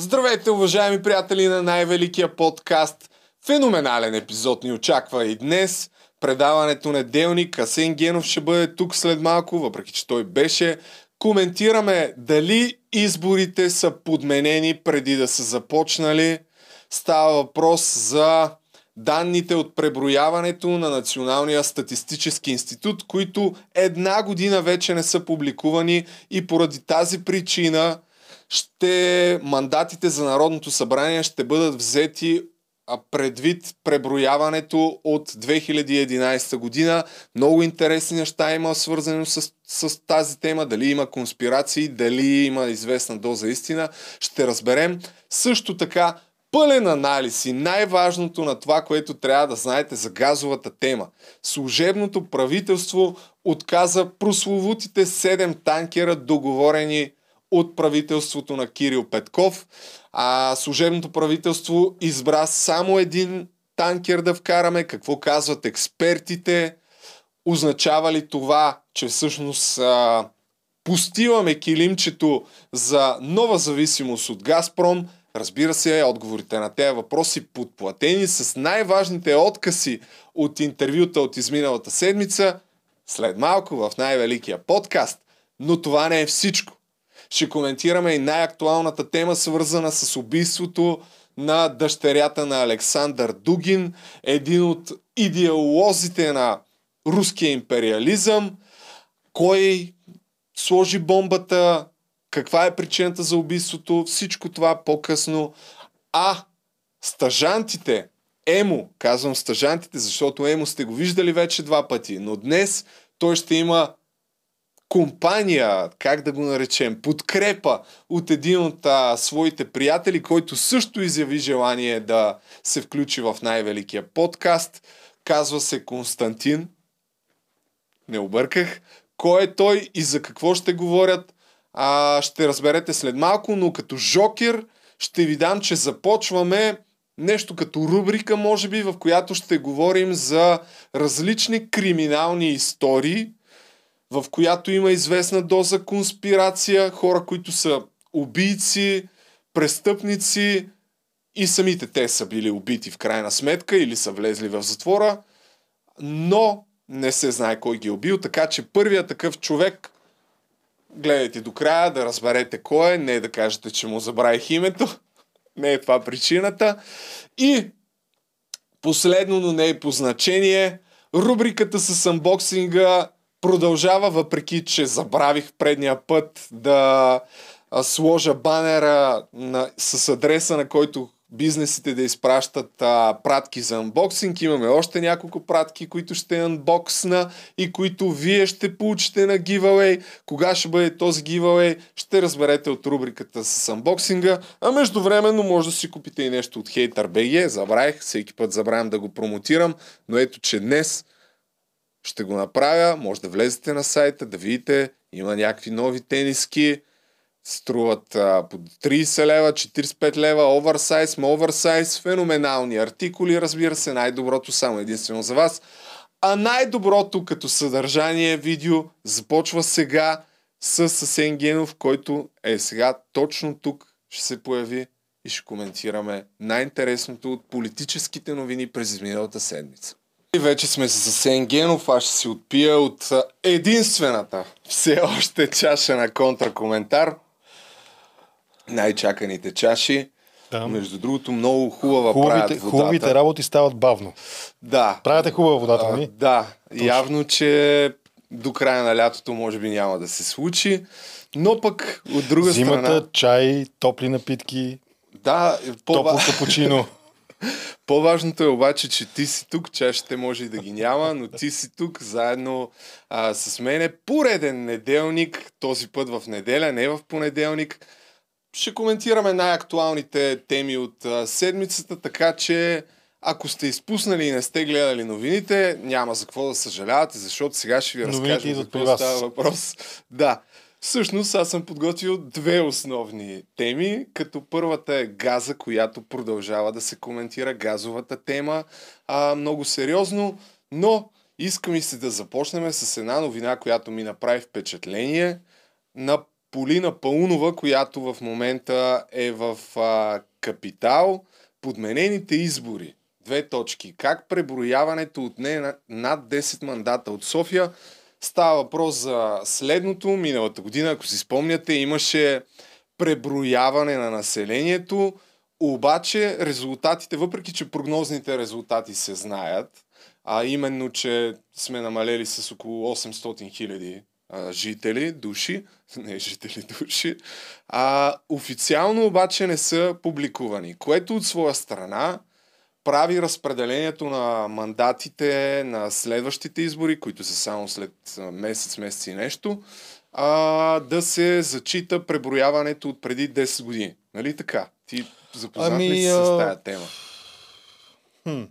Здравейте, уважаеми приятели на най-великия подкаст. Феноменален епизод ни очаква и днес. Предаването неделник. Асен Генов ще бъде тук след малко, въпреки че той беше. Коментираме дали изборите са подменени преди да са започнали. Става въпрос за данните от преброяването на Националния статистически институт, които една година вече не са публикувани и поради тази причина ще мандатите за Народното събрание ще бъдат взети предвид преброяването от 2011 година. Много интересни неща има свързани с, с тази тема. Дали има конспирации, дали има известна доза истина. Ще разберем. Също така пълен анализ и най-важното на това, което трябва да знаете за газовата тема. Служебното правителство отказа прословутите 7 танкера, договорени от правителството на Кирил Петков. А служебното правителство избра само един танкер да вкараме. Какво казват експертите? Означава ли това, че всъщност а, пустиваме килимчето за нова зависимост от Газпром? Разбира се, отговорите на тези въпроси подплатени с най-важните откази от интервюта от изминалата седмица след малко в най-великия подкаст. Но това не е всичко. Ще коментираме и най-актуалната тема, свързана с убийството на дъщерята на Александър Дугин, един от идеолозите на руския империализъм. Кой сложи бомбата, каква е причината за убийството, всичко това по-късно. А стажантите, Емо, казвам стажантите, защото Емо сте го виждали вече два пъти, но днес той ще има компания, как да го наречем, подкрепа от един от а, своите приятели, който също изяви желание да се включи в най-великия подкаст. Казва се Константин. Не обърках. Кой е той и за какво ще говорят, а, ще разберете след малко, но като жокер ще ви дам, че започваме нещо като рубрика, може би, в която ще говорим за различни криминални истории, в която има известна доза конспирация, хора, които са убийци, престъпници и самите те са били убити в крайна сметка или са влезли в затвора, но не се знае кой ги е убил, така че първият такъв човек, гледайте до края да разберете кой е, не да кажете, че му забравих името, не е това причината. И последно, но не е по значение, рубриката с анбоксинга продължава, въпреки че забравих предния път да сложа банера на, с адреса, на който бизнесите да изпращат а, пратки за анбоксинг. Имаме още няколко пратки, които ще анбоксна и които вие ще получите на giveaway. Кога ще бъде този giveaway, ще разберете от рубриката с анбоксинга. А междувременно може да си купите и нещо от HaterBG. Забравих, всеки път забравям да го промотирам, но ето, че днес ще го направя, може да влезете на сайта, да видите, има някакви нови тениски, струват а, по 30 лева, 45 лева, оверсайз, оверсайз, феноменални артикули, разбира се, най-доброто само единствено за вас. А най-доброто като съдържание видео започва сега с Асен Генов, който е сега точно тук ще се появи и ще коментираме най-интересното от политическите новини през изминалата седмица. И вече сме с Асен Генов, аз ще си отпия от единствената все още чаша на контракоментар. Най-чаканите чаши. Да. Между другото, много хубава хубавите, правят водата. Хубавите работи стават бавно. Да. Правите хубава водата, а, нали? Да. Точно. Явно, че до края на лятото може би няма да се случи. Но пък от друга Зимата, страна... чай, топли напитки, Да, по... топло капучино. По-важното е обаче, че ти си тук, чашите може и да ги няма, но ти си тук заедно а, с мене. Пореден неделник, този път в неделя, не в понеделник. Ще коментираме най-актуалните теми от а, седмицата, така че ако сте изпуснали и не сте гледали новините, няма за какво да съжалявате, защото сега ще ви Новините разкажем за какво става въпрос. Да. Всъщност аз съм подготвил две основни теми, като първата е газа, която продължава да се коментира, газовата тема, а, много сериозно, но искам и се да започнем с една новина, която ми направи впечатление. На Полина Паунова, която в момента е в а, Капитал. Подменените избори. Две точки. Как преброяването отне на- над 10 мандата от София? Става въпрос за следното. Миналата година, ако си спомняте, имаше преброяване на населението, обаче резултатите, въпреки че прогнозните резултати се знаят, а именно, че сме намалели с около 800 хиляди жители, души, не жители, души, а, официално обаче не са публикувани, което от своя страна прави разпределението на мандатите на следващите избори, които са само след месец, месец и нещо, а, да се зачита преброяването от преди 10 години. Нали така? Ти запознат Ами, ли си с а, тая тема? Хм.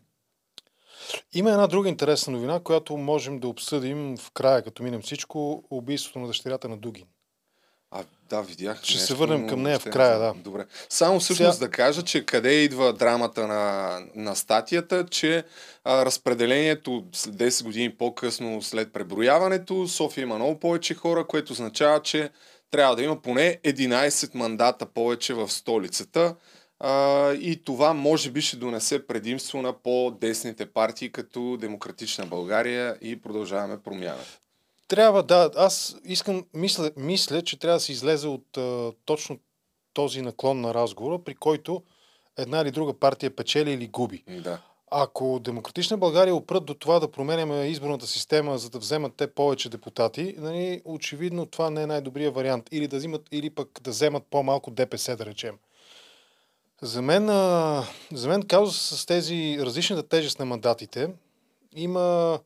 Има една друга интересна новина, която можем да обсъдим в края, като минем всичко, убийството на дъщерята на Дугин. А, да, видях. Ще се нещо, върнем но към нея в края, да. Добре. Само всъщност Сега- да кажа, че къде идва драмата на, на статията, че а, разпределението след 10 години по-късно след преброяването, София има много повече хора, което означава, че трябва да има поне 11 мандата повече в столицата. А, и това може би ще донесе предимство на по-десните партии, като Демократична България и Продължаваме промяна. Трябва, да, аз искам, мисля, мисля че трябва да се излезе от а, точно този наклон на разговора, при който една или друга партия печели или губи. Да. Ако Демократична България опрат до това да променяме изборната система, за да вземат те повече депутати, нали, очевидно това не е най-добрият вариант. Или да взимат, или пък да вземат по-малко ДПС, да речем. За мен, а, за мен казус с тези различната тежест на мандатите има,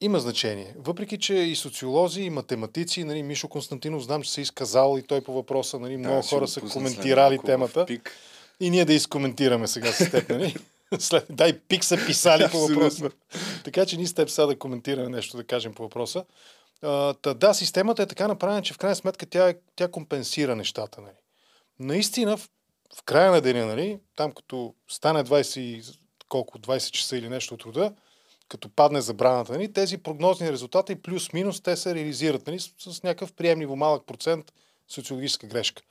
има значение. Въпреки, че и социолози, и математици, нали, Мишо Константинов, знам, че се е изказал и той по въпроса, нали, много хора са коментирали темата. пик. И ние да изкоментираме сега с теб, нали? След, дай пик са писали по въпроса. Така че ние с теб сега да коментираме нещо, да кажем по въпроса. А, та, да, системата е така направена, че в крайна сметка тя, е- тя компенсира нещата. Нали? Наистина, в, в края на деня, нали, там като стане 20, и- колко, 20 часа или нещо от труда, като падне забраната, нали, тези прогнозни резултати плюс-минус те се реализират нали, с, с някакъв приемливо малък процент социологическа грешка.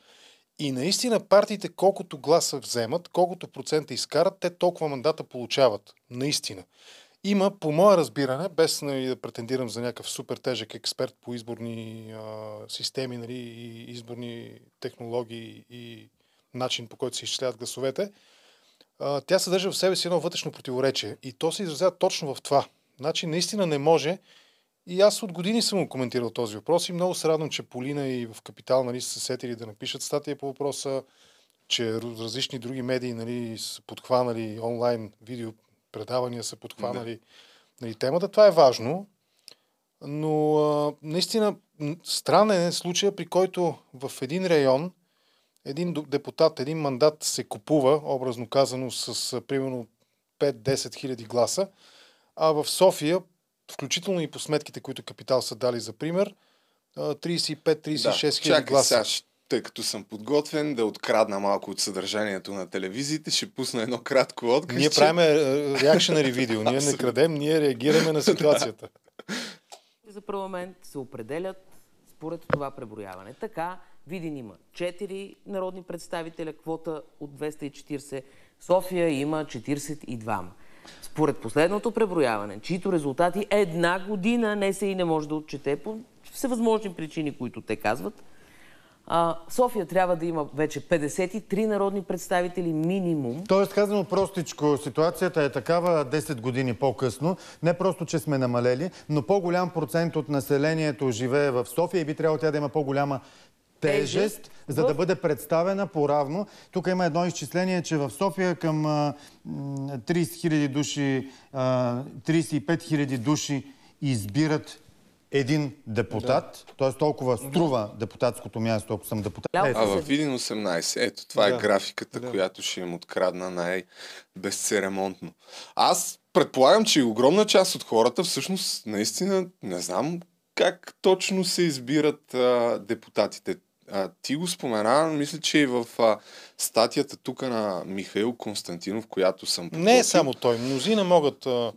И наистина партиите, колкото гласа вземат, колкото процента изкарат, те толкова мандата получават. Наистина. Има, по мое разбиране, без нали, да претендирам за някакъв супер тежък експерт по изборни а, системи нали, и изборни технологии и начин по който се изчисляват гласовете, а, тя съдържа в себе си едно вътрешно противоречие. И то се изразява точно в това. Значи, наистина не може. И аз от години съм го коментирал този въпрос и много се радвам, че Полина и в Капитал нали, са се сетили да напишат статия по въпроса, че раз- различни други медии нали, са подхванали онлайн видео предавания са подхванали нали, темата. Това е важно, но а, наистина странен е случая, при който в един район един депутат, един мандат се купува, образно казано, с примерно 5-10 хиляди гласа, а в София, включително и по сметките, които Капитал са дали за пример, а, 35-36 хиляди чакай гласа. сега, тъй като съм подготвен да открадна малко от съдържанието на телевизиите, ще пусна едно кратко отказ. Ние че- правиме реакшенари видео, ние не крадем, ние реагираме на ситуацията. за парламент се определят според това преброяване. Така, Видин има 4 народни представителя, квота от 240. София има 42. Според последното преброяване, чието резултати една година не се и не може да отчете по всевъзможни причини, които те казват, София трябва да има вече 53 народни представители минимум. Тоест, казано простичко, ситуацията е такава 10 години по-късно. Не просто, че сме намалели, но по-голям процент от населението живее в София и би трябвало тя да има по-голяма тежест, за да бъде представена по-равно. Тук има едно изчисление, че в София към а, м, 30 000 души, а, 35 000 души избират един депутат, т.е. толкова струва депутатското място, ако съм депутат. А в Видин 18. Ето, това Да. е графиката, Да. която ще им открадна най-безцеремонтно. Аз предполагам, че и огромна част от хората всъщност наистина не знам как точно се избират а, депутатите. А, ти го спомена, мисля, че и в а, статията тук на Михаил Константинов, която съм Не подготвил. е само той. Мнозина могат, а,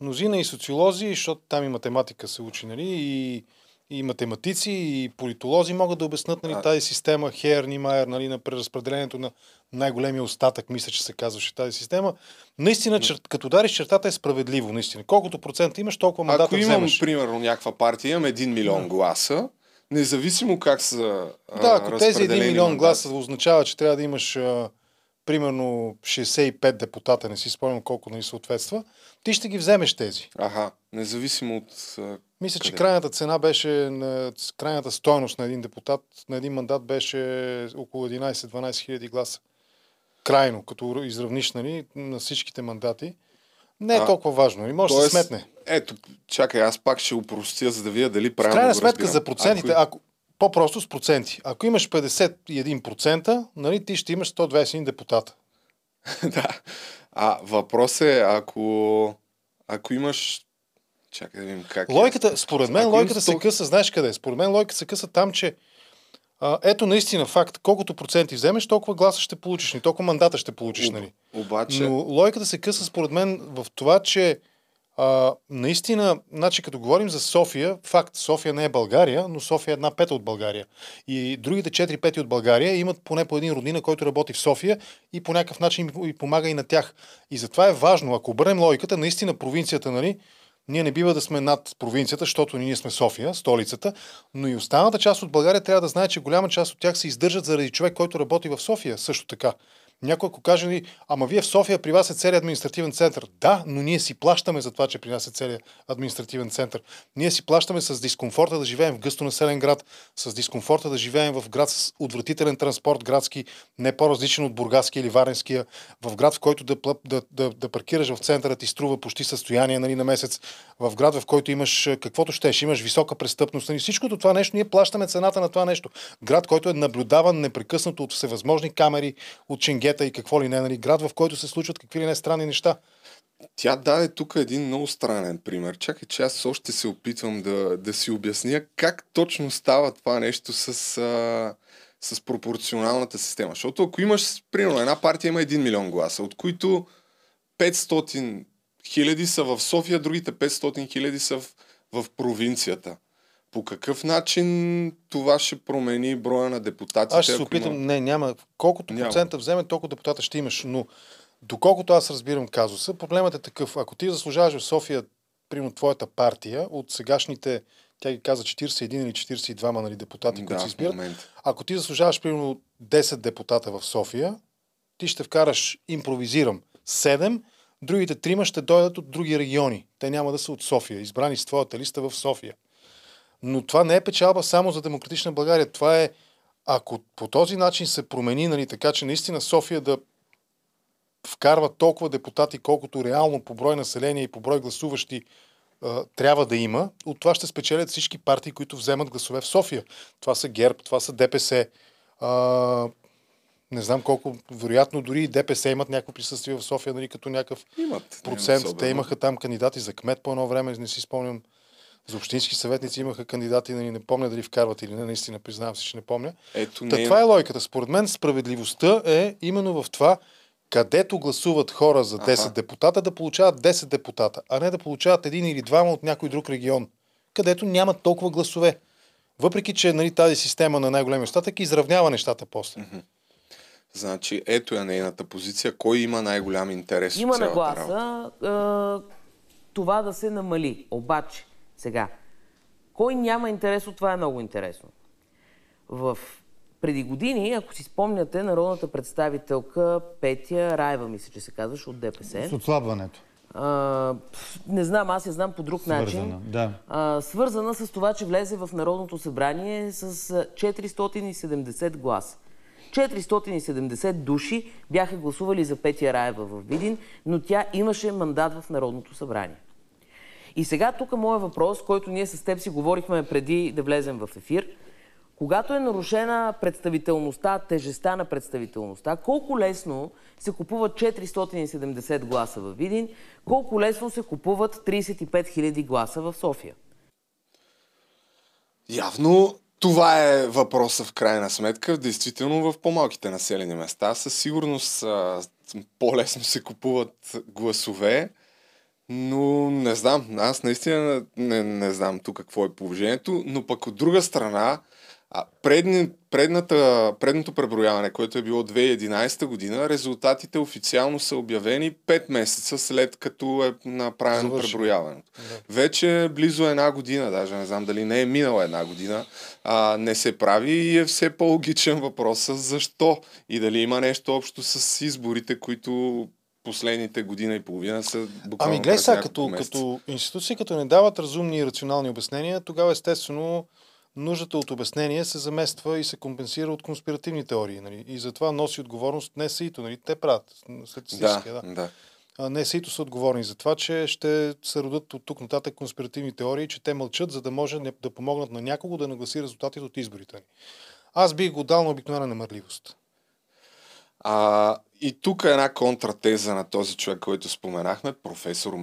мнозина и социолози, защото там и математика се учи, нали, и, и математици, и политолози могат да обяснат нали, тази система Хер, Нимайер, нали, на преразпределението на най-големия остатък, мисля, че се казваше тази система. Наистина, чер... като дариш чертата е справедливо, наистина. Колкото процента имаш, толкова мандата Ако имам, вземаш. примерно, някаква партия, имам 1 милион гласа, независимо как са а, Да, ако тези 1 разпределени милион гласа означава, че трябва да имаш а, примерно 65 депутата, не си спомням колко нали съответства, ти ще ги вземеш тези. Аха, независимо от... а, Мисля, че Къде? крайната цена беше, на, крайната стойност на един депутат, на един мандат беше около 11-12 хиляди гласа. Крайно, като изравниш нали, на всичките мандати. Не е А, толкова важно. И може да се сметне. Ето, чакай, аз пак ще упростя, за да видя дали В правилно крайна го сметка разбирам. за процентите, Ако... ако, по-просто с проценти. Ако имаш 51%, нали, ти ще имаш 121 депутата. да. А въпрос е, ако, ако имаш... Чакай да видим как е. Логиката, според мен, Ако им логиката се сто- къса, знаеш къде? е? Според мен логиката се къса там, че а, ето наистина факт, колкото проценти вземеш, толкова гласа ще получиш, и толкова мандата ще получиш, нали? Обаче... Но логиката се къса според мен в това, че а, наистина, значи като говорим за София, факт, София не е България, но София е една пета от България. И другите 4 пети от България имат поне по един роднина, който работи в София и по някакъв начин им- и помага и на тях. И затова е важно, ако обърнем логиката, наистина провинцията, нали, ние не бива да сме над провинцията, защото ние сме София, столицата, но и останалата част от България трябва да знае, че голяма част от тях се издържат заради човек, който работи в София също така. Някой ако каже ама вие в София при вас е целият административен център. Да, но ние си плащаме за това, че при нас е целият административен център. Ние си плащаме с дискомфорта да живеем в гъсто населен град, с дискомфорта да живеем в град с отвратителен транспорт градски, не по-различен от бургаския или варенския, в град, в който да, да, да, да паркираш в центъра ти струва почти състояние нали, на месец, в град, в който имаш а, каквото щеш, имаш висока престъпност. Нали. Всичкото това нещо, ние плащаме цената на това нещо. Град, който е наблюдаван непрекъснато от всевъзможни камери, от ченгета и какво ли не, нали. град, в който се случват какви ли не странни неща. Тя даде тук един много странен пример. Чакай, че аз още се опитвам да, да си обясня как точно става това нещо с, а, с пропорционалната система. Защото ако имаш, примерно, една партия има 1 милион гласа, от които 500 хиляди са в София, другите 500 хиляди са в, в провинцията. По какъв начин това ще промени броя на депутатите? Аз ще се опитам, има- не, няма. Колкото Няма. процента вземе, толкова депутата ще имаш. Но доколкото аз разбирам казуса, проблемът е такъв. Ако ти заслужаваш в София, примерно твоята партия, от сегашните, тя ги каза 41 или 42 нали, депутати, които Да, се в избират, ако ти заслужаваш примерно 10 депутата в София, ти ще вкараш, импровизирам, 7, другите трима ще дойдат от други региони. Те няма да са от София, избрани с твоята листа в София. Но това не е печалба само за демократична България. Това е, ако по този начин се промени, нали, така че наистина София да вкарва толкова депутати, колкото реално по брой население и по брой гласуващи а, трябва да има, от това ще спечелят всички партии, които вземат гласове в София. Това са ГЕРБ, това са ДПС. А, не знам колко, вероятно дори и ДПС имат някакво присъствие в София, нали, като някакъв Имат. процент. Те имаха там кандидати за кмет по едно време, не си спомням. За общински съветници имаха кандидати, нали, не помня дали вкарват или не, наистина признавам се, че не помня. Ето Та, не... това е логиката. Според мен справедливостта е именно в това, където гласуват хора за 10 Аха. депутата, да получават 10 депутата, а не да получават един или двама от някой друг регион, където нямат толкова гласове. Въпреки, че нали, тази система на най-големия остатък изравнява нещата после. Значи, ето е нейната позиция. Кой има най-голям интерес Има нагласа това да се намали. Обаче, сега, кой няма интерес от това е много интересно. В преди години, ако си спомняте, народната представителка Петя Раева, мисля, че се казваше от ДПС. С отслабването. А, не знам, аз я знам по друг начин. Свързана, да. А, свързана с това, че влезе в Народното събрание с а, 470 гласа. 470 души бяха гласували за Петя Раева в Видин, но тя имаше мандат в Народното събрание. И сега тук моят въпрос, който ние с теб си говорихме преди да влезем в ефир. Когато е нарушена представителността, тежестта на представителността, колко лесно се купуват 470 гласа в Видин, колко лесно се купуват 35 000 гласа в София? Явно това е въпроса в крайна сметка. Действително в по-малките населени места със сигурност по-лесно се купуват гласове, Но не знам, аз наистина не, не знам тук какво е положението, но пък от друга страна, а предни, предната, предното преброяване, което е било 2011 година, резултатите официално са обявени 5 месеца след като е направено Завършено. преброяването. Да. Вече близо една година, даже не знам дали не е минала една година, а, не се прави и е все по-логичен въпрос защо и дали има нещо общо с изборите, които последните година и половина са буквално Ами гледай сега, като, месеца. като институции, като не дават разумни и рационални обяснения, тогава естествено нуждата от обяснение се замества и се компенсира от конспиративни теории. Нали? И затова носи отговорност не САИТО, нали? те правят Да, статистически. Да, да. А, не САИТО са отговорни за това, че ще се родят от тук нататък конспиративни теории, че те мълчат, за да може да помогнат на някого да нагласи резултатите от изборите ни. Аз бих го дал на обикновена немърливост. А, и тук е една контратеза на този човек, който споменахме, професор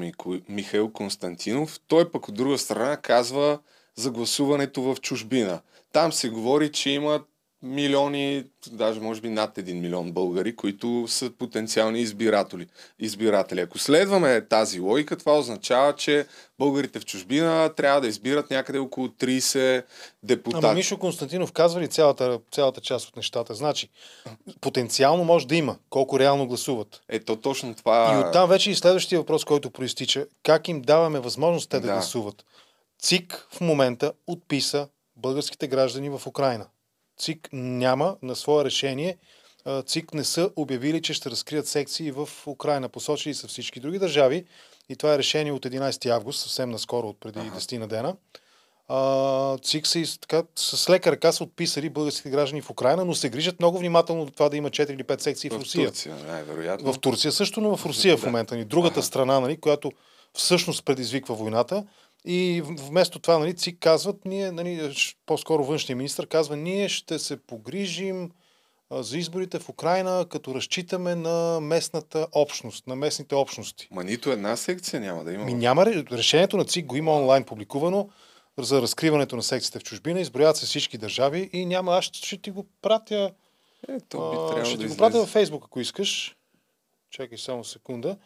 Михаил Константинов. Той пък от друга страна казва за гласуването в чужбина. Там се говори, че има милиони, даже може би над 1 милион българи, които са потенциални избиратели. избиратели. Ако следваме тази логика, това означава, че българите в чужбина трябва да избират някъде около 30 депутати. Ама Мишо Константинов казва ли цялата, цялата част от нещата? Значи, потенциално може да има, колко реално гласуват. Ето точно това... И оттам вече и следващия въпрос, който проистича. Как им даваме възможност те да, Да. гласуват? ЦИК в момента отписа българските граждани в Украина. ЦИК няма на свое решение. ЦИК не са обявили, че ще разкрият секции в Украина. Посочили са всички други държави. И това е решение от 11 август, съвсем наскоро, от преди 10 на дена. А, ЦИК са, така, с лека ръка са отписали българските граждани в Украина, но се грижат много внимателно до това да има 4 или 5 секции в, в Русия. Турция, най-вероятно. В Турция също, но в Русия в момента ни. Другата страна, нали, която всъщност предизвиква войната. И вместо това, нали, ЦИК казват, ние, нали, по-скоро външния министр казва, ние ще се погрижим за изборите в Украина, като разчитаме на местната общност, на местните общности. Ма нито една секция няма да има. Ми няма ре- решението на ЦИК го има онлайн публикувано за разкриването на секциите в чужбина, изброяват се всички държави и няма, аз ще, ти го пратя Ето би а, ще да ти го пратя във Фейсбук, ако искаш. Чакай само секунда.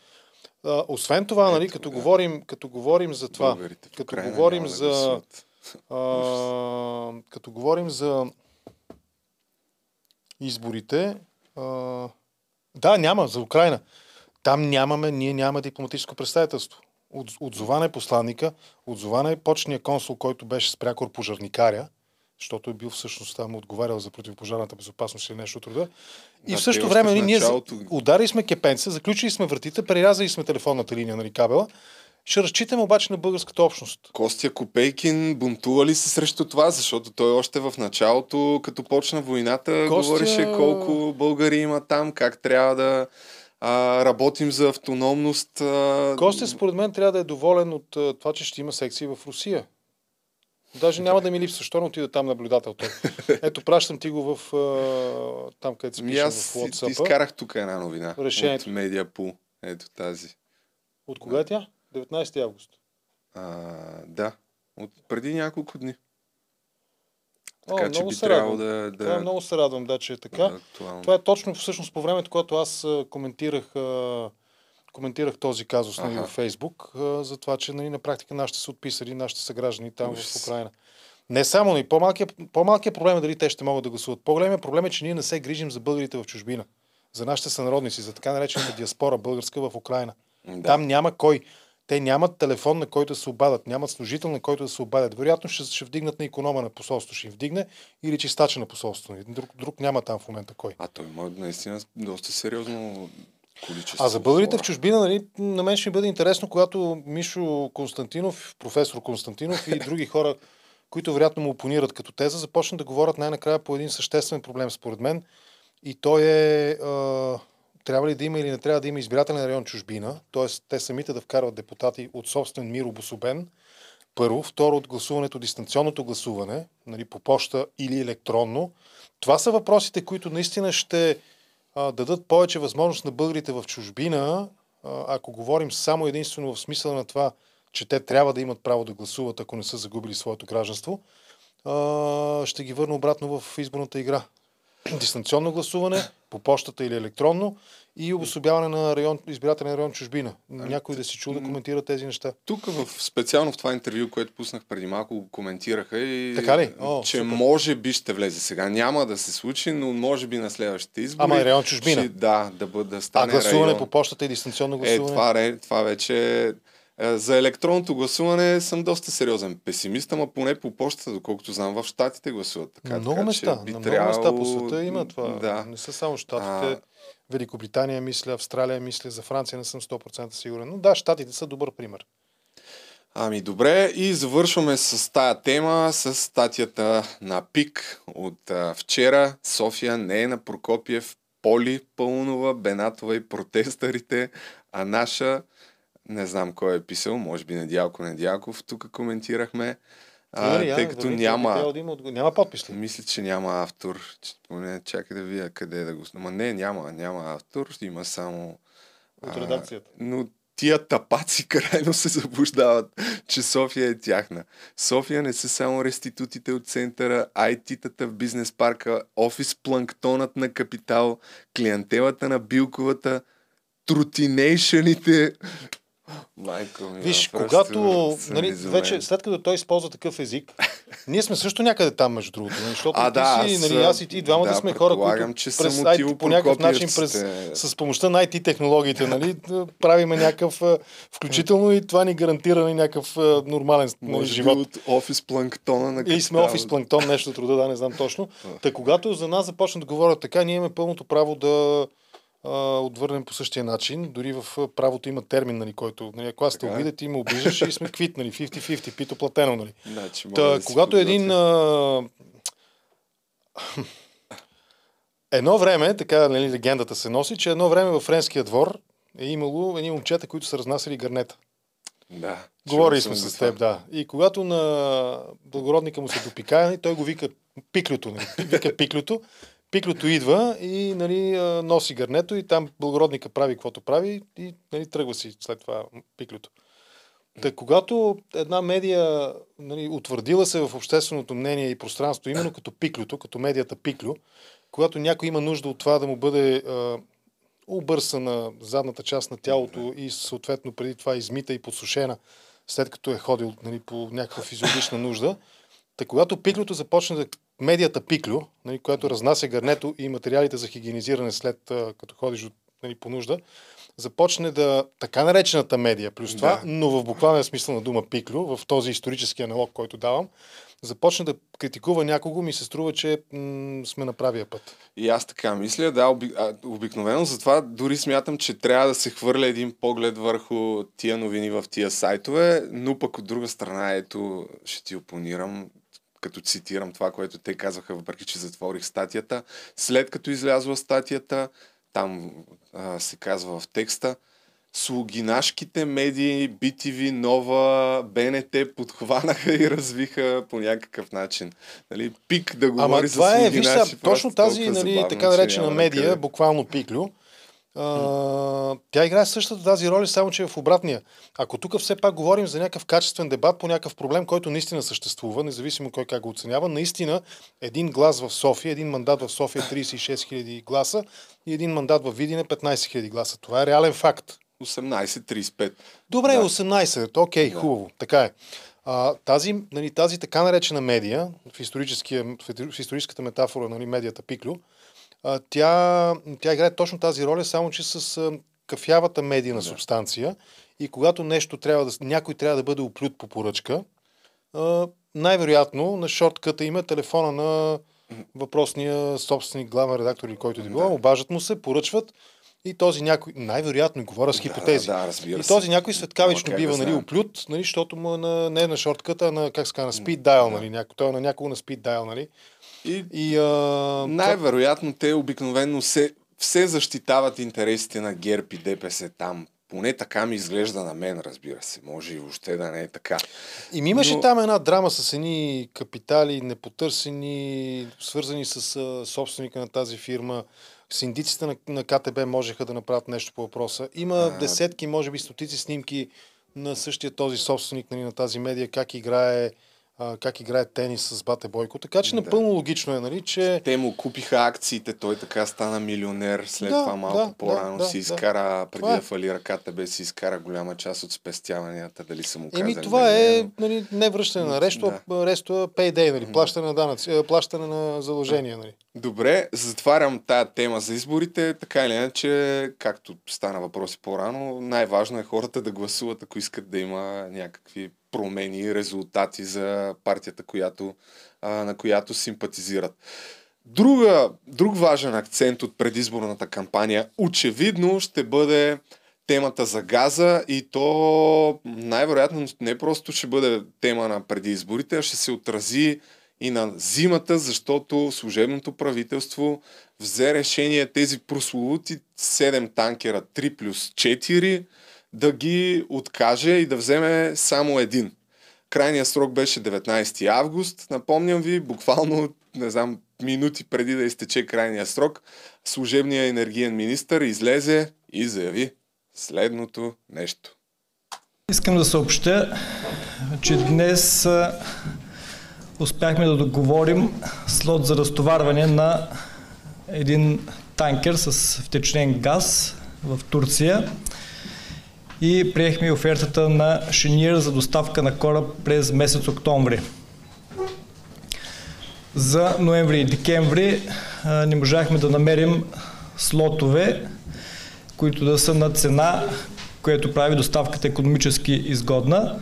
А, освен това, нали, Ето, като, да. говорим, като говорим за това, като говорим за, а, като говорим за изборите, а, да, няма, за Украина. Там нямаме, ние нямаме дипломатическо представителство. От, отзован е посланника, отзован е почния консул, който беше спрякор пожарникаря, защото е бил всъщност там отговарял за противопожарната безопасност или нещо от рода. И Да, в те същото време в ние началото- ударили сме кепенца, заключили сме вратите, прерязали сме телефонната линия, нали, кабела. Ще разчитаме обаче на българската общност. Костя Копейкин бунтува ли се срещу това? Защото той още в началото, като почна войната, Костя- говореше колко българи има там, как трябва да а, работим за автономност. А... Костя, според мен, трябва да е доволен от а, това, че ще има секции в Русия. Даже няма да ми липсва, не отида там наблюдател той. Ето, пращам ти го в а, там, където се Ми пише аз в WhatsApp. изкарах тук една новина Решението. от Медиапул. Ето тази. От кога е тя? 19 август. А, да, от преди няколко дни. О, Така че много би се радвам. да, Това да, много се радвам, да, че е така. да е. Това е точно всъщност по времето, когато аз коментирах, а, коментирах този казус нали, Аха. във Фейсбук, а, за това, че нали, на практика нашите са отписали, нашите съграждани там Ужас. в Украина. Не само, и по-малкият, по-малкият проблем е дали те ще могат да гласуват. По-големият проблем е, че ние не се грижим за българите в чужбина. За нашите сънародници, за така наречената диаспора българска в Украина. Да. Там няма кой. Те нямат телефон, на който да се обадят, нямат служител, на който да се обадят. Вероятно ще, ще вдигнат на иконома на посолство, ще им вдигне или чистача на посолство. Друг, друг няма там в момента кой. А той има наистина доста сериозно количество. А за българите в чужбина, нали, на мен ще ми бъде интересно, когато Мишо Константинов, професор Константинов и други хора, които вероятно му опонират като теза, започнат да говорят най-накрая по един съществен проблем, според мен. И той е а, трябва ли да има или не трябва да има избирателен район чужбина, т.е. те самите да вкарват депутати от собствен мир обособен, първо. Второ, от гласуването, дистанционното гласуване, нали, по почта или електронно. Това са въпросите, които наистина ще дадат повече възможност на българите в чужбина, ако говорим само единствено в смисъла на това, че те трябва да имат право да гласуват, ако не са загубили своето гражданство, ще ги върна обратно в изборната игра. дистанционно гласуване, по почтата или електронно и обособяване на район, избирателен район чужбина. Някой да си чул да коментира тези неща. Тук в, специално в това интервю, което пуснах преди малко, го коментираха и Така ли? О, че супер. може би ще влезе сега. Няма да се случи, но може би на следващите избори. Ама и район чужбина. Ще, да, да, бъде, да А стане гласуване район. по почтата и дистанционно Е, гласуване? това, ре- това вече е... За електронното гласуване съм доста сериозен песимист, ама поне по почтата, доколкото знам, в Штатите гласуват така. на много така, места. би на много места по света има това. Да. Не са само щатите. А- Великобритания мисля, Австралия мисля, за Франция не съм 100% сигурен. Но да, щатите са добър пример. Ами добре, и завършваме с тая тема, с статията на ПИК от а, вчера. София не е на Прокопиев, Поли Пълнова, Бенатова и протестарите, а наша, не знам кой е писал, може би Недялко Недялков, тук коментирахме, а, ли, тъй а, като няма... Да има, няма подпис ли? Мисля, че няма автор. Поне чакай да видя къде да го... Ама не, няма, няма автор, има само... От а, редакцията. но тия тапаци крайно се заблуждават, че София е тяхна. София не са само реститутите от центъра, IT-тата в бизнес парка, офис планктонът на капитал, клиентелата на билковата, трутинейшените. Майко ми, Виж, когато, нали, вече, след като той използва такъв език, ние сме също някъде там, между другото. нали, Защото А, ти да, си, нали, аз и ти, двамата да, сме хора, които че през IT, по някакъв начин, през, с помощта на IT технологиите, нали, правиме някакъв, включително и това ни гарантира нали, някакъв нормален нали, живот. от офис планктона на Или сме офис планктон, нещо труда, да, не знам точно. Та когато за нас започнат да говорят така, ние имаме пълното право да отвърнем по същия начин. Дори в правото има термин, нали, който, нали, ако аз те е. обидя, ти ме обиждаш и сме квит, нали, 50-50, пито платено, нали. Значи, Та, да когато един... А... едно време, така нали, легендата се носи, че едно време във френския двор е имало едни момчета, които са разнасяли гърнета. Да. Говорили сме с теб, да. И когато на благородника му се допикае, нали, той го вика пиклюто. Нали. Вика пиклюто. Пиклюто идва и нали, носи гърнето и там благородника прави каквото прави и нали, тръгва си след това пиклюто. Та, когато една медия нали, утвърдила се в общественото мнение и пространство, именно като пиклюто, като медията пиклю, когато някой има нужда от това да му бъде а, обърсана задната част на тялото и съответно преди това измита и подсушена, след като е ходил нали, по някаква физиологична нужда. Та когато пиклюто започне да медията пиклю, нали, която разнася гърнето и материалите за хигиенизиране след като ходиш от, нали, по нужда, започне да така наречената медия, плюс това, Да. но в буквалния смисъл на дума пиклю, в този исторически аналог, който давам, започне да критикува някого, ми се струва, че м- сме на правия път. И аз така мисля, да, оби, а, обикновено затова дори смятам, че трябва да се хвърля един поглед върху тия новини в тия сайтове, но пък от друга страна, ето, ще ти опонирам, като цитирам това, което те казаха, въпреки че затворих статията. След като излязла статията, там а, се казва в текста, слугинашките медии, BTV, Нова, БНТ подхванаха и развиха по някакъв начин. Нали, пик да говори Ама за това е, виж сега, слугинаши, точно тази нали, така че наречена медия, накъде. буквално пиклю, а, тя играе същата тази роля, само че е в обратния. Ако тук все пак говорим за някакъв качествен дебат по някакъв проблем, който наистина съществува, независимо кой как го оценява, наистина един глас в София, един мандат в София 36 000 гласа и един мандат в Видине 15 000 гласа. Това е реален факт. 18-35. Добре, Да. 18. Окей, Да. хубаво. Така е. А, тази, нали, тази така наречена медия, в, в историческата метафора, нали, медията Пиклю, тя, тя играе точно тази роля, само че с кафявата медийна Да. субстанция. И когато нещо трябва да, някой трябва да бъде оплют по поръчка, най-вероятно на шортката има телефона на въпросния собственик, главен редактор или който да било, Да. обажат му се, поръчват и този някой, най-вероятно говоря с хипотези. Да, да, разбира И този някой светкавично бива да нали, оплют, нали, защото му е на, не е на шортката, а на, как се на speed dial, нали, няко, той е на някого на speed dial, нали. И И, а, най-вероятно те обикновено се, все защитават интересите на ГЕРБ и ДПС там. Поне така ми изглежда на мен, разбира се. Може и въобще да не е така. И ми имаше Но- там една драма с едни капитали, непотърсени, свързани с а, собственика на тази фирма. Синдиците на, на КТБ можеха да направят нещо по въпроса. Има А. десетки, може би стотици снимки на същия този собственик нали, на тази медия, как играе а, как играе тенис с Бате Бойко. Така че напълно логично е, нали, че... Те му купиха акциите, той така стана милионер, след Да, това малко да, по-рано да, си да, изкара, преди Това е. да фалира КТБ, си изкара голяма част от спестяванията, дали са му казали. Еми, това да не, е нали, не връщане на ресто, а ресто е payday, нали, плащане на данъци, е, плащане на задължения. Нали. Добре, затварям тая тема за изборите, така или иначе, както стана въпроси по-рано, най-важно е хората да гласуват, ако искат да има някакви промени, резултати за партията, която, на която симпатизират. Друга, друг важен акцент от предизборната кампания очевидно ще бъде темата за газа и то най-вероятно не просто ще бъде тема на преди изборите, а ще се отрази и на зимата, защото служебното правителство взе решение тези прословути 7 танкера 3 плюс 4 да ги откаже и да вземе само един. Крайният срок беше 19 август. Напомням ви, буквално, не знам, минути преди да изтече крайния срок, служебният енергиен министр излезе и заяви следното нещо. Искам да съобщя, че днес успяхме да договорим слот за разтоварване на един танкер с втечнен газ в Турция и приехме офертата на Шениер за доставка на кораб през месец октомври. За ноември и декември а, не можахме да намерим слотове, които да са на цена, което прави доставката економически изгодна.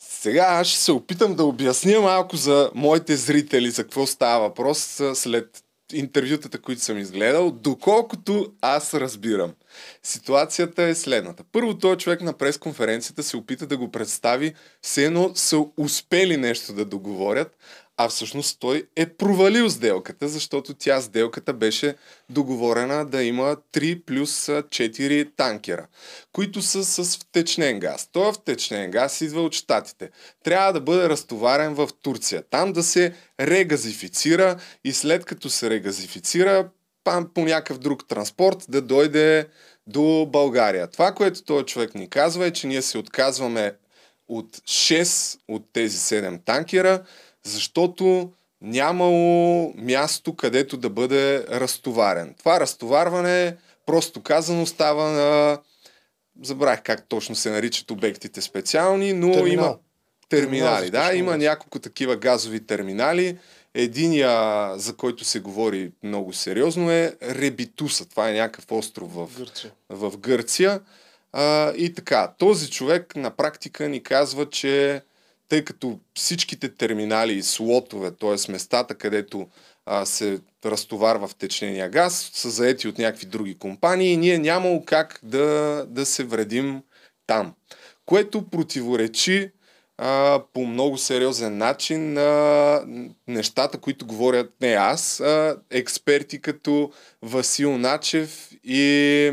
Сега аз ще се опитам да обясня малко за моите зрители за какво става въпрос след интервютата, които съм изгледал, доколкото аз разбирам. Ситуацията е следната. Първо, този човек на пресконференцията се опита да го представи, все едно са успели нещо да договорят, а всъщност той е провалил сделката, защото тя сделката беше договорена да има 3 плюс 4 танкера, които са с втечнен газ. Той втечнен газ идва от Штатите. Трябва да бъде разтоварен в Турция. Там да се регазифицира и след като се регазифицира, пам по някакъв друг транспорт да дойде до България. Това, което този човек ни казва е, че ние се отказваме от 6 от тези 7 танкера, защото нямало място, където да бъде разтоварен. Това разтоварване, просто казано, става на... Забравих как точно се наричат обектите специални, но Терминал. има терминали. за Да, има няколко такива газови терминали. Единия, за който се говори много сериозно е Ребитуса. Това е някакъв остров в Гърция. в Гърция. А, и така, този човек на практика ни казва, че тъй като всичките терминали и слотове, т.е. местата, където а, се разтоварва в течнения газ, са заети от някакви други компании и ние нямало как да, да се вредим там. Което противоречи а, по много сериозен начин на нещата, които говорят не аз, а експерти като Васил Начев и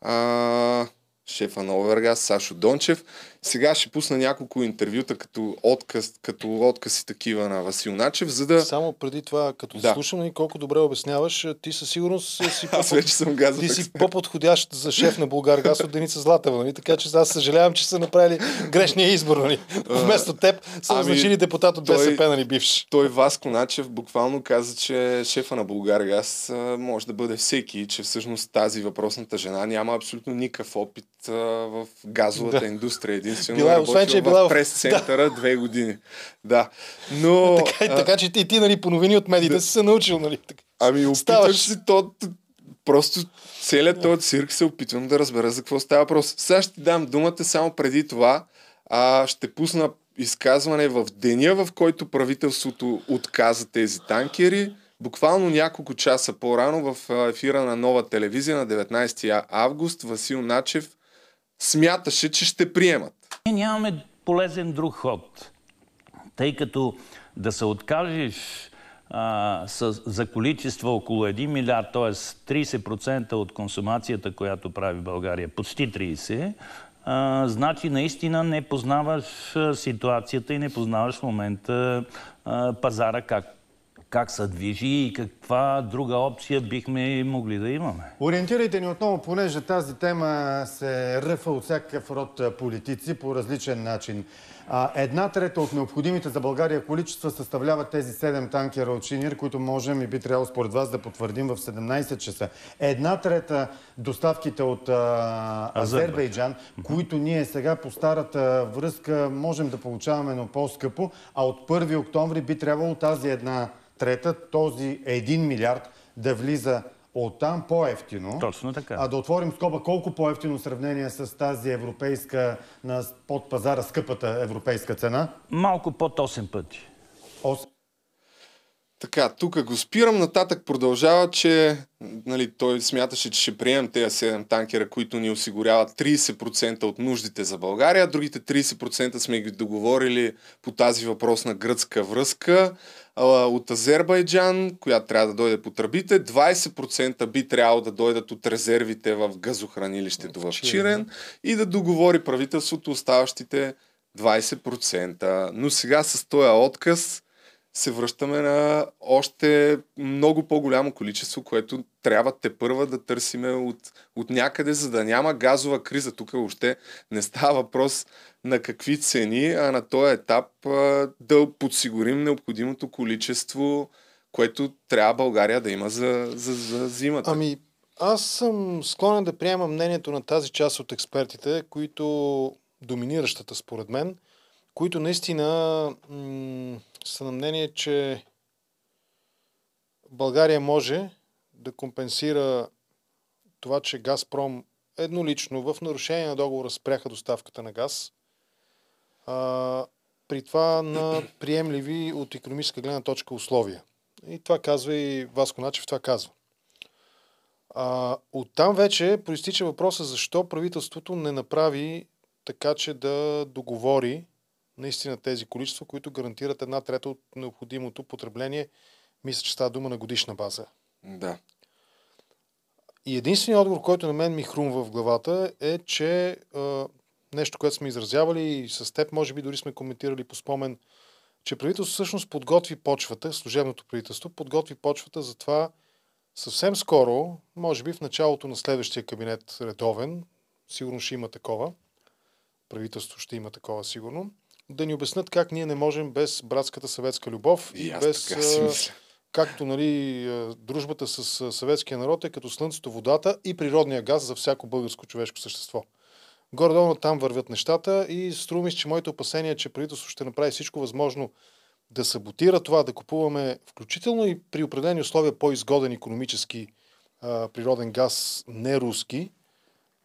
а, шефа на Овергаз, Сашо Дончев. Сега ще пусна няколко интервюта като отказ, като отказ и такива на Васил Начев, за да... Само преди това, като Да. слушам и колко добре обясняваш, ти със сигурност си, Аз по- вече съм газов ти си по-подходящ за шеф на Българ Газ от Деница Златева. Нали? Така че аз съжалявам, че са направили грешния избор. Нали? Вместо теб са ами, назначили депутат от той- БСП, нали, бивш. Той Васко Начев буквално каза, че шефа на Българгаз а, може да бъде всеки че всъщност тази въпросната жена няма абсолютно никакъв опит а, в газовата Да. индустрия. Единствено Била е освен, че е била в прес-центъра две години. Да. Но... Така, и а, така че ти, ти нали, по новини от медиите да. си се научил. Нали? Така. Ами опитваш Ставаш. се то... Просто целият този цирк се опитвам да разбера за какво става въпрос. Сега ще ти дам думата само преди това. А, ще пусна изказване в деня, в който правителството отказа тези танкери. Буквално няколко часа по-рано в ефира на нова телевизия на 19 август Васил Начев смяташе, че ще приемат. Ние нямаме полезен друг ход, тъй като да се откажеш а, с, за количество около 1 милиард, т.е. 30% от консумацията, която прави България, почти 30%, а, значи наистина не познаваш ситуацията и не познаваш в момента а, пазара как, как се движи и каква друга опция бихме могли да имаме. Ориентирайте ни отново, понеже тази тема се ръфа от всякакъв род политици по различен начин. Една трета от необходимите за България количества съставляват тези 7 танкера от Шинир, които можем и би трябвало според вас да потвърдим в 17 часа. Една трета доставките от а, Азербайджан, които ние сега по старата връзка можем да получаваме, но по-скъпо, а от 1 октомври би трябвало тази една трета, този 1 милиард да влиза оттам по-ефтино. Точно така. А да отворим скоба, колко по-ефтино сравнение с тази европейска, на под пазара скъпата европейска цена? Малко под 8 пъти. Ос- Така, тук го спирам. Нататък продължава, че нали, той смяташе, че ще приемем тези 7 танкера, които ни осигуряват 30% от нуждите за България. Другите 30% сме ги договорили по тази въпросна гръцка връзка от Азербайджан, която трябва да дойде по тръбите. 20% би трябвало да дойдат от резервите в газохранилището в Чирен и да договори правителството оставащите 20%. Но сега с този отказ се връщаме на още много по-голямо количество, което трябва те първа да търсиме от, от някъде, за да няма газова криза. Тук въобще не става въпрос на какви цени, а на този етап да подсигурим необходимото количество, което трябва България да има за, за, за зимата. Ами, аз съм склонен да приемам мнението на тази част от експертите, които доминиращата според мен, които наистина м- са на мнение, че България може да компенсира това, че Газпром еднолично в нарушение на договора спряха доставката на газ, а, при това на приемливи от економическа гледна точка условия. И това казва и Васко Начев, това казва. А, оттам вече проистича въпроса защо правителството не направи така, че да договори наистина тези количества, които гарантират една трета от необходимото потребление. Мисля, че става дума на годишна база. Да. И единственият отговор, който на мен ми хрумва в главата е, че а, нещо, което сме изразявали и с теб, може би дори сме коментирали по спомен, че правителството всъщност подготви почвата, служебното правителство подготви почвата за това съвсем скоро, може би в началото на следващия кабинет редовен, сигурно ще има такова, правителство ще има такова сигурно, да ни обяснат как ние не можем без братската съветска любов и, И без както нали, дружбата с съветския народ е като слънцето, водата и природния газ за всяко българско човешко същество. Горе-долу там вървят нещата и струва че моите опасения, че правителството ще направи всичко възможно да саботира това, да купуваме включително и при определени условия по-изгоден економически а, природен газ, не руски,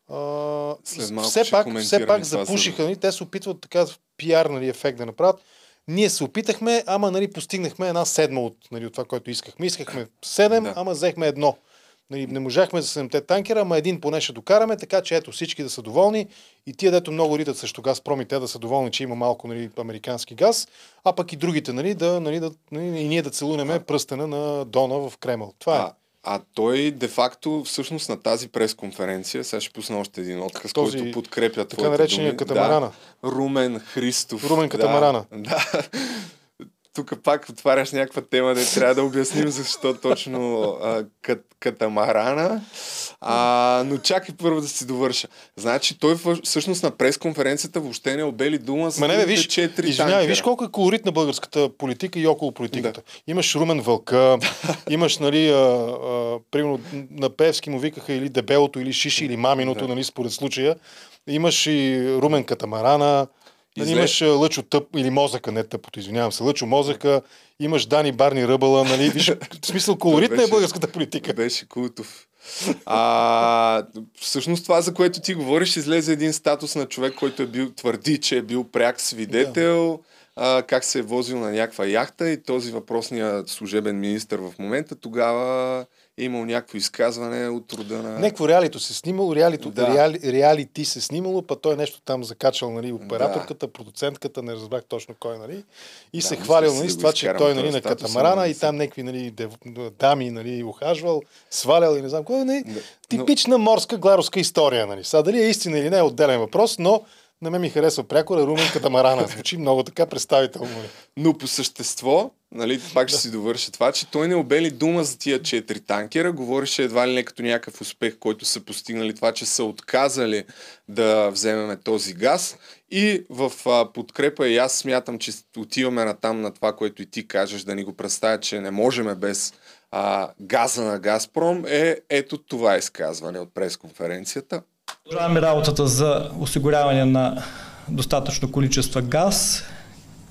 а, След малко все пак, все пак запушиха, нали, те се опитват така пиар нали, ефект да направят. Ние се опитахме, ама нали, постигнахме една седма от, нали, от това, което искахме. Искахме седем, Да. ама взехме едно. Нали, не можахме за седемте танкера, ама един поне ще докараме, така че ето всички да са доволни и тия, дето много ритат също Газпром и те да са доволни, че има малко нали, американски газ, а пък и другите, нали, да, нали, да, нали, и ние да целунеме пръстена на Дона в Кремъл. Това е. А, той де-факто всъщност на тази пресконференция, сега ще пусна още един отказ, Този който подкрепя така наречения думи. катамарана. Да, Румен Христов. Румен катамарана. Да, да. Тук пак отваряш някаква тема, да трябва да обясним защо точно а, кат, катамарана. А, но чакай първо да си довърша. Значи той всъщност на пресконференцията въобще не обели дума за Ма не, бе, виж, четири извинявай, виж колко е колорит на българската политика и около политиката. Имаш Румен Вълка, имаш, нали, а, а, примерно на Певски му викаха или дебелото, или шиши, или маминото, нали, според случая. Имаш и Румен Катамарана, нали, Изле- имаш а, Лъчо Тъп, или Мозъка, не Тъпото, извинявам се, Лъчо Мозъка, имаш Дани Барни Ръбала, нали, виж, в смисъл колоритна е беше- българската политика. Беше култов. А, всъщност това, за което ти говориш, излезе един статус на човек, който е бил, твърди, че е бил пряк свидетел, а, как се е возил на някаква яхта и този въпросният служебен министр в момента тогава е имал някакво изказване от рода на... Някакво реалито се снимало, реалито, Да. реали, реалити се снимало, па той нещо там закачал, нали, операторката, да. продуцентката, не разбрах точно кой, нали, и Да, се хвалил, нали, с това, че той, нали, на катамарана ама и там някакви, нали, дами, нали, ухажвал, свалял и не знам кой, нали, Да, типична морска гларовска история, нали. Сега дали е истина или не е отделен въпрос, но на мен ми харесва прякора Румен Катамарана. Звучи много така представително. Но по същество, нали, пак ще си довърша това, че той не обели дума за тия четири танкера, говореше едва ли не като някакъв успех, който са постигнали това, че са отказали да вземеме този газ и в а, подкрепа и аз смятам, че отиваме на там на това, което и ти кажеш, да ни го представя, че не можем без а, газа на Газпром, е ето това изказване от пресконференцията. Продължаваме работата за осигуряване на достатъчно количество газ,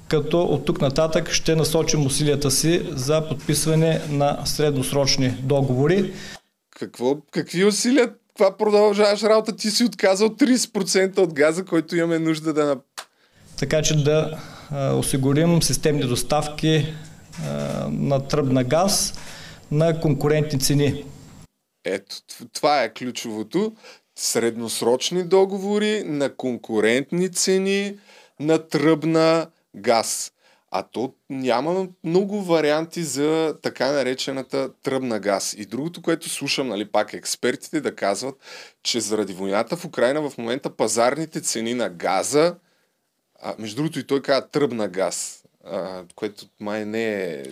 като от тук нататък ще насочим усилията си за подписване на средносрочни договори. Какво, какви усилия? Това продължаваш работа? Ти си отказал 30% от газа, който имаме нужда да... Така че да а, осигурим системни доставки а, на тръбна газ на конкурентни цени. Ето, това е ключовото. Средносрочни договори на конкурентни цени на тръбна газ. А то няма много варианти за така наречената тръбна газ. И другото, което слушам, нали, пак експертите да казват, че заради войната в Украина в момента пазарните цени на газа, а, между другото и той казва тръбна газ, а, което май не е...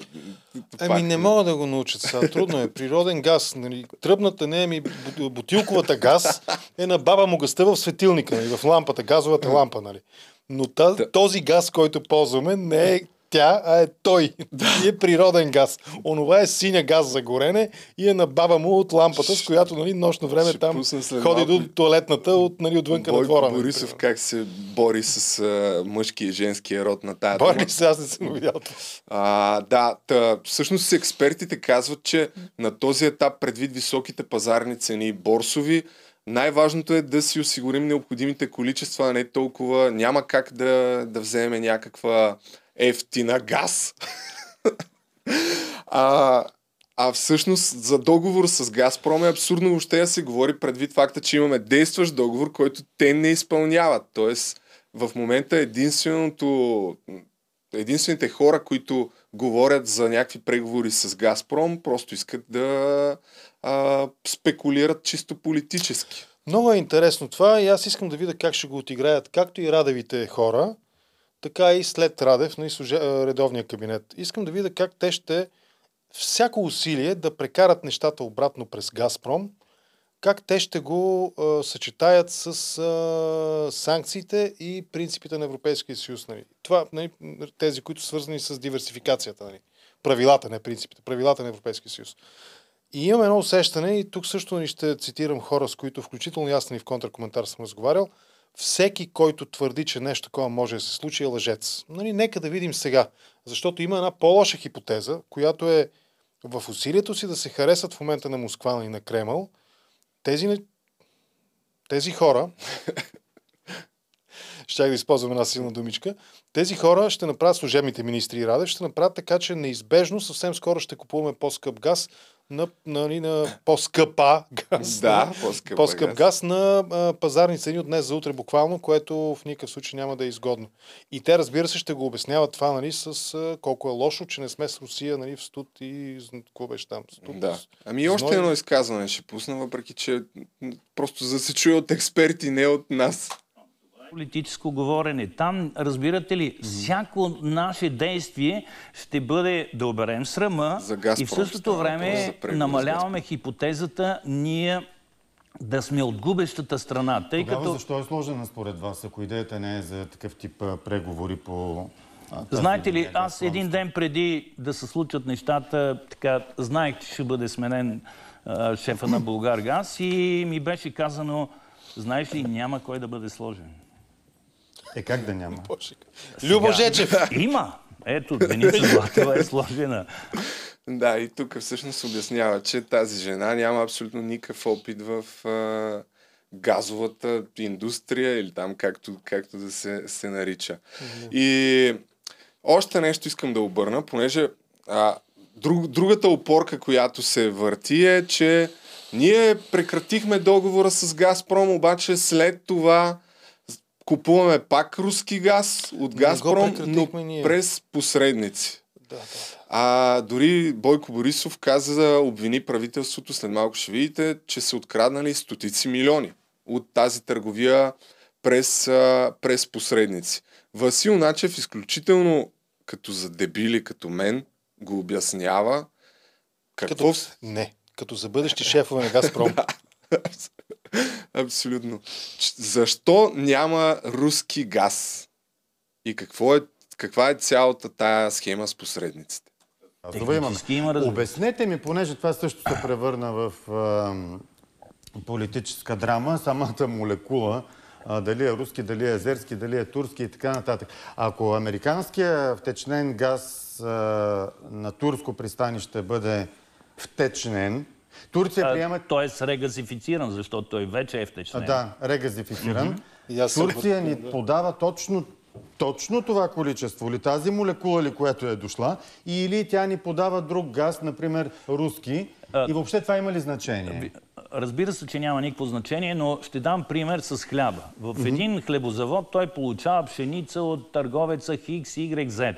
Ами не мога да го научат сега. Трудно е. Природен газ. Нали. Тръбната не е ми бутилковата газ е на баба му гъста в светилника, нали, в лампата, газовата лампа. Нали. Но тази, този газ, който ползваме, не е тя, а е той. И е природен газ. Онова е синя газ за горене и е на баба му от лампата, с която нали, нощно време Ще там ходи до туалетната от, нали, отвънка на Бойко двора. нали, Борисов примерно. как се бори с а, мъжки и женския род на тая дума. Бори се, аз не съм видял. А, да, та, всъщност експертите казват, че на този етап, предвид високите пазарни цени борсови, най-важното е да си осигурим необходимите количества, не толкова. Няма как да, да вземем някаква ефтина газ. а, а всъщност за договор с Газпром е абсурдно въобще да се говори предвид факта, че имаме действащ договор, който те не изпълняват. Тоест, в момента единственото единствените хора, които говорят за някакви преговори с Газпром, просто искат да а, спекулират чисто политически. Много е интересно това и аз искам да видя как ще го отиграят както и радевите хора, така и след Радев, на редовния кабинет. Искам да видя как те ще всяко усилие да прекарат нещата обратно през Газпром, как те ще го а, съчетаят с а, санкциите и принципите на Европейския съюз. Нали. Това, нали, тези, които са свързани с диверсификацията. Нали. Правилата, не принципите, правилата на Европейския съюз. И имам едно усещане, и тук също ни ще цитирам хора, с които включително аз и в контракоментар съм разговарял, всеки, който твърди, че нещо такова може да се случи, е лъжец. Нали, нека да видим сега. Защото има една по-лоша хипотеза, която е в усилието си да се харесат в момента на Москва и на Кремъл, тези, тези хора, щях да използвам една силна думичка, тези хора ще направят служебните министри и Радев, ще направят така, че неизбежно съвсем скоро ще купуваме по-скъп газ на, на, на по-скъпа газ. Да, нали? по-скъпа по-скъп газ. газ на а, пазарни цени от днес за утре буквално, което в никакъв случай няма да е изгодно. И те, разбира се, ще го обясняват това нали, с а, колко е лошо, че не сме с Русия нали, в студ и какво беше там? Студ, Да. Ами и още едно изказване ще пусна, въпреки че просто за да се чуе от експерти, не от нас. Политическо говорене. Там, разбирате ли, всяко наше действие ще бъде да оберем срама и в същото време намаляваме хипотезата ние да сме от губещата страна. Тъй Тогава като защо е сложена според вас, ако идеята не е за такъв тип преговори по... Знаете ли, аз един ден преди да се случат нещата, така, знаех, че ще бъде сменен а, шефа на Българгаз и ми беше казано, знаеш ли, няма кой да бъде сложен. Е, как да няма? Любо Жечев! Има! Ето, Деница Златева е сложена. Да, и тук всъщност обяснява, че тази жена няма абсолютно никакъв опит в а, газовата индустрия или там както, както да се, се нарича. И още нещо искам да обърна, понеже а, друг, другата опорка, която се върти е, че ние прекратихме договора с Газпром, обаче след това купуваме пак руски газ от Газпром, но през посредници. Да, да. А дори Бойко Борисов каза, обвини правителството, след малко ще видите, че са откраднали стотици милиони от тази търговия през, през посредници. Васил Начев изключително като за дебили, като мен, го обяснява. Какво... Като... Не, като за бъдещи шефове на Газпром. Абсолютно. Защо няма руски газ? И какво е, каква е цялата тая схема с посредниците? Това имаме. Има разбира. Обяснете ми, понеже това също се превърна в ам, политическа драма, самата молекула, а, дали е руски, дали е азерски, дали е турски и така нататък. Ако американския втечнен газ а, на турско пристанище бъде втечнен, Турция приема... Тоест регазифициран, защото той вече е втечнен. да, регазифициран. Турция ни подава точно, точно това количество ли, тази молекула ли, която е дошла, или тя ни подава друг газ, например руски. И въобще това има ли значение? Разбира се, че няма никакво значение, но ще дам пример с хляба. В един хлебозавод той получава пшеница от търговеца X, Y, Z.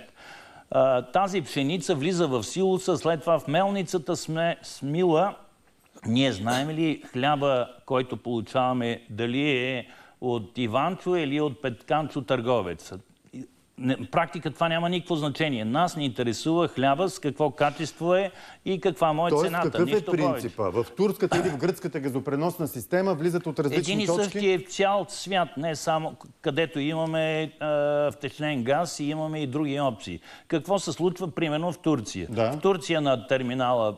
А, Тази пшеница влиза в силоса, след това в мелницата сме смила. Ние знаем ли хляба, който получаваме, дали е от Иванчо или от Петканчо търговеца? Не, практика това няма никакво значение. Нас ни интересува хляба с какво качество е и каква му е Тоест, цената. какъв е повече. принципа? В турската или в гръцката газопреносна система влизат от различни Един и точки? същи е в цял свят, не само където имаме втечнен газ и имаме и други опции. Какво се случва примерно в Турция? Да. В Турция на терминала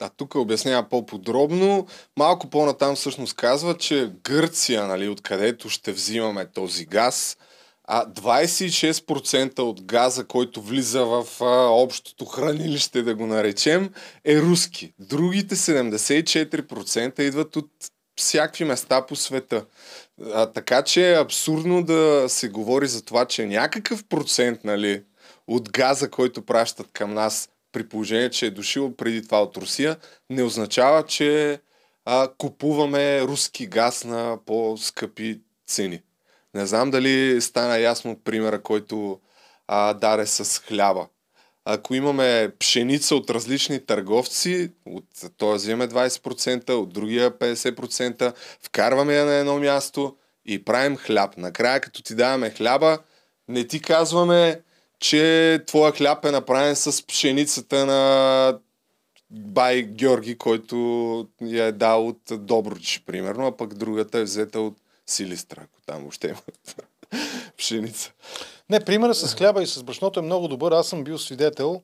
А тук обяснява по-подробно. Малко по-натам всъщност казва, че Гърция, нали, откъдето ще взимаме този газ, а 26% от газа, който влиза в а, общото хранилище, да го наречем, е руски. Другите 74% идват от всякакви места по света. А, така че е абсурдно да се говори за това, че някакъв процент нали, от газа, който пращат към нас, при положение, че е дошил преди това от Русия, не означава, че а, купуваме руски газ на по-скъпи цени. Не знам дали стана ясно примера, който а, даде с хляба. Ако имаме пшеница от различни търговци, от този вземе 20%, от другия 50%, вкарваме я на едно място и правим хляб. Накрая, като ти даваме хляба, не ти казваме, че твоя хляб е направен с пшеницата на бай Георги, който я е дал от Добруч, примерно, а пък другата е взета от Силистра, ако там въобще има пшеница. Не, примерът с хляба и с брашното е много добър. Аз съм бил свидетел.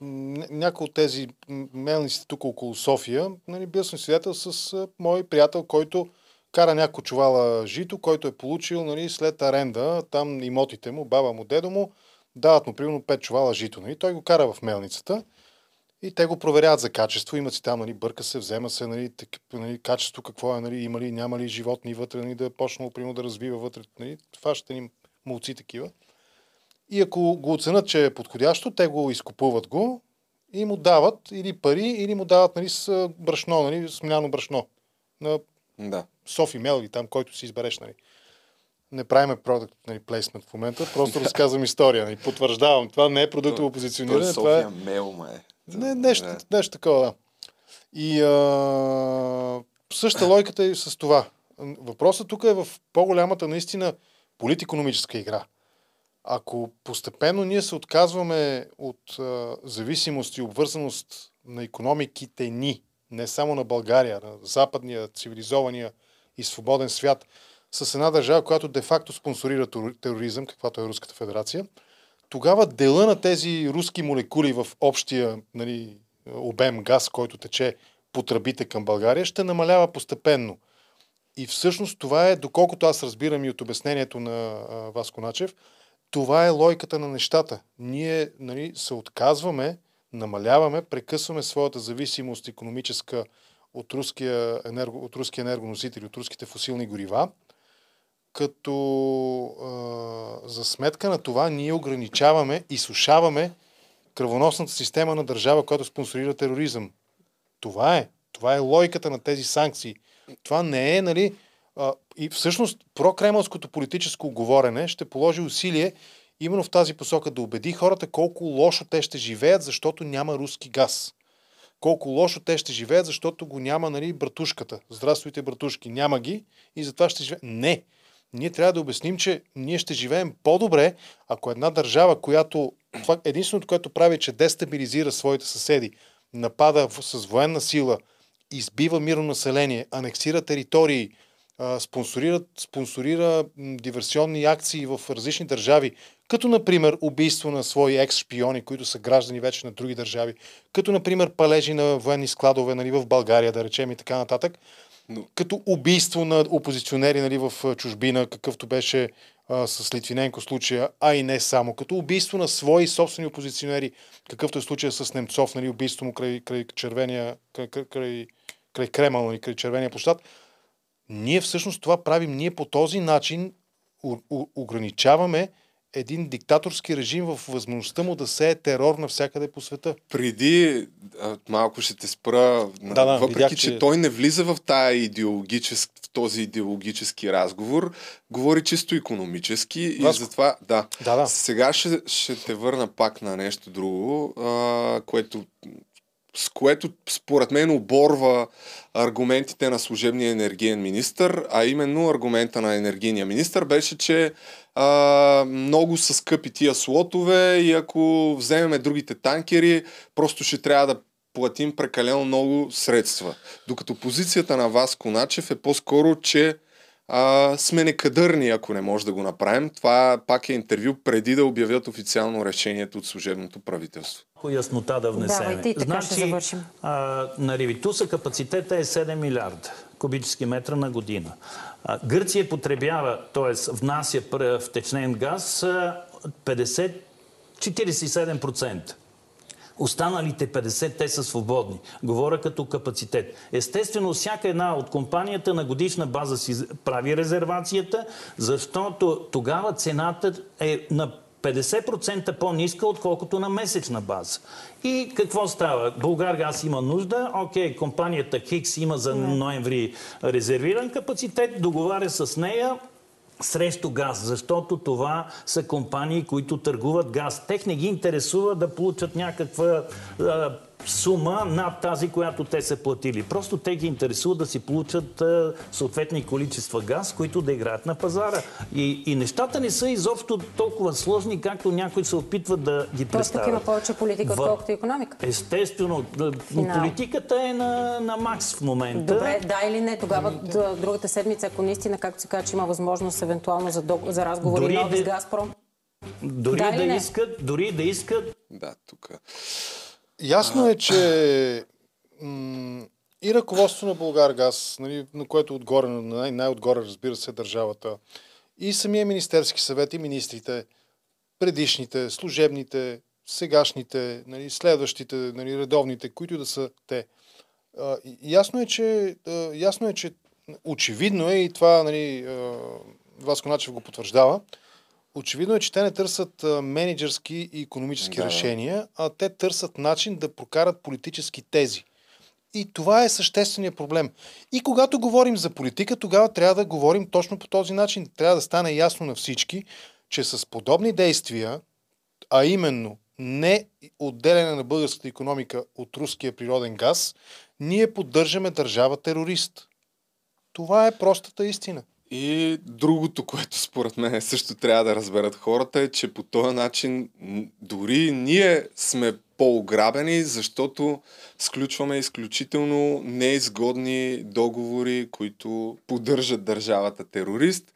Някои от тези м, мелниците тук около София, нали, бил съм свидетел с а, мой приятел, който кара няколко чувала жито, който е получил нали, след аренда, там имотите му, баба му, дедо му, дават му примерно 5 чувала жито. Нали. Той го кара в мелницата и те го проверяват за качество. Имат си там, нали, бърка се, взема се, нали, так, нали, качество какво е, нали, има ли, няма ли животни вътре, нали, да е почнало, примерно, да развива вътре, нали, фащате ни молци такива. И ако го оценят, че е подходящо, те го изкупуват го и му дават или пари, или му дават нали, с брашно, нали, с мляно брашно. На Да. Софи Мел или там, който си избереш. Нали. Не правиме продукт нали, плейсмент в момента, просто разказвам история. Нали. Потвърждавам, това не е продуктово позициониране, това е... София Мел, май. Не, нещо, Да. нещо такова, да. И а, същата логиката е с това. Въпросът тук е в по-голямата наистина политикономическа игра. Ако постепенно ние се отказваме от а, зависимост и обвързаност на економиките ни, не само на България, на западния, цивилизования и свободен свят, с една държава, която де-факто спонсорира терор- тероризъм, каквато е Руската федерация, тогава дела на тези руски молекули в общия нали, обем газ, който тече по тръбите към България, ще намалява постепенно. И всъщност това е, доколкото аз разбирам и от обяснението на а, Васко Начев, това е логиката на нещата. Ние нали, се отказваме, намаляваме, прекъсваме своята зависимост економическа от руския, енерго, от руския енергоносители, от руските фусилни горива, като а, за сметка на това ние ограничаваме и сушаваме кръвоносната система на държава, която спонсорира тероризъм. Това е. Това е логиката на тези санкции. Това не е, нали... А, и всъщност прокремълското политическо говорене ще положи усилие именно в тази посока да убеди хората колко лошо те ще живеят, защото няма руски газ. Колко лошо те ще живеят, защото го няма, нали, братушката. Здравствуйте, братушки. Няма ги и затова ще живеят. Не. Ние трябва да обясним, че ние ще живеем по-добре, ако една държава, която единственото, което прави, че дестабилизира своите съседи, напада с военна сила, избива мирно население, анексира територии, спонсорира, спонсорира диверсионни акции в различни държави, като например убийство на свои екс-шпиони, които са граждани вече на други държави, като например палежи на военни складове нали, в България, да речем и така нататък, Но- като убийство на опозиционери нали, в чужбина, какъвто беше а, с Литвиненко случая, а и не само, като убийство на свои собствени опозиционери, какъвто е случая с Немцов, нали, убийство му край, край червения, край, край, край, Кремъл, нали, край червения площад. Ние всъщност това правим. Ние по този начин ограничаваме един диктаторски режим в възможността му да сее терор навсякъде по света. Преди а, малко ще те спра, Да, да, въпреки видях, че... че- той не влиза в, тая идеологическ... в този идеологически разговор, говори чисто економически Васко. и затова, да. Да, да. Сега ще, ще те върна пак на нещо друго, а, което, с което според мен оборва аргументите на служебния енергиен министр, а именно аргумента на енергийния министр беше, че а, много са скъпи тия слотове и ако вземем другите танкери, просто ще трябва да платим прекалено много средства. Докато позицията на Васко Начев е по-скоро, че а, сме некадърни, ако не може да го направим. Това пак е интервю преди да обявят официално решението от служебното правителство. Яснота да внесем. Давайте и така ще завършим. А, на Ревитуса капацитета е 7 милиарда кубически метра на година. А, Гърция потребява, т.е. внася пр- втечнен газ а, 50, 47%. Останалите 50 те са свободни. Говоря като капацитет. Естествено, всяка една от компанията на годишна база си прави резервацията, защото тогава цената е на 50% по-ниска, отколкото на месечна база. И какво става? Българ газ има нужда, окей, компанията Хикс има за ноември резервиран капацитет, договаря с нея, срещу газ, защото това са компании, които търгуват газ. Тех не ги интересува да получат някаква а, сума над тази, която те са платили. Просто те ги интересува да си получат а, съответни количества газ, които да играят на пазара. И, и нещата не са изобщо толкова сложни, както някои се опитват да ги Тоест представят. тук има повече политика, В- отколкото економика. Естествено, Финал. политиката е на, на макс в момента. Добре, да или не, тогава д- другата седмица, ако наистина, както се казва, че има възможност евентуално за, дог- за разговори Дори нови да- с Газпром, Дори Да да, искат, дори да искат, Да, тук. Ясно е, че м- и ръководството на Българгаз, нали, на което отгоре, на най- най-отгоре, разбира се, държавата, и самия Министерски съвет, и министрите, предишните, служебните, сегашните, нали, следващите, нали, редовните, които да са те. А, ясно е, че, а, ясно е, че очевидно е, и това нали, а, Васко Начев го потвърждава, очевидно е, че те не търсят менеджерски и економически Да. решения, а те търсят начин да прокарат политически тези. И това е същественият проблем. И когато говорим за политика, тогава трябва да говорим точно по този начин. Трябва да стане ясно на всички, че с подобни действия, а именно не отделяне на българската економика от руския природен газ, ние поддържаме държава терорист. Това е простата истина. И другото, което според мен също трябва да разберат хората е, че по този начин дори ние сме по-ограбени, защото сключваме изключително неизгодни договори, които поддържат държавата терорист.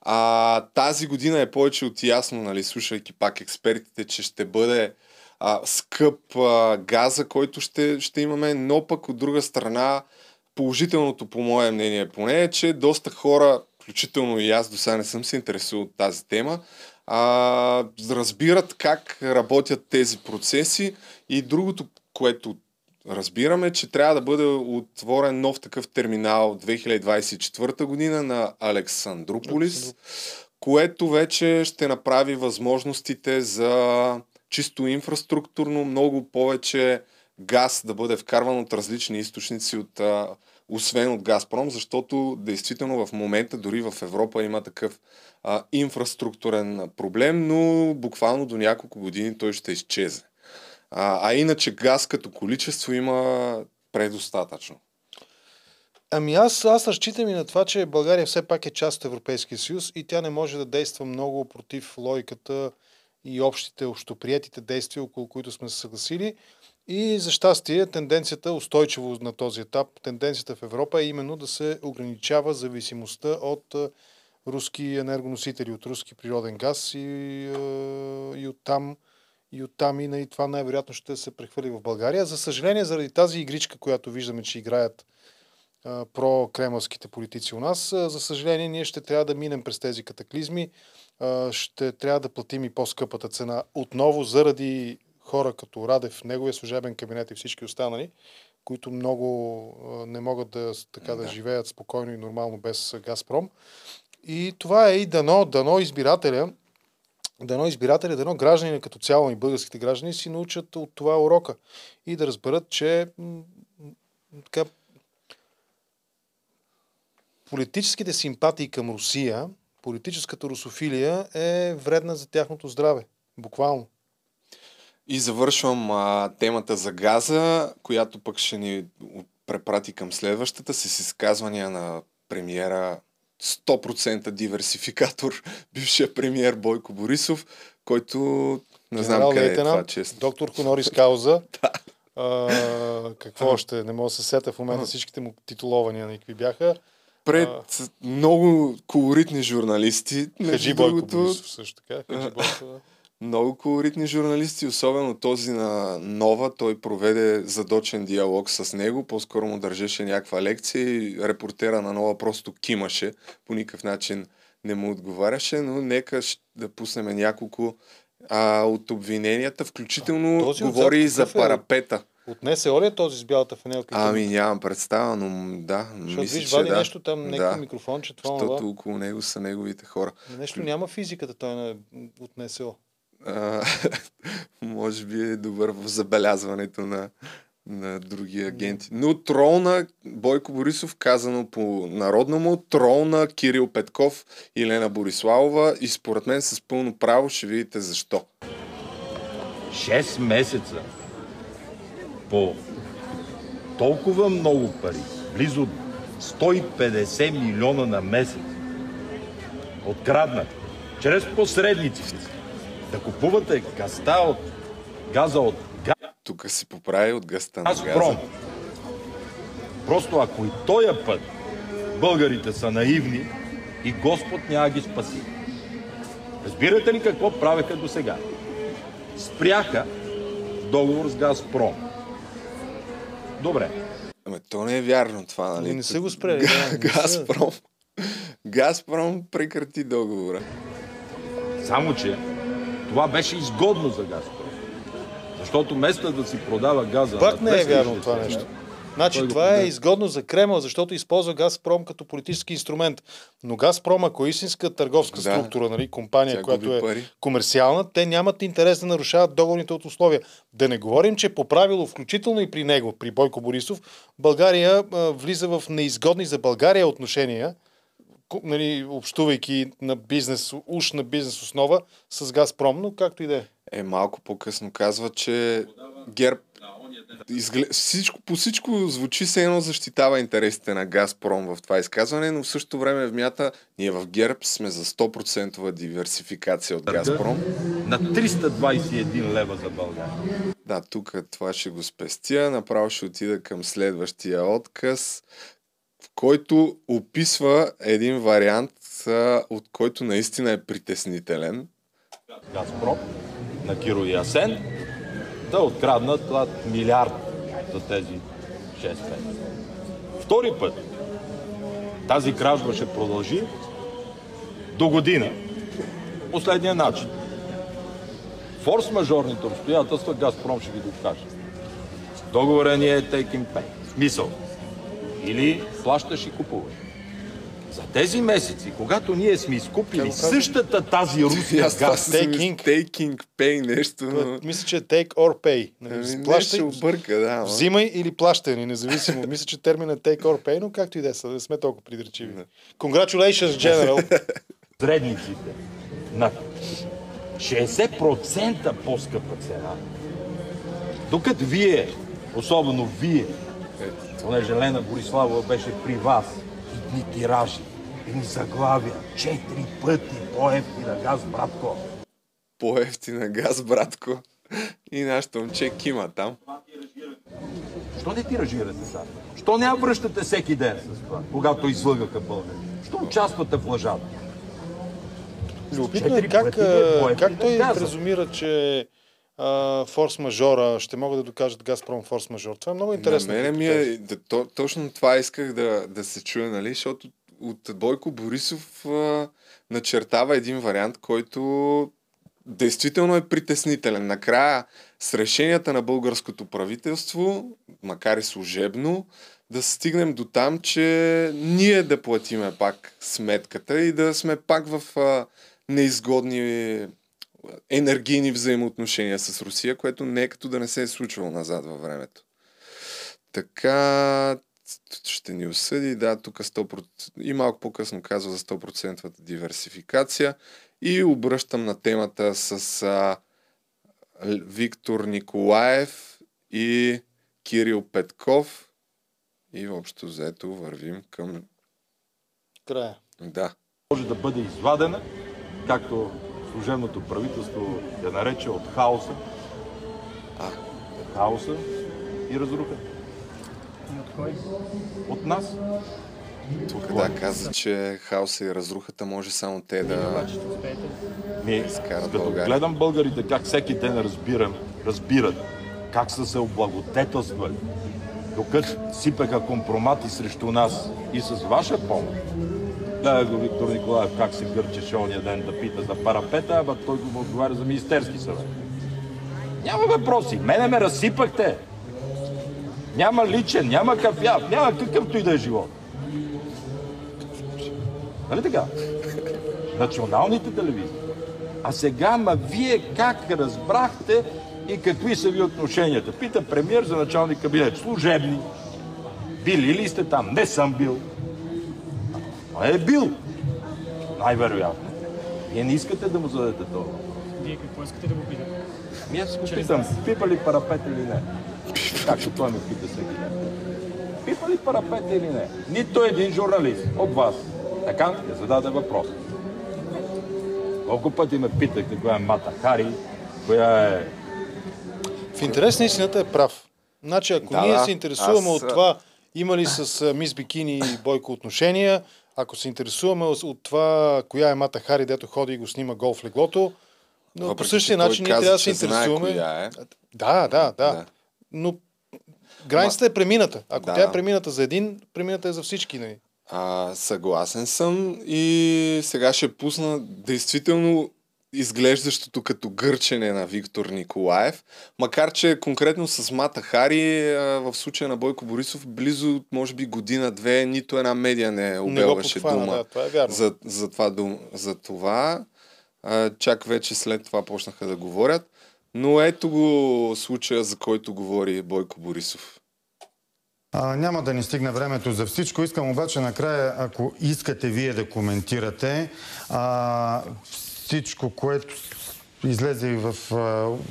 А тази година е повече от ясно, нали, слушайки пак експертите, че ще бъде а, скъп а, газа, който ще, ще имаме, но пък от друга страна положителното, по мое мнение поне, е, че доста хора, включително и аз до сега не съм се интересувал от тази тема, а, разбират как работят тези процеси. И другото, което разбираме, че трябва да бъде отворен нов такъв терминал 2024 година на Александрополис, което вече ще направи възможностите за чисто инфраструктурно много повече газ да бъде вкарван от различни източници, от, а, освен от Газпром, защото действително в момента дори в Европа има такъв а, инфраструктурен проблем, но буквално до няколко години той ще изчезне. А, а иначе газ като количество има предостатъчно. Ами аз, аз разчитам и на това, че България все пак е част от Европейския съюз и тя не може да действа много против логиката и общите, общоприятите действия, около които сме се съгласили. И за щастие, тенденцията, устойчиво на този етап, тенденцията в Европа е именно да се ограничава зависимостта от руски енергоносители, от руски природен газ и, и оттам и оттам и, и това най-вероятно ще се прехвърли в България. За съжаление, заради тази игричка, която виждаме, че играят про-кремълските политици у нас, за съжаление, ние ще трябва да минем през тези катаклизми, ще трябва да платим и по-скъпата цена отново заради хора като Радев, неговия служебен кабинет и всички останали, които много не могат да, така, да живеят спокойно и нормално без Газпром. И това е и дано, дано избирателя, дано избирателя, дано гражданина като цяло и българските граждани си научат от това урока и да разберат, че м, така, политическите симпатии към Русия, политическата русофилия е вредна за тяхното здраве. Буквално. И завършвам а, темата за газа, която пък ще ни препрати към следващата с изказвания на премиера 100% диверсификатор, бившия премиер Бойко Борисов, който не знам Генерал къде е това, честно. Доктор Хонорис Кауза. а, какво още? Не мога да се сета в момента всичките му титулования на какви бяха. Пред много колоритни журналисти. Хаджи Бойко другото, Борисов също така. Хаджи Бойко. Да. Много колоритни журналисти, особено този на Нова. Той проведе задочен диалог с него, по-скоро му държеше някаква лекция и репортера на Нова просто кимаше, по никакъв начин не му отговаряше, но нека да пуснем няколко а, от обвиненията, включително този отзад говори и за е? парапета. Отнесе е този с бялата фанелка? и Ами нямам представа, но да, Защото мисля, виж, че вади да. нещо там, някакво микрофонче, това, Защото около него са неговите хора. Нещо няма физиката той на от НСО. Може би е добър в забелязването на, на други агенти. Но трол на Бойко Борисов, казано по народно му, трол на Кирил Петков и Лена Бориславова и според мен с пълно право ще видите защо. 6 месеца по толкова много пари, близо 150 милиона на месец, откраднат, чрез посредниците да купувате газта от газа от Тук си поправи от гъста на Газпром. газа. Просто ако и този път българите са наивни и Господ няма ги спаси. Разбирате ли какво правеха до сега? Спряха договор с Газпром. Добре. Ами то не е вярно това, нали? Ами не са го спрели, да, не са. Газпром. Газпром прекрати договора. Само, че това беше изгодно за Газпром. Защото вместо да си продава газа Пак не е 260, вярно това нещо. Значи Той това е изгодно за Кремъл, защото използва Газпром като политически инструмент. Но Газпром, ако е истинска търговска Да. структура, нали, компания, Тя която е пари. комерциална, те нямат интерес да нарушават договорните от условия. Да не говорим, че по правило, включително и при него, при Бойко Борисов, България а, влиза в неизгодни за България отношения, нали, общувайки на бизнес, уж на бизнес основа с Газпром, но както и да е. Е, малко по-късно казва, че ГЕРБ изглед... всичко, по всичко звучи се едно защитава интересите на Газпром в това изказване, но в същото време вмята, ние в ГЕРБ сме за 100% диверсификация от Газпром. на 321 лева за България. Да, тук това ще го спестя. Направо ще отида към следващия отказ, който описва един вариант, от който наистина е притеснителен. Газпром на Киро и Асен да откраднат милиард за тези 6 месеца. Втори път тази кражба ще продължи до година. Последния начин. Форс-мажорните обстоятелства Газпром ще ги докаже. Договорът ни е take pay. Смисъл. Или плащаш и купуваш. За тези месеци, когато ние сме изкупили същата тази руска газ, Taking. taking pay нещо. но- Мисля, че е take or pay. Нали, Ами, плащай, обърка, да. Взимай или плащай, ни, независимо. Мисля, че терминът take or pay, но както и да е, са, не сме толкова придирчиви. Congratulations, General. средниците на 60% по-скъпа цена. Докато вие, особено вие, понеже Лена Бориславова беше при вас, едни тиражи, едни заглавия, четири пъти по-ефтина газ, братко. По-ефтина газ, братко. И нашето момче Кима там. Що не тиражирате сега? Що не връщате всеки ден с това, когато излъгаха българи? Що участвате в лъжата? Любопитно е как, е как той презумира, че форс-мажора ще могат да докажат Газпром форс-мажор. Това е много интересно. На мене ми е, да, то, точно това исках да, да се чуе, нали, защото от Бойко Борисов а, начертава един вариант, който действително е притеснителен. Накрая с решенията на българското правителство, макар и служебно, да стигнем до там, че ние да платиме пак сметката и да сме пак в а, неизгодни енергийни взаимоотношения с Русия, което не е като да не се е случвало назад във времето. Така ще ни осъди, да, тук 100%, и малко по-късно казва за 100% диверсификация и обръщам на темата с а, Виктор Николаев и Кирил Петков и общо взето вървим към... Края. Да. може да бъде извадена, както служебното правителство я нарече от хаоса. А. Хаоса и разруха. От нас. Тук да каза, че хаоса и разрухата може само те да... Ми, Изкарат като България. гледам българите как всеки ден разбирам, разбират как са се облагодетелствали, докато сипеха компромати срещу нас и с ваша помощ. Гледа го Виктор Николаев как се гърчеше ония ден да пита за парапета, ама той го отговаря за Министерски съвет. Няма въпроси. Мене ме разсипахте. Няма личен, няма кафяв, няма какъвто и да е живот. Нали така? Националните телевизии. А сега, ма вие как разбрахте и какви са ви отношенията? Пита премьер за началник кабинет. Служебни. Били ли сте там? Не съм бил. А е бил. Най-вероятно. Вие не искате да му зададете това. Вие какво искате да го питате? Ми аз го питам, пипа ли парапет или не? Както той ме пита всеки ден. Пипа ли парапет или не? Нито един журналист от вас. Така не зададе въпрос. Колко пъти ме питахте коя е Мата Хари, коя е... В интерес на истината е прав. Значи, ако Да, ние се интересуваме Аз, от това, има ли с Мис Бикини и Бойко отношения, ако се интересуваме от- това, коя е Мата Хари, дето ходи и го снима гол в леглото, но по Въпреки, същия че той начин ние трябва да се интересуваме. коя е. Да, да, да. Да. Но границата е премината. Ако Да. тя е премината за един, премината е за всички. Нали? А, съгласен съм и сега ще пусна действително изглеждащото като гърчене на Виктор Николаев, макар че конкретно с Мата Хари а, в случая на Бойко Борисов близо, може би година-две, нито една медия не обелваше дума да, това е вярно. за, за това. Дум, за това. А, чак вече след това почнаха да говорят. Но ето го случая, за който говори Бойко Борисов. А, няма да ни стигне времето за всичко. Искам обаче накрая, ако искате вие да коментирате а, всичко, което излезе и в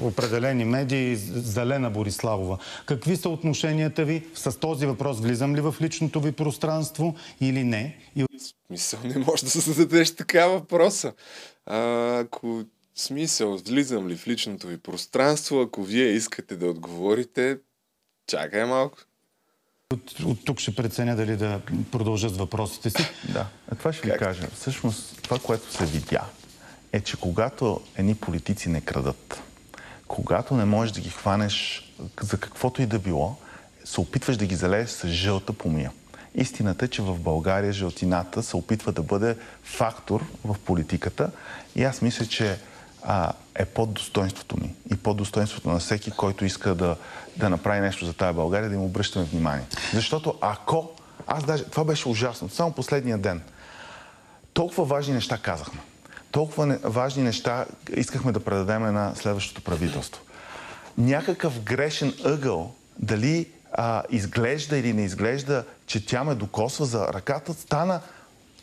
определени медии за Лена Бориславова. Какви са отношенията ви? С този въпрос влизам ли в личното ви пространство или не? И Смисъл, не може да се зададеш така въпроса. А, ако смисъл, влизам ли в личното ви пространство, ако вие искате да отговорите, чакай малко. от, от тук ще преценя дали да продължа с въпросите си. Да, а това ще ви кажа. Всъщност, това, което се видя, е, че когато едни политици не крадат, когато не можеш да ги хванеш за каквото и да било, се опитваш да ги залееш с жълта помия. Истината е, че в България жълтината се опитва да бъде фактор в политиката и аз мисля, че а, е под достоинството ми и под достоинството на всеки, който иска да, да направи нещо за тази България, да им обръщаме внимание. Защото ако... Аз даже... Това беше ужасно. Само последния ден. Толкова важни неща казахме. Толкова важни неща искахме да предадем на следващото правителство. Някакъв грешен ъгъл, дали а, изглежда или не изглежда, че тя ме докосва за ръката, стана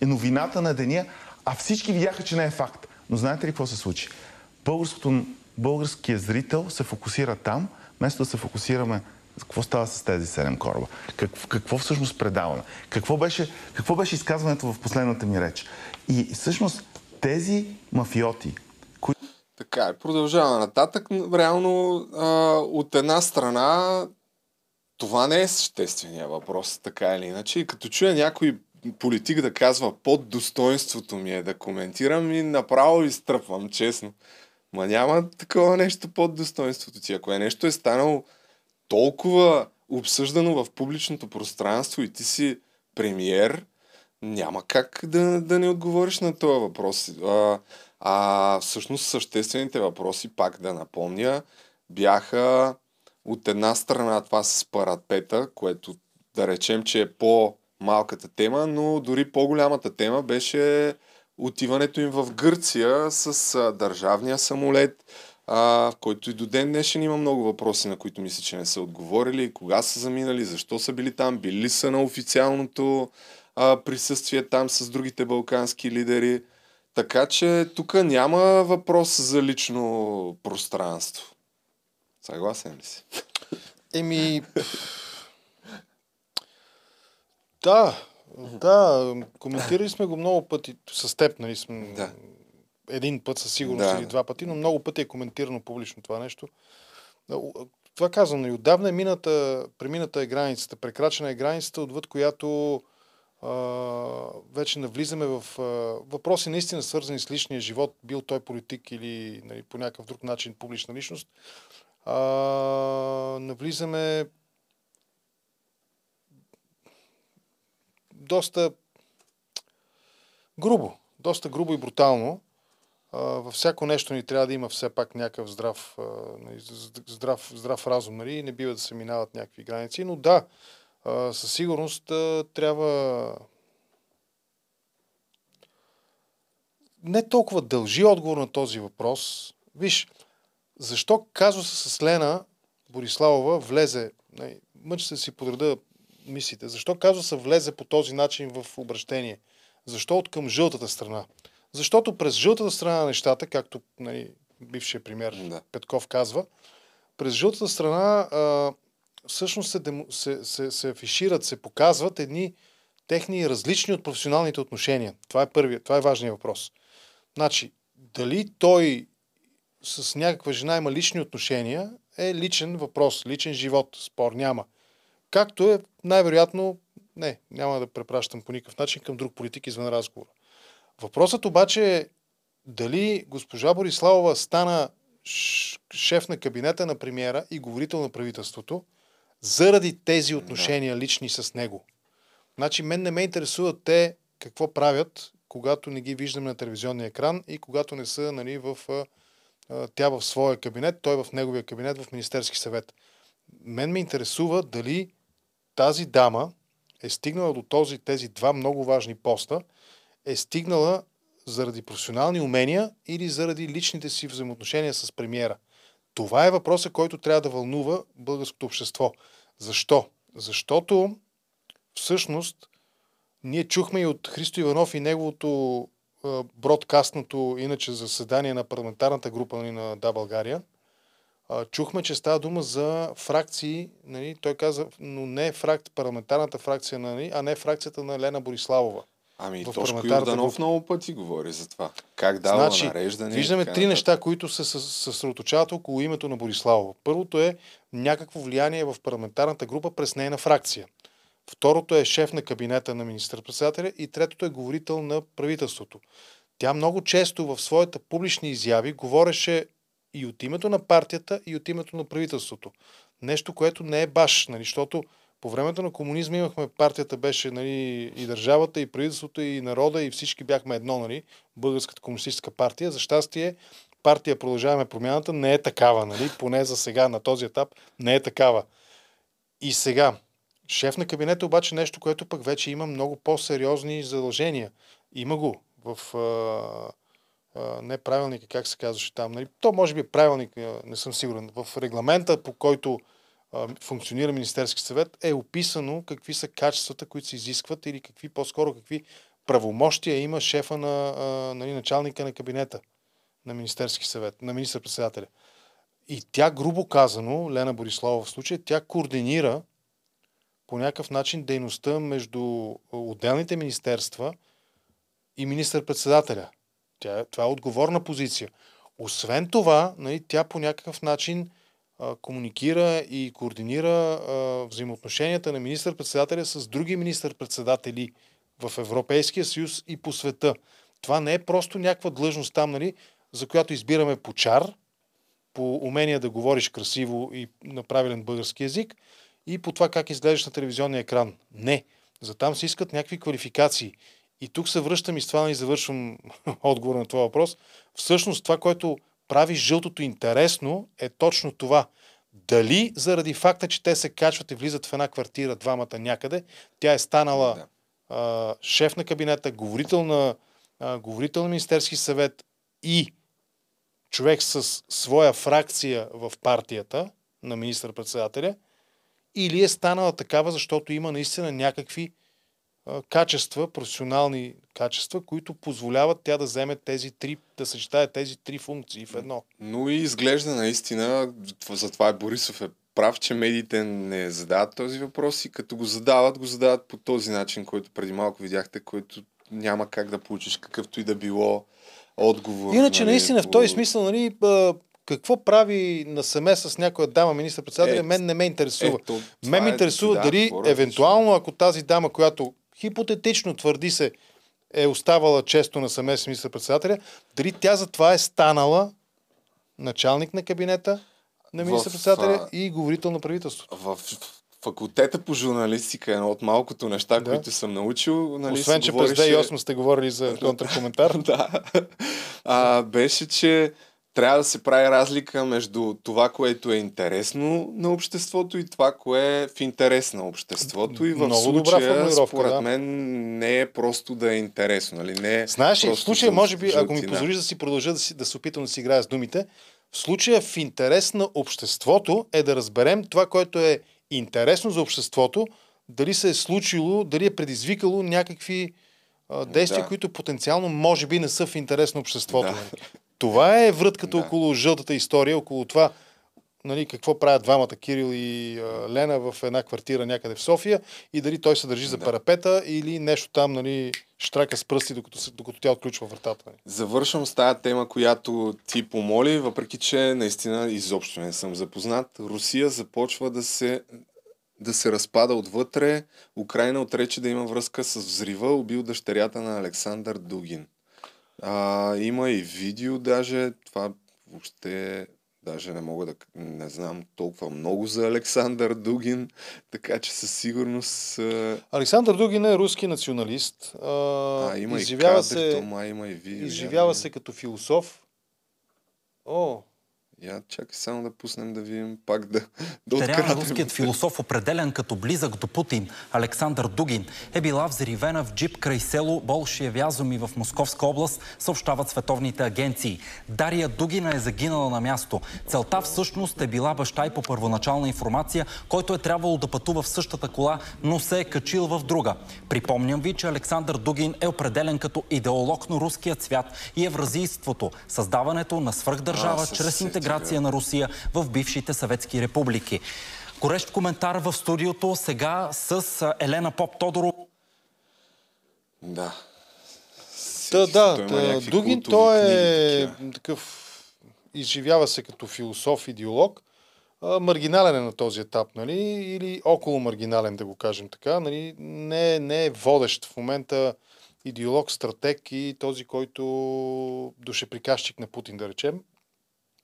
новината на деня, а всички видяха, че не е факт. Но знаете ли какво се случи? Българското, българският зрител се фокусира там, вместо да се фокусираме Какво става с тези седем кораба? Какво, какво всъщност предаваме? Какво беше, какво беше изказването в последната ми реч? И всъщност тези мафиоти, които... Така е, продължава нататък. Реално, а, от една страна, това не е съществения въпрос, така или иначе. И като чуя някой политик да казва под достоинството ми е да коментирам и направо изтръпвам, честно. Ма няма такова нещо под достоинството ти. Ако е нещо е станало толкова обсъждано в публичното пространство и ти си премиер, няма как да, да не отговориш на този въпрос. А, а всъщност съществените въпроси, пак да напомня, бяха от една страна това с парадпета, което да речем, че е по-малката тема, но дори по-голямата тема беше отиването им в Гърция с а, държавния самолет, а, в който и до ден днешен има много въпроси, на които мисля, че не са отговорили. Кога са заминали, защо са били там, били са на официалното а, присъствие там с другите балкански лидери. Така че тук няма въпрос за лично пространство. Съгласен ли си? Еми... Да, да, коментирали сме го много пъти с теб, нали сме... Да. Един път със сигурност Да. или два пъти, но много пъти е коментирано публично това нещо. Това казвам, и отдавна е мината, премината е границата, прекрачена е границата, отвъд която вече навлизаме в въпроси наистина свързани с личния живот, бил той политик или нали, по някакъв друг начин публична личност. Навлизаме доста грубо, доста грубо и брутално. Във всяко нещо ни трябва да има все пак някакъв здрав, нали, здрав, здрав разум, нали? не бива да се минават някакви граници. Но да, а, със сигурност а, трябва не толкова дължи отговор на този въпрос. Виж, защо казуса с Лена Бориславова влезе, мъча се да си подреда мислите, защо казуса влезе по този начин в обращение? Защо от към жълтата страна? Защото през жълтата страна на нещата, както нали, бившия премьер Да. Петков казва, през жълтата страна а, всъщност се, демо, се, се, се афишират, се показват едни техни различни от професионалните отношения. Това е първият, това е важният въпрос. Значи, дали той с някаква жена има лични отношения, е личен въпрос, личен живот, спор няма. Както е най-вероятно, не, няма да препращам по никакъв начин към друг политик извън разговора. Въпросът обаче е дали госпожа Бориславова стана шеф на кабинета на премиера и говорител на правителството заради тези отношения лични с него. Значи мен не ме интересуват те какво правят, когато не ги виждам на телевизионния екран и когато не са нали, в, тя в своя кабинет, той в неговия кабинет в Министерски съвет. Мен ме интересува дали тази дама е стигнала до този, тези два много важни поста, е стигнала заради професионални умения или заради личните си взаимоотношения с премиера. Това е въпросът, който трябва да вълнува българското общество. Защо? Защото всъщност ние чухме и от Христо Иванов и неговото а, бродкастното, иначе заседание на парламентарната група нали, на Да България. А, чухме, че става дума за фракции, нали, той каза, но не фрак, парламентарната фракция, нали, а не фракцията на Лена Бориславова. Ами, в Тошко Йорданов група. много пъти говори за това. Как дава Значи, нареждане. виждаме три неща, които се със- съсредоточават около името на Бориславова. Първото е някакво влияние в парламентарната група през нейна фракция. Второто е шеф на кабинета на министър-председателя и третото е говорител на правителството. Тя много често в своите публични изяви говореше и от името на партията, и от името на правителството. Нещо, което не е баш, нали, защото по времето на комунизма имахме партията беше нали, и държавата, и правителството, и народа, и всички бяхме едно, нали, Българската комунистическа партия. За щастие, партия Продължаваме промяната не е такава, нали, поне за сега на този етап не е такава. И сега, шеф на кабинета обаче нещо, което пък вече има много по-сериозни задължения. Има го в а, а, не правилника, как се казваше там. Нали? То може би правилник, не съм сигурен. В регламента, по който функционира Министерски съвет, е описано какви са качествата, които се изискват или какви по-скоро какви правомощия има шефа на нали, началника на кабинета на Министерски съвет, на министър-председателя. И тя, грубо казано, Лена Борислава в случая, тя координира по някакъв начин дейността между отделните министерства и министър-председателя. Тя, това е отговорна позиция. Освен това, нали, тя по някакъв начин комуникира и координира взаимоотношенията на министър-председателя с други министър-председатели в Европейския съюз и по света. Това не е просто някаква длъжност там, нали, за която избираме по чар, по умение да говориш красиво и на правилен български язик и по това как изглеждаш на телевизионния екран. Не. За там се искат някакви квалификации. И тук се връщам и с това и завършвам отговор на това въпрос. Всъщност това, което прави жълтото интересно, е точно това. Дали заради факта, че те се качват и влизат в една квартира двамата някъде, тя е станала да. а, шеф на кабинета, говорител на, а, говорител на Министерски съвет и човек с своя фракция в партията на министър-председателя, или е станала такава, защото има наистина някакви качества, професионални качества, които позволяват тя да вземе тези три, да съчетае тези три функции в едно. Но и изглежда наистина, затова е Борисов е прав, че медиите не задават този въпрос и като го задават, го задават по този начин, който преди малко видяхте, който няма как да получиш какъвто и да било отговор. Иначе нали, наистина по... в този смисъл, нали, какво прави насаме с някоя дама министър-председателя, е, мен не ме интересува. Ето, мен ме е интересува да, дали евентуално, ако тази дама, която хипотетично твърди се, е оставала често на с министър-председателя, дали тя за това е станала началник на кабинета на министър-председателя и говорител на правителството. В факултета по журналистика е едно от малкото неща, да. които съм научил. Нали, Освен, че говорише... през 2008 сте говорили за контракоментар. да. А, беше, че трябва да се прави разлика между това, което е интересно на обществото и това, кое е в интерес на обществото. И в Много случая, според да. мен, не е просто да е интересно. Нали? Не е Знаеш, в случая, може би, ако ми позволиш да си продължа да, си, да се опитам да си играя с думите, в случая в интерес на обществото е да разберем това, което е интересно за обществото, дали се е случило, дали е предизвикало някакви действия, да. които потенциално може би не са в интерес на обществото. Да. Това е врътката да. около жълтата история, около това нали, какво правят двамата Кирил и а, Лена в една квартира някъде в София и дали той се държи за да. парапета или нещо там нали, штрака с пръсти, докато, докато тя отключва вратата. Нали. Завършвам с тази тема, която ти помоли, въпреки че наистина изобщо не съм запознат. Русия започва да се да се разпада отвътре. Украина отрече да има връзка с взрива, убил дъщерята на Александър Дугин. А, има и видео даже, това въобще даже не мога да не знам толкова много за Александър Дугин, така че със сигурност... Александър Дугин е руски националист. А, а има изживява и кадри, се, тома, има и видео. Изживява се като философ. О, я чакай само да пуснем да видим пак да, да открадем. руският философ, определен като близък до Путин, Александър Дугин, е била взривена в джип край село Болшиевязоми в Московска област, съобщават световните агенции. Дария Дугина е загинала на място. Целта всъщност е била баща и по първоначална информация, който е трябвало да пътува в същата кола, но се е качил в друга. Припомням ви, че Александър Дугин е определен като идеолог на руския цвят и евразийството, създаването на свръхдържава чрез интеграция интеграция на Русия в бившите съветски републики. Горещ коментар в студиото сега с Елена Поп-Тодоро. Да. Да, да, да Дугин той е такъв, изживява се като философ, идеолог, маргинален е на този етап, нали, или около маргинален, да го кажем така, нали, не, не е водещ в момента идеолог, стратег и този, който душеприказчик на Путин, да речем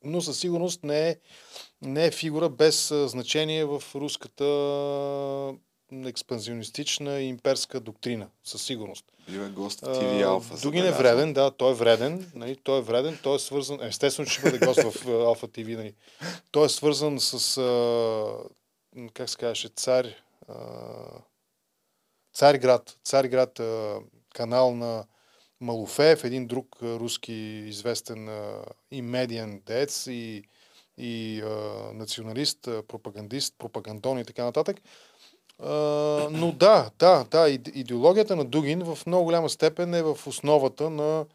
но със сигурност не е, не е фигура без значение в руската експанзионистична и имперска доктрина, със сигурност. Бива гост в TV Alpha. Дугин е вреден, да, той е вреден. Нали, той е вреден, той е свързан... Естествено, че ще бъде гост в Alpha TV. Нали. Той е свързан с... А, как се казваше? Цар... А, Царград. Царград а, канал на Малофеев, един друг руски известен и медиен дец, и, и а, националист, пропагандист, пропагандон и така нататък. А, но да, да, да, идеологията на Дугин в много голяма степен е в основата на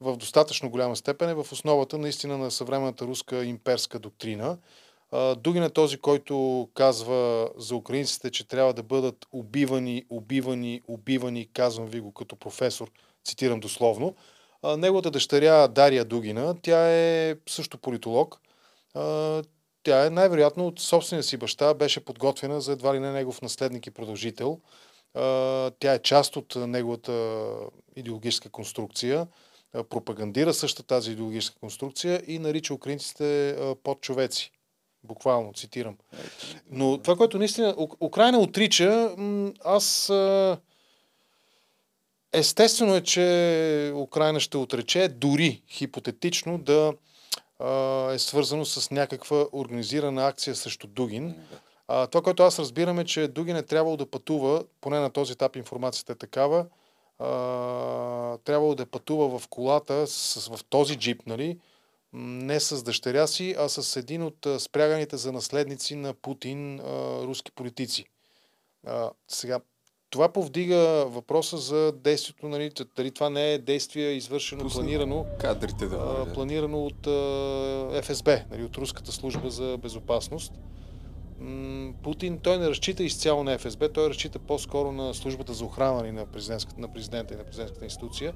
в достатъчно голяма степен е в основата наистина на съвременната руска имперска доктрина. Дугин е този, който казва за украинците, че трябва да бъдат убивани, убивани, убивани, казвам ви го като професор, цитирам дословно. А, Неговата дъщеря Дария Дугина, тя е също политолог. А, Тя е най-вероятно от собствения си баща, беше подготвена за едва ли не негов наследник и продължител. А, Тя е част от неговата идеологическа конструкция, а, пропагандира същата тази идеологическа конструкция и нарича украинците а, подчовеци. Буквално, цитирам. Но това, което наистина Украина отрича, аз а, естествено е, че Украина ще отрече, дори хипотетично да е свързано с някаква организирана акция срещу Дугин. А, това, което аз разбирам е, че Дугин е трябвало да пътува, поне на този етап информацията е такава, а, трябвало да пътува в колата, с, в този джип, нали, не с дъщеря си, а с един от спряганите за наследници на Путин а, руски политици. А, сега, това повдига въпроса за действието, нали, дали това не е действие извършено, Пусна планирано, Кадрите да а, планирано от а, ФСБ, нали, от Руската служба за безопасност. М, Путин, той не разчита изцяло на ФСБ, той разчита по-скоро на службата за охрана на, на президента и на президентската институция.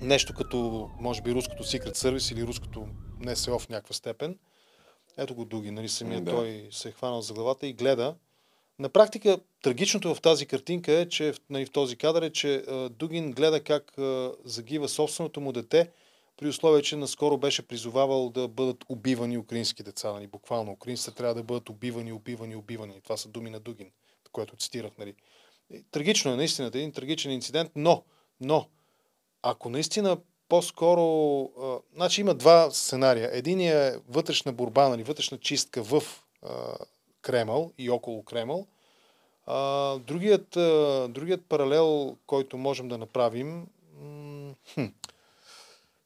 Нещо като, може би, руското Secret Service или руското НСО в някаква степен. Ето го Дуги, нали, самия Да. той се е хванал за главата и гледа. На практика, трагичното в тази картинка е, че нали, в този кадър е, че Дугин гледа как загива собственото му дете, при условие, че наскоро беше призовавал да бъдат убивани украински деца. Нали, буквално, украинците трябва да бъдат убивани, убивани, убивани. Това са думи на Дугин, което цитирах. Нали. Трагично е, наистина, един трагичен инцидент, но, но, ако наистина по-скоро... А, значи има два сценария. Единият е вътрешна борба, нали, вътрешна чистка в Кремъл и около Кремъл. А, другият, а, другият паралел, който можем да направим... хм,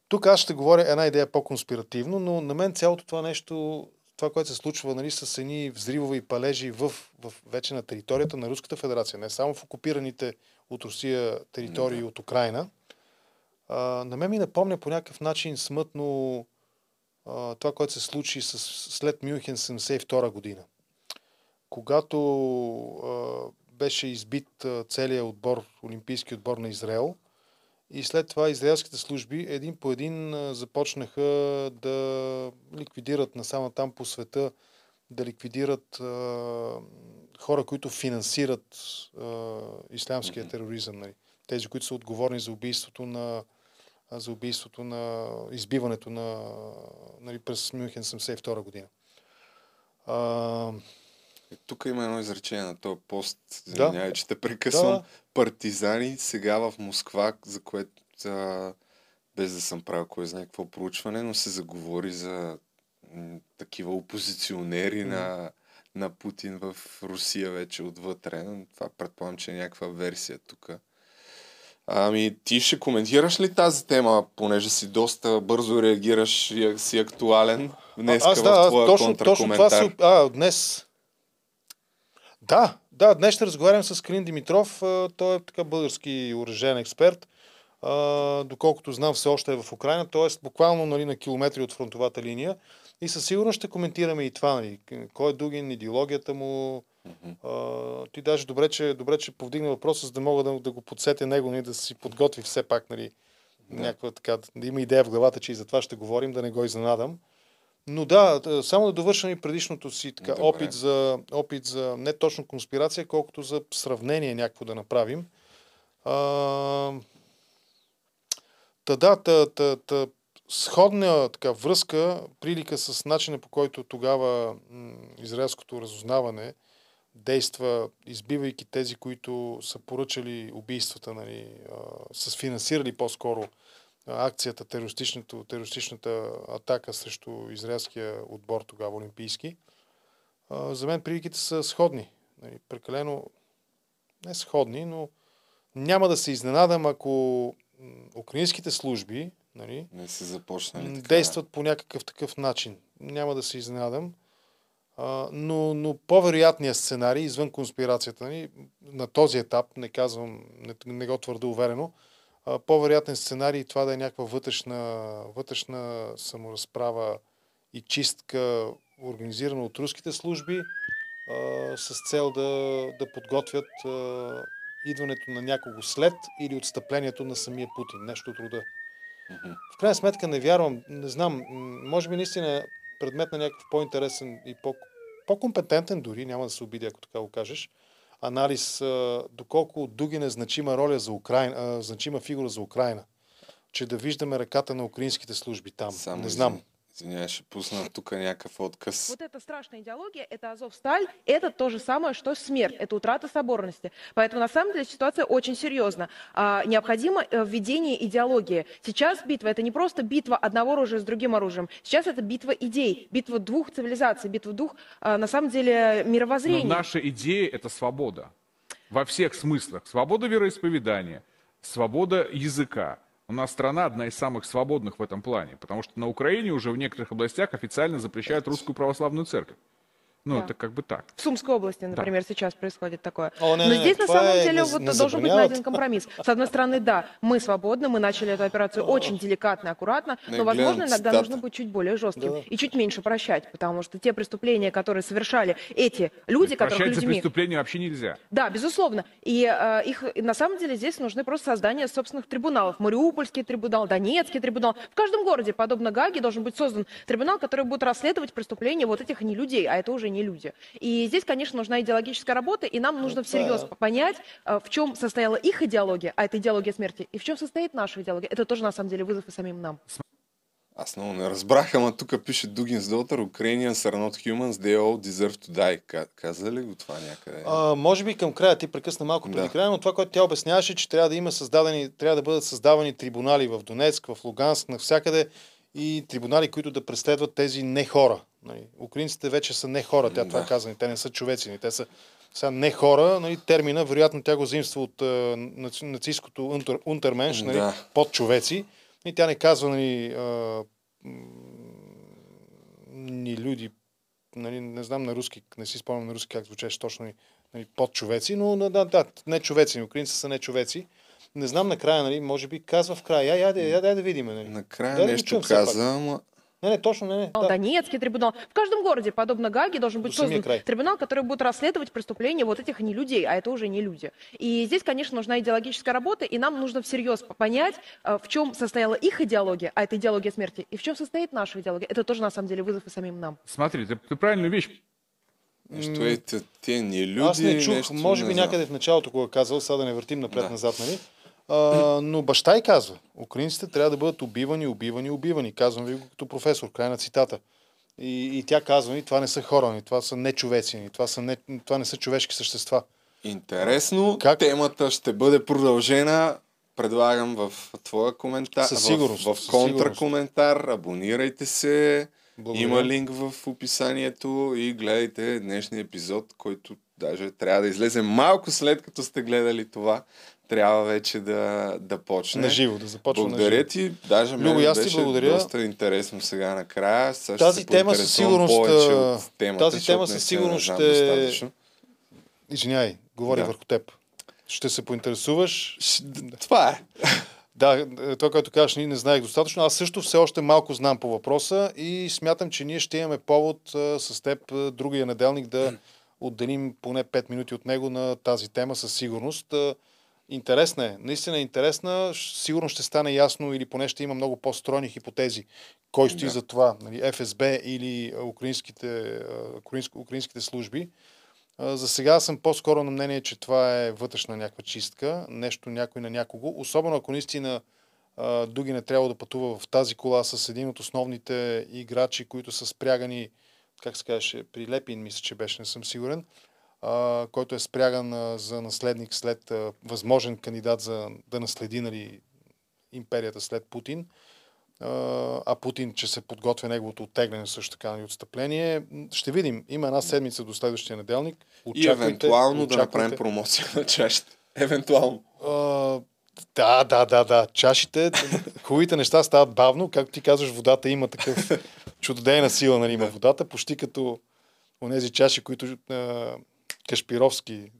тук аз ще говоря една идея по-конспиративно, но на мен цялото това нещо, това, което се случва нали, с едни взривови палежи в, в, вече на територията на Руската федерация, не само в окупираните от Русия територии от Украина, а, на мен ми напомня по някакъв начин смътно а, това, което се случи с, след Мюнхен 72 година. Когато а, беше избит а, целият отбор, олимпийски отбор на Израел, и след това израелските служби един по един а, започнаха да ликвидират насама там по света, да ликвидират а, хора, които финансират а, ислямския тероризъм. Нали. Тези, които са отговорни за убийството на за убийството на избиването на нали, през Мюнхен 72 година. А, Тук има едно изречение на този пост. Да. Извинявай, че те прекъсвам. Да. Партизани сега в Москва, за което а, без да съм правил кой знае какво проучване, но се заговори за м, такива опозиционери на, на Путин в Русия вече отвътре. Но Това предполагам, че е някаква версия тук. Ами, ти ще коментираш ли тази тема, понеже си доста бързо реагираш и си актуален днес аз в да, аз твоя точно, точно това си... А, днес... Да, да, днес ще разговарям с Калин Димитров. Той е така български оръжен експерт. Доколкото знам, все още е в Украина, т.е. буквално нали, на километри от фронтовата линия. И със сигурност ще коментираме и това. Нали. Кой е Дугин, идеологията му. А, ти даже добре, че, добре, че повдигна въпроса, за да мога да, да го подсетя него, нали, да си подготви все пак, нали, някаква така, да има идея в главата, че и за това ще говорим, да не го изненадам. Но да, само да довършам и предишното си така, Добре. опит за, опит за не точно конспирация, колкото за сравнение някакво да направим. А, та да, та, та, та, сходна така, връзка, прилика с начина по който тогава м, израелското разузнаване действа, избивайки тези, които са поръчали убийствата, нали, а, са финансирали по-скоро акцията, терористичната, терористичната атака срещу израелския отбор тогава олимпийски. За мен приликите са сходни. Нали, прекалено не сходни, но няма да се изненадам, ако украинските служби нали, Не са започнали така. действат по някакъв такъв начин. Няма да се изненадам. А, но, но по-вероятният сценарий, извън конспирацията ни, на този етап, не казвам, не, не го твърда уверено, по-вероятен сценарий това да е някаква вътрешна, вътрешна саморазправа и чистка, организирана от руските служби, а, с цел да, да подготвят а, идването на някого след или отстъплението на самия Путин. Нещо от рода. В крайна сметка не вярвам, не знам, може би наистина е предмет на някакъв по-интересен и по- по-компетентен дори, няма да се обиди, ако така го кажеш, анализ а, доколко Дугин е значима роля за Украина, а, значима фигура за Украина. Че да виждаме ръката на украинските служби там. Само не знам. Извинявай, ще пусна тук някакъв отказ. Вот эта страшная идеология, это Азовсталь, это то же самое, что смерть, это утрата соборности. Поэтому на самом деле ситуация очень серьезна. А, необходимо э, введение идеологии. Сейчас битва это не просто битва одного оружия с другим оружием. Сейчас это битва идей, битва двух цивилизаций, битва двух, а, на самом деле, Но мировоззрений. наша идея – это свобода. Во всех смыслах. Свобода вероисповедания, свобода языка. У нас страна одна из самых свободных в этом плане, потому что на Украине уже в некоторых областях официально запрещают русскую православную церковь. Ну, Да. это как бы так. В Сумской области, например, сейчас происходит такое. О, не, Но не, не, здесь на самом деле не- вот не должен быть найден компромисс. С одной стороны, да, мы свободны, мы начали эту операцию очень деликатно, аккуратно, Не но, возможно, глянь, иногда нужно быть чуть более жестким Да. и чуть меньше прощать, потому что те преступления, которые совершали эти люди, которых Прощать за людьми... преступление вообще нельзя. Да, безусловно. И э, их и на самом деле здесь нужны просто создание собственных трибуналов. Мариупольский трибунал, Донецкий трибунал. В каждом городе, подобно Гаге, должен быть создан трибунал, который будет расследовать преступления вот этих не людей, а это уже не люди. И здесь, конечно, нужна идеологическая работа, и нам нужно всерьез понять, в чем состояла их идеология, а это идеология смерти, и в чем состоит наша идеология. Это тоже, на самом деле, вызов и самим нам. Аз много не разбрах, ама тук пише Dugin's daughter, Ukrainians are not humans, they all deserve to die. Ка- Каза ли го това някъде? А, може би към края, ти прекъсна малко преди Да. края, но това, което тя обясняваше, че трябва да има създадени, трябва да бъдат създавани трибунали в Донецк, в Луганск, навсякъде и трибунали, които да преследват тези не хора. Нали, Украинците вече са не хора, тя това Да. каза, те не са човеци, нали, те са сега не хора, нали, термина, вероятно тя го заимства от а, наци- нацистското унтер, унтерменш, нали, Да. под човеци. И тя не казва нали, а, ни люди, нали, не знам на руски, не си спомням на руски как звучеше точно нали, нали, под човеци, но да, да, да, не човеци, украинци са не човеци. Не знам накрая, нали, може би казва в края. Я, я, я, я, дай да видим. Нали. Накрая Дай да нещо пак. каза, ама... Не, не, точно, не, не. Да. Донецкий трибунал. В каждом городе, подобно Гаге, должен быть создан край. трибунал, который будет расследовать преступления вот этих не людей, а это уже не люди. И здесь, конечно, нужна идеологическая работа, и нам нужно всерьез понять, э, в чем состояла их идеология, а это идеология смерти, и в чем состоит наша идеология. Это тоже, на самом деле, вызов и самим нам. Смотри, ты, ты правильную вещь Нещо е, те, ни люди, Аз не чух, нещо, може би не някъде в началото, кога казал, сега да не въртим напред-назад, Да. нали? А, но баща й казва, украинците трябва да бъдат убивани, убивани, убивани. Казвам ви го като професор, край на цитата. И, и тя казва, ни, това не са хора, ни, това са не човеци, ни, това, са не, това не са човешки същества. Интересно, Как? темата ще бъде продължена. Предлагам в твоя коментар, Със сигурност, в, в контракоментар, абонирайте се, Благодаря. има линк в описанието и гледайте днешния епизод, който даже трябва да излезе малко след като сте гледали това. Трябва вече да, да почне. На живо, да започва на Благодаря живо. ти. Даже Любо, аз ти благодаря. доста интересно сега накрая. Ще Тази се тема със сигурност, темата, тази тема със сигурност ще-. Извинявай, говори Да. върху теб. Ще се поинтересуваш. Това е. Да, това, което кажеш, ние не знаех достатъчно. Аз също все още малко знам по въпроса и смятам, че ние ще имаме повод а, с теб а, другия неделник да отделим поне 5 минути от него на тази тема със сигурност. А, Интересна е. Наистина е интересна. Сигурно ще стане ясно или поне ще има много по-стройни хипотези. Кой стои Да. за това? Нали, ФСБ или украинските, а, украинск, украинските служби? За сега съм по-скоро на мнение, че това е вътрешна някаква чистка, нещо някой на някого. Особено ако наистина Дуги не трябва да пътува в тази кола с един от основните играчи, които са спрягани, как се казваше, при Лепин, мисля, че беше, не съм сигурен, а, който е спряган а, за наследник след а, възможен кандидат за да наследи нали, империята след Путин. А, а Путин, че се подготвя неговото оттегляне също така и отстъпление. М, Ще видим. Има една седмица до следващия неделник. И евентуално да направим промоция на чашата. Евентуално. А, да, да, да, да. Чашите, хубавите неща стават бавно. Както ти казваш, водата има такъв чудодейна сила, нали, има водата, почти като онези чаши, които а, Кашпировски,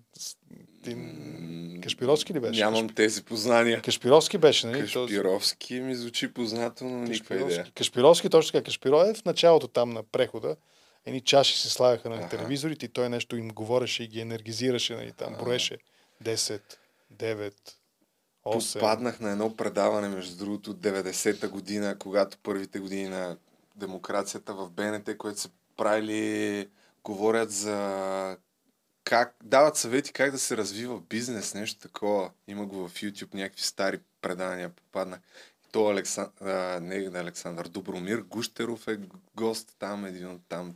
ти, Кашпировски ли беше? Нямам тези познания. Кашпировски беше, нали? Кашпировски ми звучи познато, но никаква идея. Кашпировски. Кашпировски, точно така. Кашпиров е в началото там на прехода. Едни чаши се слагаха на телевизорите и той нещо им говореше и ги енергизираше, нали, там броеше 10, 9, 8. Попаднах на едно предаване, между другото, от 90-та година, когато първите години на демокрацията в БНТ, което са правили, говорят за как, дават съвети как да се развива бизнес, нещо такова. Има го в YouTube, някакви стари предания попаднах. То Алексан... а, не на Александър, Добромир Гущеров е гост там, един от там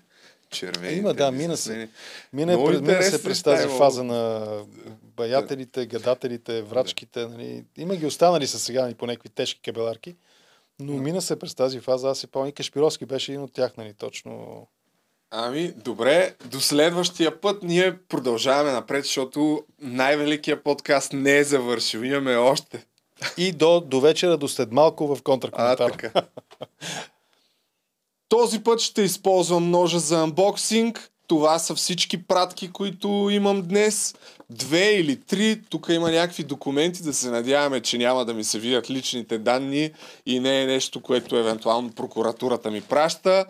червените. Има, да, мина се. Мина, Много мина се през тази фаза на баятелите, гадателите, врачките. Нали. Има ги останали са сега нали, по някакви тежки кабеларки. Но мина се през тази фаза. Аз си помня, Кашпировски беше един от тях, нали, точно. Ами, добре, до следващия път ние продължаваме напред, защото най-великият подкаст не е завършил. Имаме още. И до, до вечера, до след малко в контракоментар. А, така. Този път ще използвам ножа за анбоксинг. Това са всички пратки, които имам днес. Две или три. Тук има някакви документи, да се надяваме, че няма да ми се видят личните данни и не е нещо, което евентуално прокуратурата ми праща.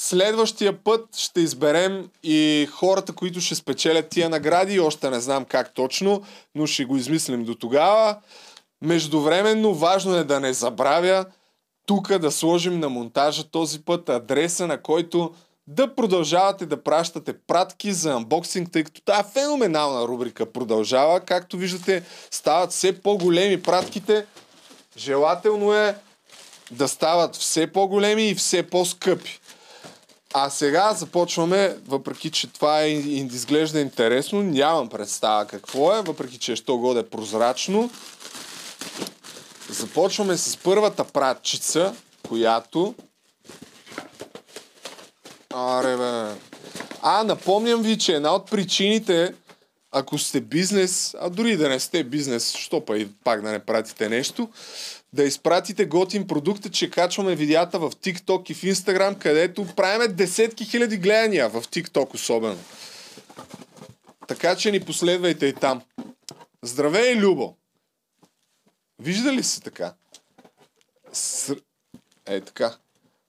Следващия път ще изберем и хората, които ще спечелят тия награди. Още не знам как точно, но ще го измислим до тогава. Междувременно важно е да не забравя тук да сложим на монтажа този път адреса, на който да продължавате да пращате пратки за анбоксинг, тъй като тази феноменална рубрика продължава. Както виждате, стават все по-големи пратките. Желателно е да стават все по-големи и все по-скъпи. А сега започваме, въпреки че това е, изглежда интересно, нямам представа какво е, въпреки че що годе е прозрачно. Започваме с първата пратчица, която... Аре, бе. А, напомням ви, че една от причините, ако сте бизнес, а дори да не сте бизнес, що па и пак да не пратите нещо, да изпратите готин продукт, че качваме видеята в TikTok и в Instagram, където правиме десетки хиляди гледания в TikTok особено. Така че ни последвайте и там. Здравей, Любо! Вижда ли се така? С... Е така.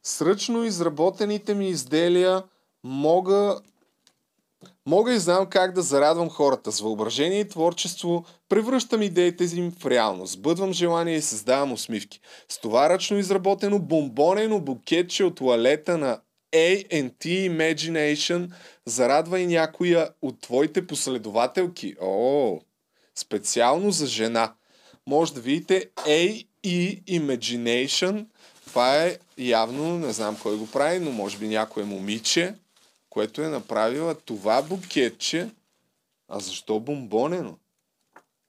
С ръчно изработените ми изделия мога Мога и знам как да зарадвам хората. С въображение и творчество превръщам идеите им в реалност. Сбъдвам желания и създавам усмивки. С това ръчно изработено бомбонено букетче от туалета на A&T Imagination зарадва и някоя от твоите последователки. О, специално за жена. Може да видите A&E Imagination. Това е явно, не знам кой го прави, но може би някое момиче, което е направила това букетче. А защо бомбонено?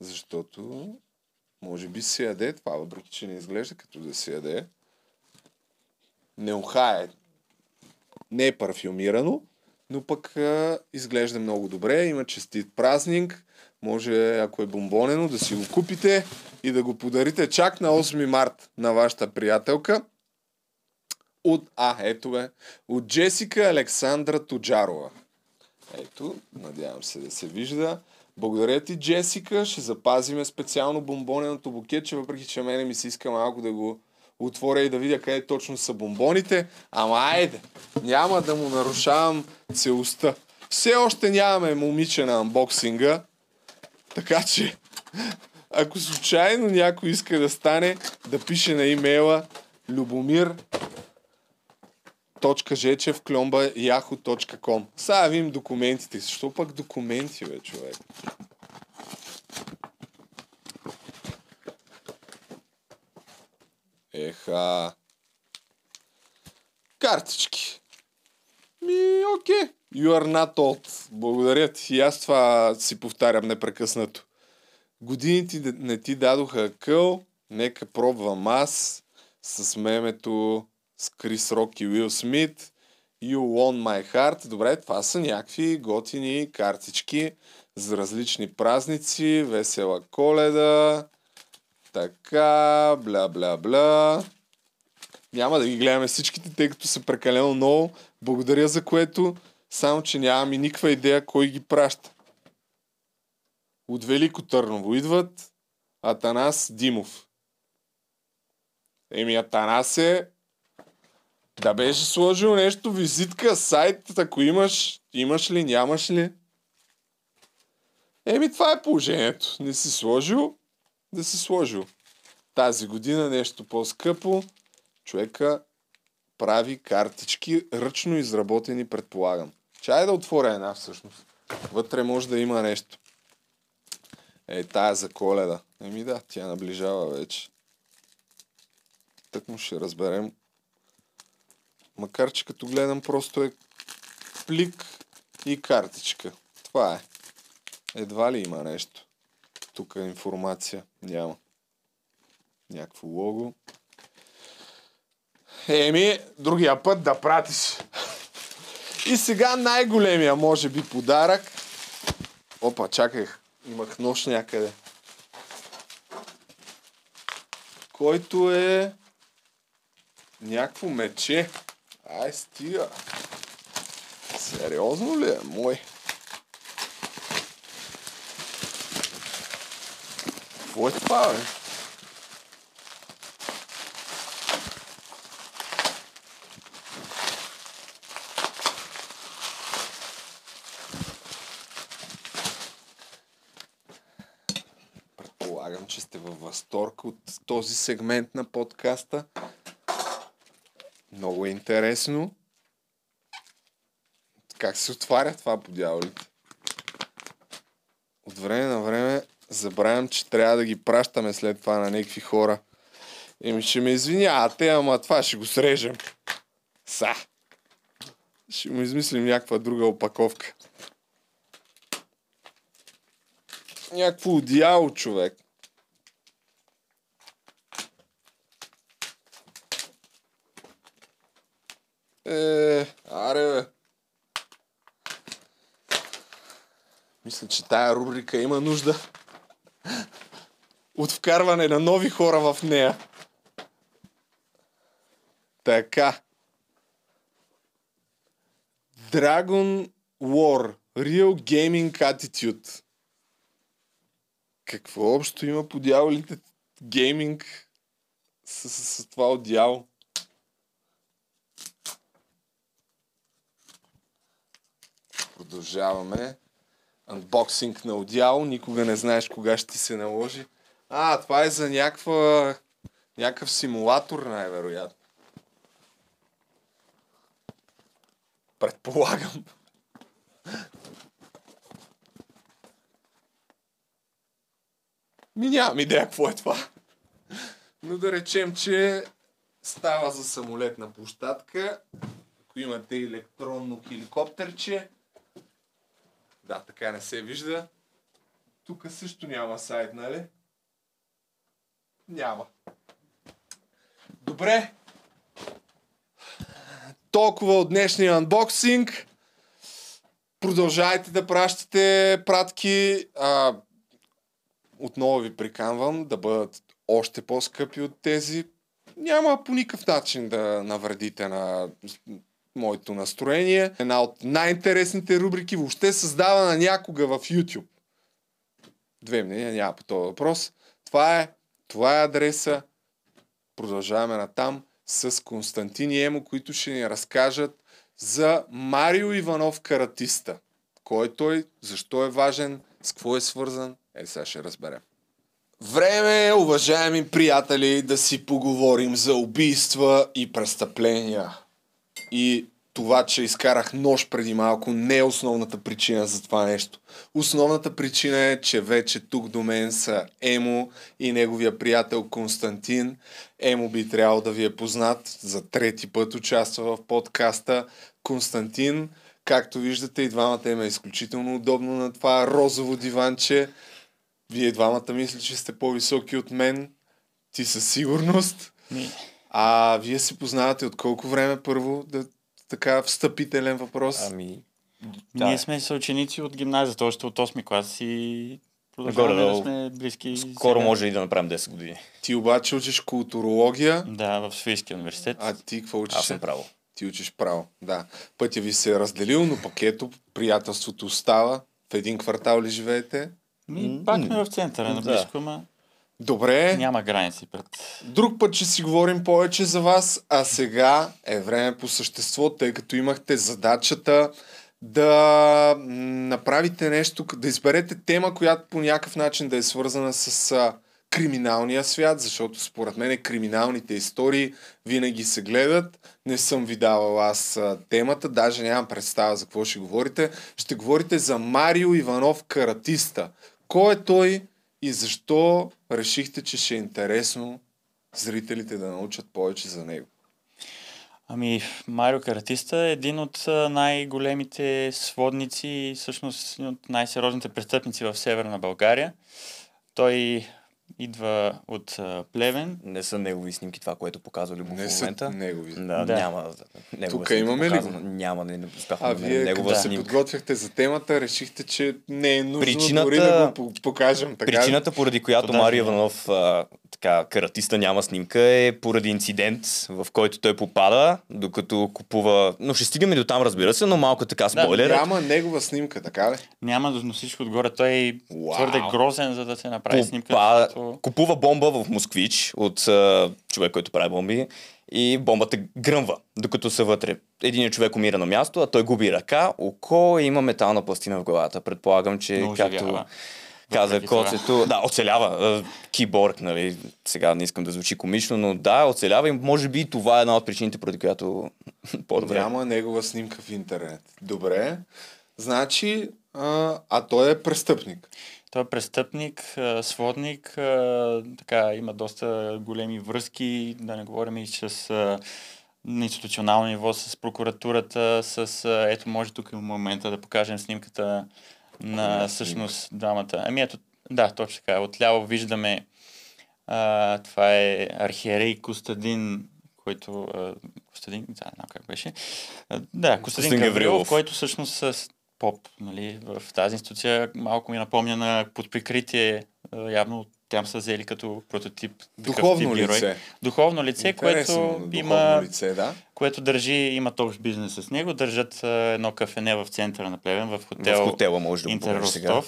Защото може би се яде това, въпреки че не изглежда като да се яде. Не ухае. Не е парфюмирано, но пък а, изглежда много добре. Има честит празник. Може, ако е бомбонено, да си го купите и да го подарите чак на 8 март на вашата приятелка. От, а, ето бе, от Джесика Александра Тоджарова. Ето, надявам се да се вижда. Благодаря ти, Джесика. Ще запазиме специално бомбоненото букетче, въпреки че мене ми се иска малко да го отворя и да видя къде точно са бомбоните. Ама айде, няма да му нарушавам целостта. Все още нямаме момиче на анбоксинга, така че ако случайно някой иска да стане, да пише на имейла Любомир .жечев кломба yahoo.com Сега видим документите. Защо пък документи, бе, човек? Еха. Картички. Ми, окей. You are not old. Благодаря ти. И аз това си повтарям непрекъснато. Годините не ти дадоха къл, нека пробвам аз с мемето с Крис Рок и Уил Смит. You won my heart. Добре, това са някакви готини картички за различни празници. Весела коледа. Така, бла. Няма да ги гледаме всичките, тъй като са прекалено много. Благодаря за което, само че нямам и никаква идея кой ги праща. От Велико Търново идват Атанас Димов. Еми Атанас е да беше сложил нещо, визитка, сайт, ако имаш, имаш ли, нямаш ли? Еми това е положението. Не си сложил, да си сложил. Тази година нещо по-скъпо, човека прави картички, ръчно изработени, предполагам. Чай да отворя една всъщност. Вътре може да има нещо. Е, тая за коледа. Еми да, тя наближава вече. Так му ще разберем. Макар, че като гледам просто е плик и картичка. Това е. Едва ли има нещо. Тук е информация. Няма. Някакво лого. Еми, другия път да пратиш. И сега най-големия, може би, подарък. Опа, чакай. Имах нож някъде. Който е някакво мече. Ай, стига. Сериозно ли е, мой? Какво е това, бе? Възторг от този сегмент на подкаста. Много е интересно. Как се отваря това по дяволите? От време на време забравям, че трябва да ги пращаме след това на някакви хора. Еми ще ме извинявате, ама това ще го срежем. Са. Ще му измислим някаква друга опаковка. Някакво одеяло, човек. Е, аре бе. Мисля, че тая рубрика има нужда от вкарване на нови хора в нея. Така. Dragon War. Real Gaming Attitude. Какво общо има по дяволите гейминг с, с, с това отдяло? Продължаваме. Анбоксинг на одеяло. Никога не знаеш кога ще ти се наложи. А, това е за някаква... някакъв симулатор, най-вероятно. Предполагам. Ми нямам идея какво е това. Но да речем, че става за самолетна площадка. Ако имате електронно хеликоптерче, да, така не се вижда. Тук също няма сайт, нали? Няма. Добре. Толкова от днешния анбоксинг. Продължайте да пращате пратки. А, отново ви приканвам да бъдат още по-скъпи от тези. Няма по никакъв начин да навредите на моето настроение. Една от най-интересните рубрики въобще създавана някога в YouTube. Две мнения няма по този въпрос. Това е, това е адреса. Продължаваме натам с Константин и Емо, които ще ни разкажат за Марио Иванов каратиста. Кой е той, защо е важен, с какво е свързан, е сега ще разберем. Време е, уважаеми приятели, да си поговорим за убийства и престъпления. И това, че изкарах нож преди малко, не е основната причина за това нещо. Основната причина е, че вече тук до мен са Емо и неговия приятел Константин. Емо би трябвало да ви е познат. За трети път участва в подкаста. Константин, както виждате, и двамата има изключително удобно на това розово диванче. Вие двамата мисля, че сте по-високи от мен. Ти със сигурност. Ми. А вие се познавате от колко време първо? Да, така встъпителен въпрос. Ами, да. Ние сме съученици от гимназията, още от 8 клас и продължаваме Горе, да сме близки. Скоро сега. може и да направим 10 години. Ти обаче учиш културология. Да, в Софийския университет. А ти какво учиш? Аз съм право. Ти учиш право, да. Пътя ви се е разделил, но пък ето приятелството остава. В един квартал ли живеете? Ми, пак сме в центъра на Да. близко, ама Добре. няма граници пред... Друг път ще си говорим повече за вас, а сега е време по същество, тъй като имахте задачата да направите нещо, да изберете тема, която по някакъв начин да е свързана с криминалния свят, защото според мен криминалните истории винаги се гледат. Не съм ви давал аз темата, даже нямам представа за какво ще говорите. Ще говорите за Марио Иванов Каратиста. Кой е той и защо решихте, че ще е интересно зрителите да научат повече за него? Ами, Марио Каратиста е един от най-големите сводници и всъщност един от най-сериозните престъпници в Северна България. Той идва от а, Плевен. Не са негови снимки, това, което показвали го Не в са момента. негови. Да, Да. няма. Тук снимка имаме ли го? Няма, не, не успяхме А да вие, негова се снимка. подготвяхте за темата, решихте, че не е нужно Причината- дори да го по- покажем. Така ли? Причината, поради която Марио няма. Иванов, а, така, каратиста няма снимка, е поради инцидент, в който той попада, докато купува... Но ще стигаме до там, разбира се, но малко така спойлер. Няма негова снимка, така ли? Няма, но всичко отгоре. Той е Уау. твърде грозен, за да се направи снимка. Попа... защото- Купува бомба в Москвич от а, човек, който прави бомби и бомбата гръмва, докато са вътре. Един човек умира на място, а той губи ръка, око и има метална пластина в главата. Предполагам, че Но както оживява. каза. Коцето, да, оцелява. Киборг, нали, сега не искам да звучи комично, но да, оцелява и може би това е една от причините, поради която по-добре. Няма негова снимка в интернет. Добре. Значи, а, а той е престъпник. Той е престъпник, сводник, така, има доста големи връзки, да не говорим и с на институционално ниво, с прокуратурата, с... Ето, може тук в момента да покажем снимката на всъщност двамата. Ами ето, да, точно така. Отляво виждаме а, това е архиерей Костадин, който... А, Костадин, да, знам как беше. А, да, Костадин Костадин Гаврилов. който всъщност с поп, нали, в тази институция малко ми напомня на под прикритие, явно там са взели като прототип. Духовно тип лице. Духовно лице, Интересно, което има, лице, да. което държи, имат общ бизнес с него, държат едно кафене в центъра на Плевен, в хотел В хотела може да Интер покажеш сега.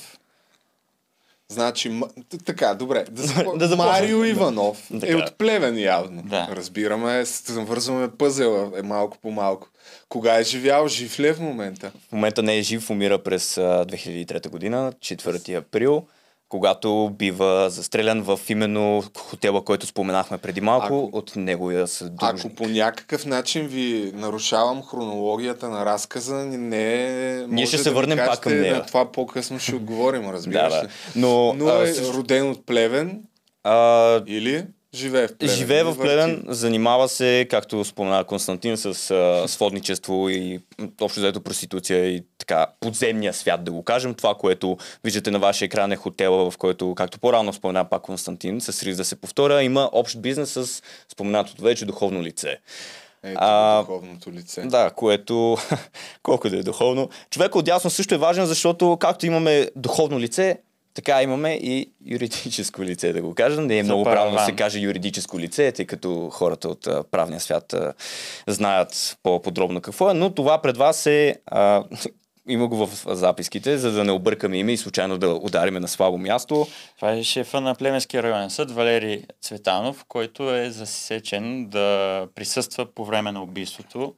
Значи, така, добре. Да, запо... Да. Марио Иванов Да. е от Плевен явно. Да. Разбираме, завързваме пъзела е малко по малко. Кога е живял? Жив ли е в момента? В момента не е жив, умира през а, 2003 година, 4 април, когато бива застрелян в именно хотела, който споменахме преди малко, Ако- от неговия съдружник. Ако по някакъв начин ви нарушавам хронологията на разказа, не е... Ние ще се да ми върнем пак към нея. На това по-късно ще отговорим, разбираш Да, да. Но, Но а, е също- роден от Плевен А, или живее в Плевен? Живее в? Плевен, занимава се, както спомена Константин, с а, сводничество и общо заето проституция и така подземния свят, да го кажем. Това, което виждате на вашия екран е хотела, в който, както по-рано спомена пак Константин, с риск да се повторя, има общ бизнес с споменатото вече духовно лице. Ето А, духовното лице. Да, което, колко да е духовно. Човек отдясно също е важен, защото както имаме духовно лице, така имаме и юридическо лице, да го кажем. Не е много правилно да се каже юридическо лице, тъй като хората от а, правния свят а, знаят по-подробно какво е, но това пред вас е... А, има го в записките, за да не объркаме име и случайно да удариме на слабо място. Това е шефа на Племенския районен съд Валери Цветанов, който е засечен да присъства по време на убийството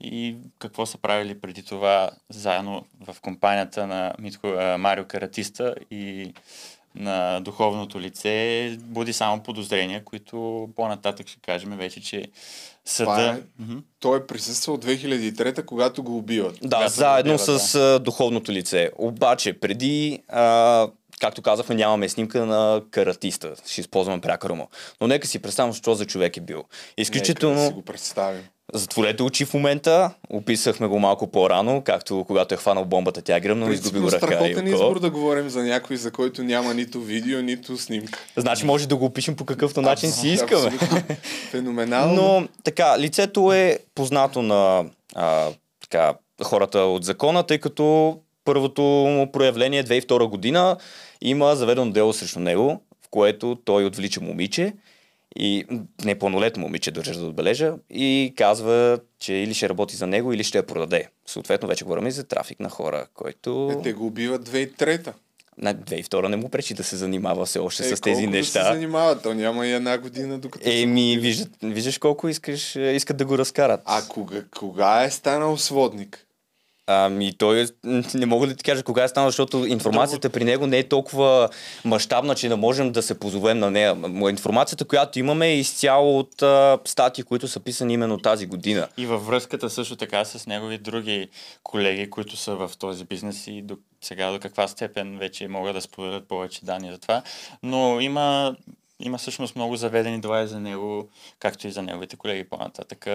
и какво са правили преди това заедно в компанията на Митко, а, Марио Каратиста и на духовното лице буди само подозрения, които по-нататък ще кажем вече, че Това съда... е, Мгм. той е присъствал 2003 когато го убиват. Да, Когато заедно убиват, с а, духовното лице. Обаче, преди, а, както казахме, нямаме снимка на каратиста. Ще използваме прякора му. Но нека си представим, що за човек е бил. Нека да Изключително... си го представим. Затворете очи в момента. Описахме го малко по-рано, както когато е хванал бомбата, тя е гръмнала, изгуби го ръка и страхотен око. избор да говорим за някой, за който няма нито видео, нито снимка. Значи може да го опишем по какъвто начин си искаме. Абсолютно. Феноменално. Но така, лицето е познато на а, така, хората от закона, тъй като първото му проявление 2002 година има заведено дело срещу него, в което той отвлича момиче и не пълнолетно момиче, държа да отбележа, и казва, че или ще работи за него, или ще я продаде. Съответно, вече говорим и за трафик на хора, който... Е, те го убиват 2003-та. на 2002 не му пречи да се занимава все още Е, с тези неща. Да се занимава, то няма и една година докато... Еми, виждат, виждаш колко искаш, е, искат да го разкарат. А кога, кога е станал сводник? Ами той не мога да ти кажа кога е станал, защото информацията при него не е толкова мащабна, че не можем да се позовем на нея. Информацията, която имаме е изцяло от а, статии, които са писани именно тази година. И във връзката също така с негови други колеги, които са в този бизнес и до сега до каква степен вече могат да споделят повече данни за това. Но има, има всъщност много заведени дела и за него, както и за неговите колеги по-нататък,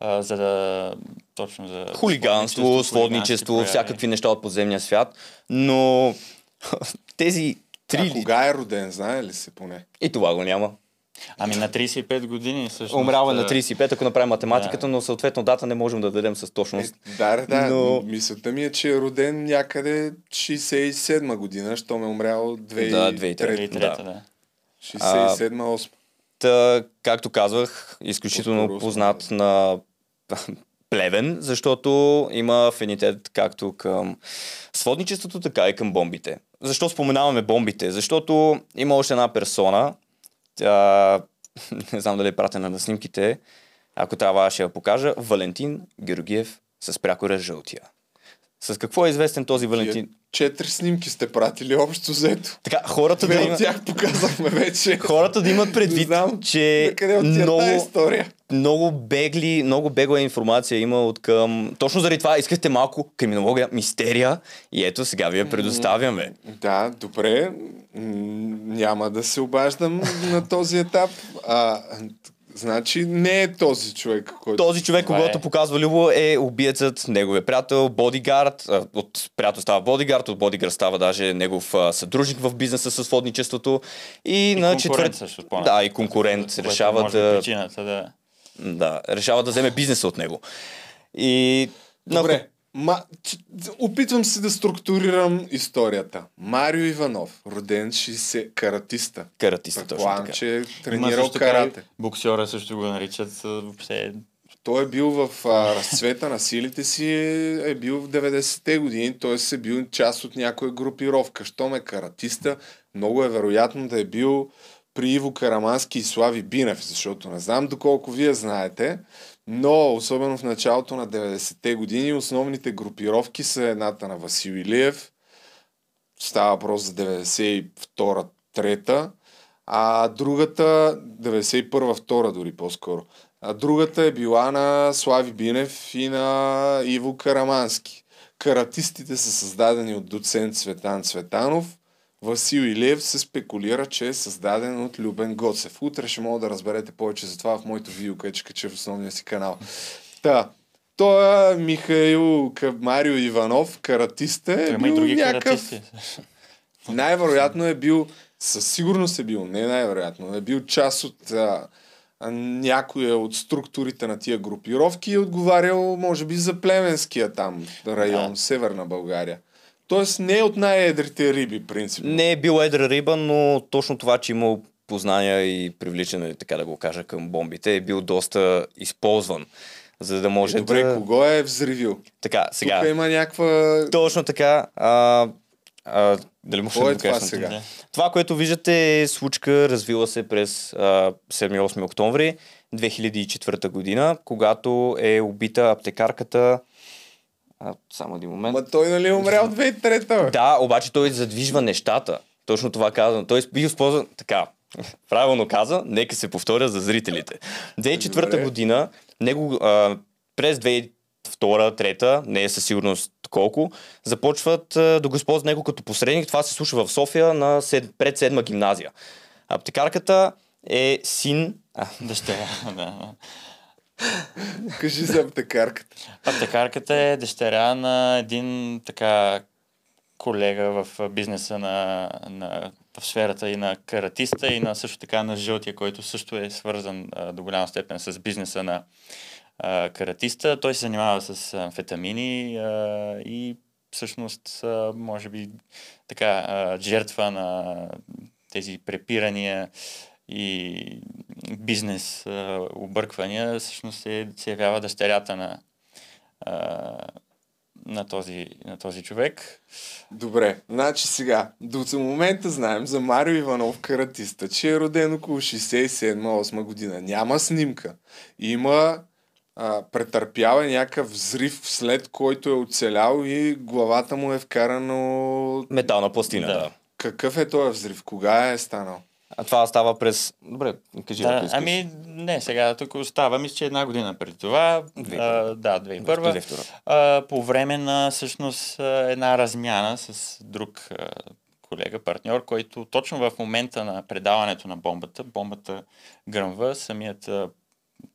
а, за да точно за Хулиганство, сводничество, всякакви неща от подземния свят. Но тези три... А кога е роден, знае ли се поне? И това го няма. Ами на 35 години всъщност. Умрял е на а, 35, ако направим математиката, но съответно дата не можем да дадем с точност. Да, да, да. Но-. Мисълта ми е, че е роден някъде 67 година, що ме умрял 2003. Да, 2003, да. 67-8. Та, както казвах, изключително познат на плевен, защото има афинитет както към сводничеството, така и към бомбите. Защо споменаваме бомбите? Защото има още една персона, тя, не знам дали е пратена на снимките, ако трябва ще я покажа, Валентин Георгиев с прякора жълтия. С какво е известен този Валентин? Четири снимки сте пратили общо взето. Така, хората Две да имат... тях показахме вече. Хората да имат предвид, че отива тази много, история. много бегли, много бегла информация има от към... Точно заради това искахте малко криминология, мистерия и ето сега ви я предоставяме. Да, добре. Няма да се обаждам на този етап. А, значи не е този човек, който... Този човек, Това когато е. показва Любо, е убиецът, неговия приятел, бодигард. От приятел става бодигард, от бодигард става даже негов съдружник в бизнеса с водничеството. И, И на конкурент четвърт... също. Да, и конкурент. Което Решава да... причината да... Да, решава да вземе бизнеса от него. И... Добре. Ма, ч- опитвам се да структурирам историята. Марио Иванов, роден 60, каратиста. Каратиста, точно Предполагам, така. че е тренирал така и карате. Боксера също го наричат въобще. Той е бил в а, разцвета на силите си, е, е бил в 90-те години, т.е. е бил част от някоя групировка. Щом е каратиста, много е вероятно да е бил при Иво Карамански и Слави Бинев, защото не знам доколко вие знаете, но особено в началото на 90-те години основните групировки са едната на Васил Илиев, става въпрос за 92-3, а другата, 91-2 дори по-скоро, а другата е била на Слави Бинев и на Иво Карамански. Каратистите са създадени от доцент Цветан Цветанов. Васил Илиев се спекулира, че е създаден от Любен Гоцев. Утре ще мога да разберете повече за това в моето видео, което ще кача в основния си канал. Та, той е Михаил Марио Иванов, каратист е, Той има и бил други някакъв... каратисти. Най-вероятно е бил, със сигурност е бил, не най-вероятно, е бил част от а, някоя от структурите на тия групировки и е отговарял, може би, за племенския там район, Да. северна България. Тоест не е от най-едрите риби, принципно. Не е бил едра риба, но точно това, че имал познания и привличане, така да го кажа, към бомбите, е бил доста използван, за да може Е, добре, да... кого е взривил? Така, сега... Тук има някаква... Точно така. А, а, дали може да е това сега? Това, което виждате е случка, развила се през а, 7-8 октомври 2004 година, когато е убита аптекарката а, само един момент. Ма той нали е умрял 2003-та, бе? Да, обаче той задвижва нещата. Точно това казвам. Той би използван така. Правилно каза, нека се повторя за зрителите. 2004 Добре. година, него, а, през 2002-2003, не е със сигурност колко, започват а, да го използват него като посредник. Това се случва в София на сед, пред седма гимназия. Аптекарката е син... А, Дъщеря, да. Кажи за аптекарката. Аптекарката е дъщеря на един така колега в бизнеса на, на в сферата и на каратиста и на също така на жълтия, който също е свързан а, до голяма степен с бизнеса на а, каратиста. Той се занимава с амфетамини а, и всъщност а, може би така а, жертва на тези препирания и бизнес а, обърквания, всъщност се, се явява дъщерята на, а, на, този, на този човек. Добре, значи сега, до момента знаем за Марио Иванов каратиста, че е роден около 67-8 година. Няма снимка. Има а, претърпява някакъв взрив, след който е оцелял и главата му е вкарано... Метална пластина, да. да. Какъв е този взрив? Кога е станал? А това става през... Добре, кажи да, Ами, не, сега тук остава, мисля, че една година преди това. А, да, 2001. А, по време на, всъщност, една размяна с друг а, колега, партньор, който точно в момента на предаването на бомбата, бомбата гръмва, самият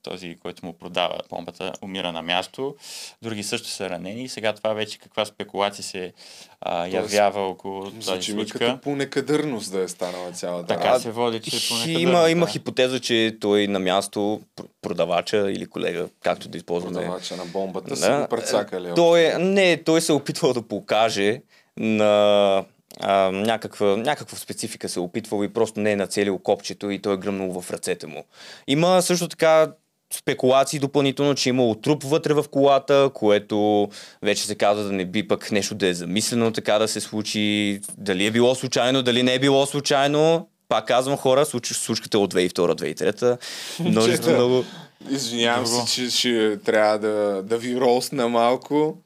този, който му продава помпата, умира на място. Други също са ранени. И сега това вече каква спекулация се а, явява около тази случка. като по некадърност да е станала цялата Така а, се води, че по Има, има да. хипотеза, че той на място продавача или колега, както да използваме. Продавача на бомбата да, са го прецакали. Той, е, не, той се е опитвал да покаже на а, някаква, някаква специфика се е опитвал и просто не е нацелил копчето и той е гръмнал в ръцете му. Има също така спекулации допълнително, че е имало труп вътре в колата, което вече се казва да не би пък нещо да е замислено така да се случи. Дали е било случайно, дали не е било случайно. Пак казвам хора, случката от 2002-2003. Множество много... Извинявам се, че ще трябва да, да ви росна малко.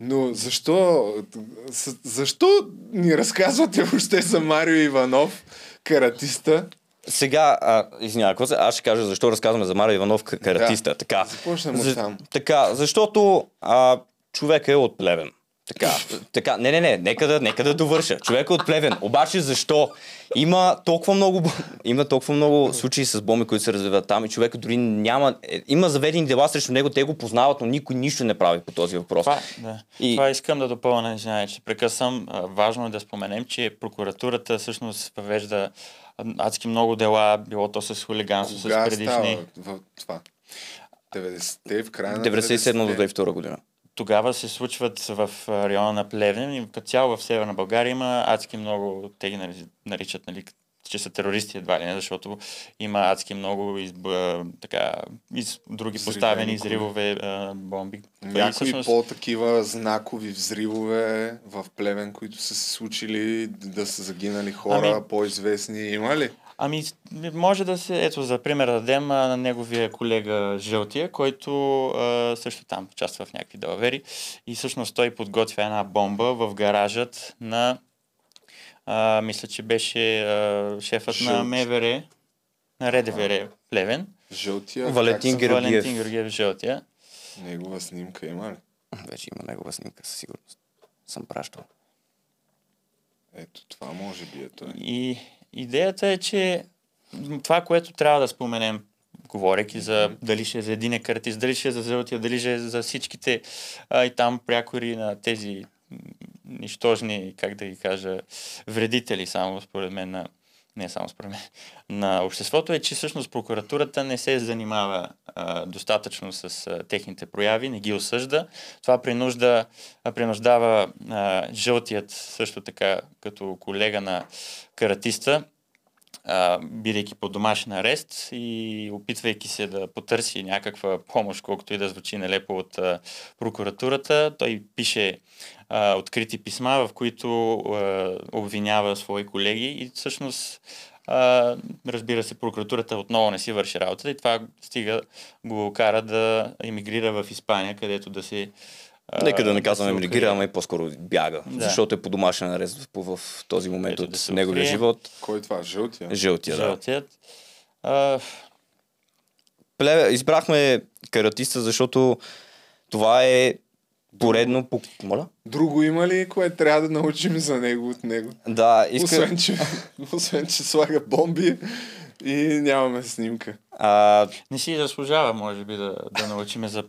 Но защо, защо ни разказвате въобще за Марио Иванов, каратиста? Сега, а, извинявай, аз ще кажа защо разказваме за Марио Иванов, каратиста. Да. Така. Започнем за, там. Така, защото а, човек е от плевен. Така, така, не, не, не, нека да, нека да довърша. Човек е от плевен. Обаче защо? Има толкова много, има толкова много случаи с бомби, които се развиват там и човек дори няма, е, има заведени дела срещу него, те го познават, но никой нищо не прави по този въпрос. Това, да. и... Това искам да допълня, извинявай, че прекъсвам. Важно е да споменем, че прокуратурата всъщност въвежда адски много дела, било то с хулиганство, с предишни. Става в това? 90-те, в края на 97 до 2002 година тогава се случват в района на Плевен и като цяло в Северна България има адски много, те ги наричат, нали, че са терористи едва ли не, защото има адски много из, така, из други Взривени поставени взривове, бомби. Някои всъщност... по-такива знакови взривове в Плевен, които са се случили да са загинали хора, ами... по-известни, има ли? Ами, може да се, ето за пример да дадем на неговия колега Жълтия, който а, също там участва в някакви далавери и всъщност той подготвя една бомба в гаражът на, а, мисля, че беше а, шефът Жълт. на МВР, на РДВР Плевен. Жълтия? Валентин Георгиев. Валентин Георгиев Жълтия. Негова снимка има ли? Вече има негова снимка, със сигурност. Съм пращал. Ето това може би е той. И идеята е, че това, което трябва да споменем, говоряки за дали ще е за един картист, дали ще е за зелотия, дали ще е за всичките а, и там прякори на тези нищожни, как да ги кажа, вредители, само според мен, на, не само според мен, на обществото е, че всъщност прокуратурата не се занимава а, достатъчно с а, техните прояви, не ги осъжда. Това принужда, а, принуждава а, жълтият също така като колега на каратиста, а, бидейки под домашен арест и опитвайки се да потърси някаква помощ, колкото и да звучи нелепо от а, прокуратурата, той пише а, открити писма, в които а, обвинява свои колеги и всъщност а, разбира се, прокуратурата отново не си върши работата и това стига го кара да емигрира в Испания, където да се Нека да не казваме да емигрира, ами по-скоро бяга. Да. Защото е по домашен арест в, в този момент Ето, от да неговия живот. Кой е това? Жълтия? Жълтия, да. Жълтият. А... Плеве, избрахме каратиста, защото това е поредно по... Моля? Друго има ли, което трябва да научим за него от него? Да, иска... Освен, че, освен, че слага бомби и нямаме снимка. А... Не си заслужава, може би, да, да научиме за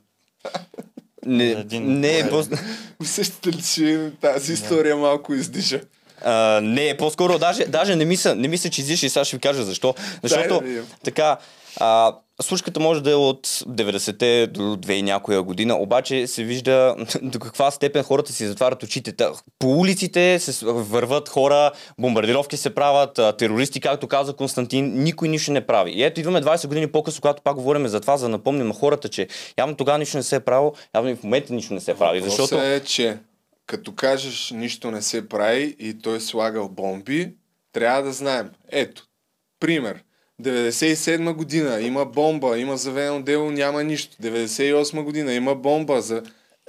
не, един не е по... Усещате ли, че тази история малко издиша? Uh, не, по-скоро даже, даже не, мисля, не мисля, че издиша и сега ще ви кажа защо. Защото Дай, да така, А, случката може да е от 90-те до 2 и някоя година, обаче се вижда до каква степен хората си затварят очите. По улиците се върват хора, бомбардировки се правят, терористи, както каза Константин, никой нищо не прави. И ето идваме 20 години по-късно, когато пак говорим за това, за да напомним на хората, че явно тогава нищо не се е правило, явно и в момента нищо не се прави. Въпросът Защото е, че като кажеш нищо не се прави и той е слагал бомби, трябва да знаем. Ето, пример. 97 година има бомба, има заведено дело, няма нищо. 98 година има бомба за...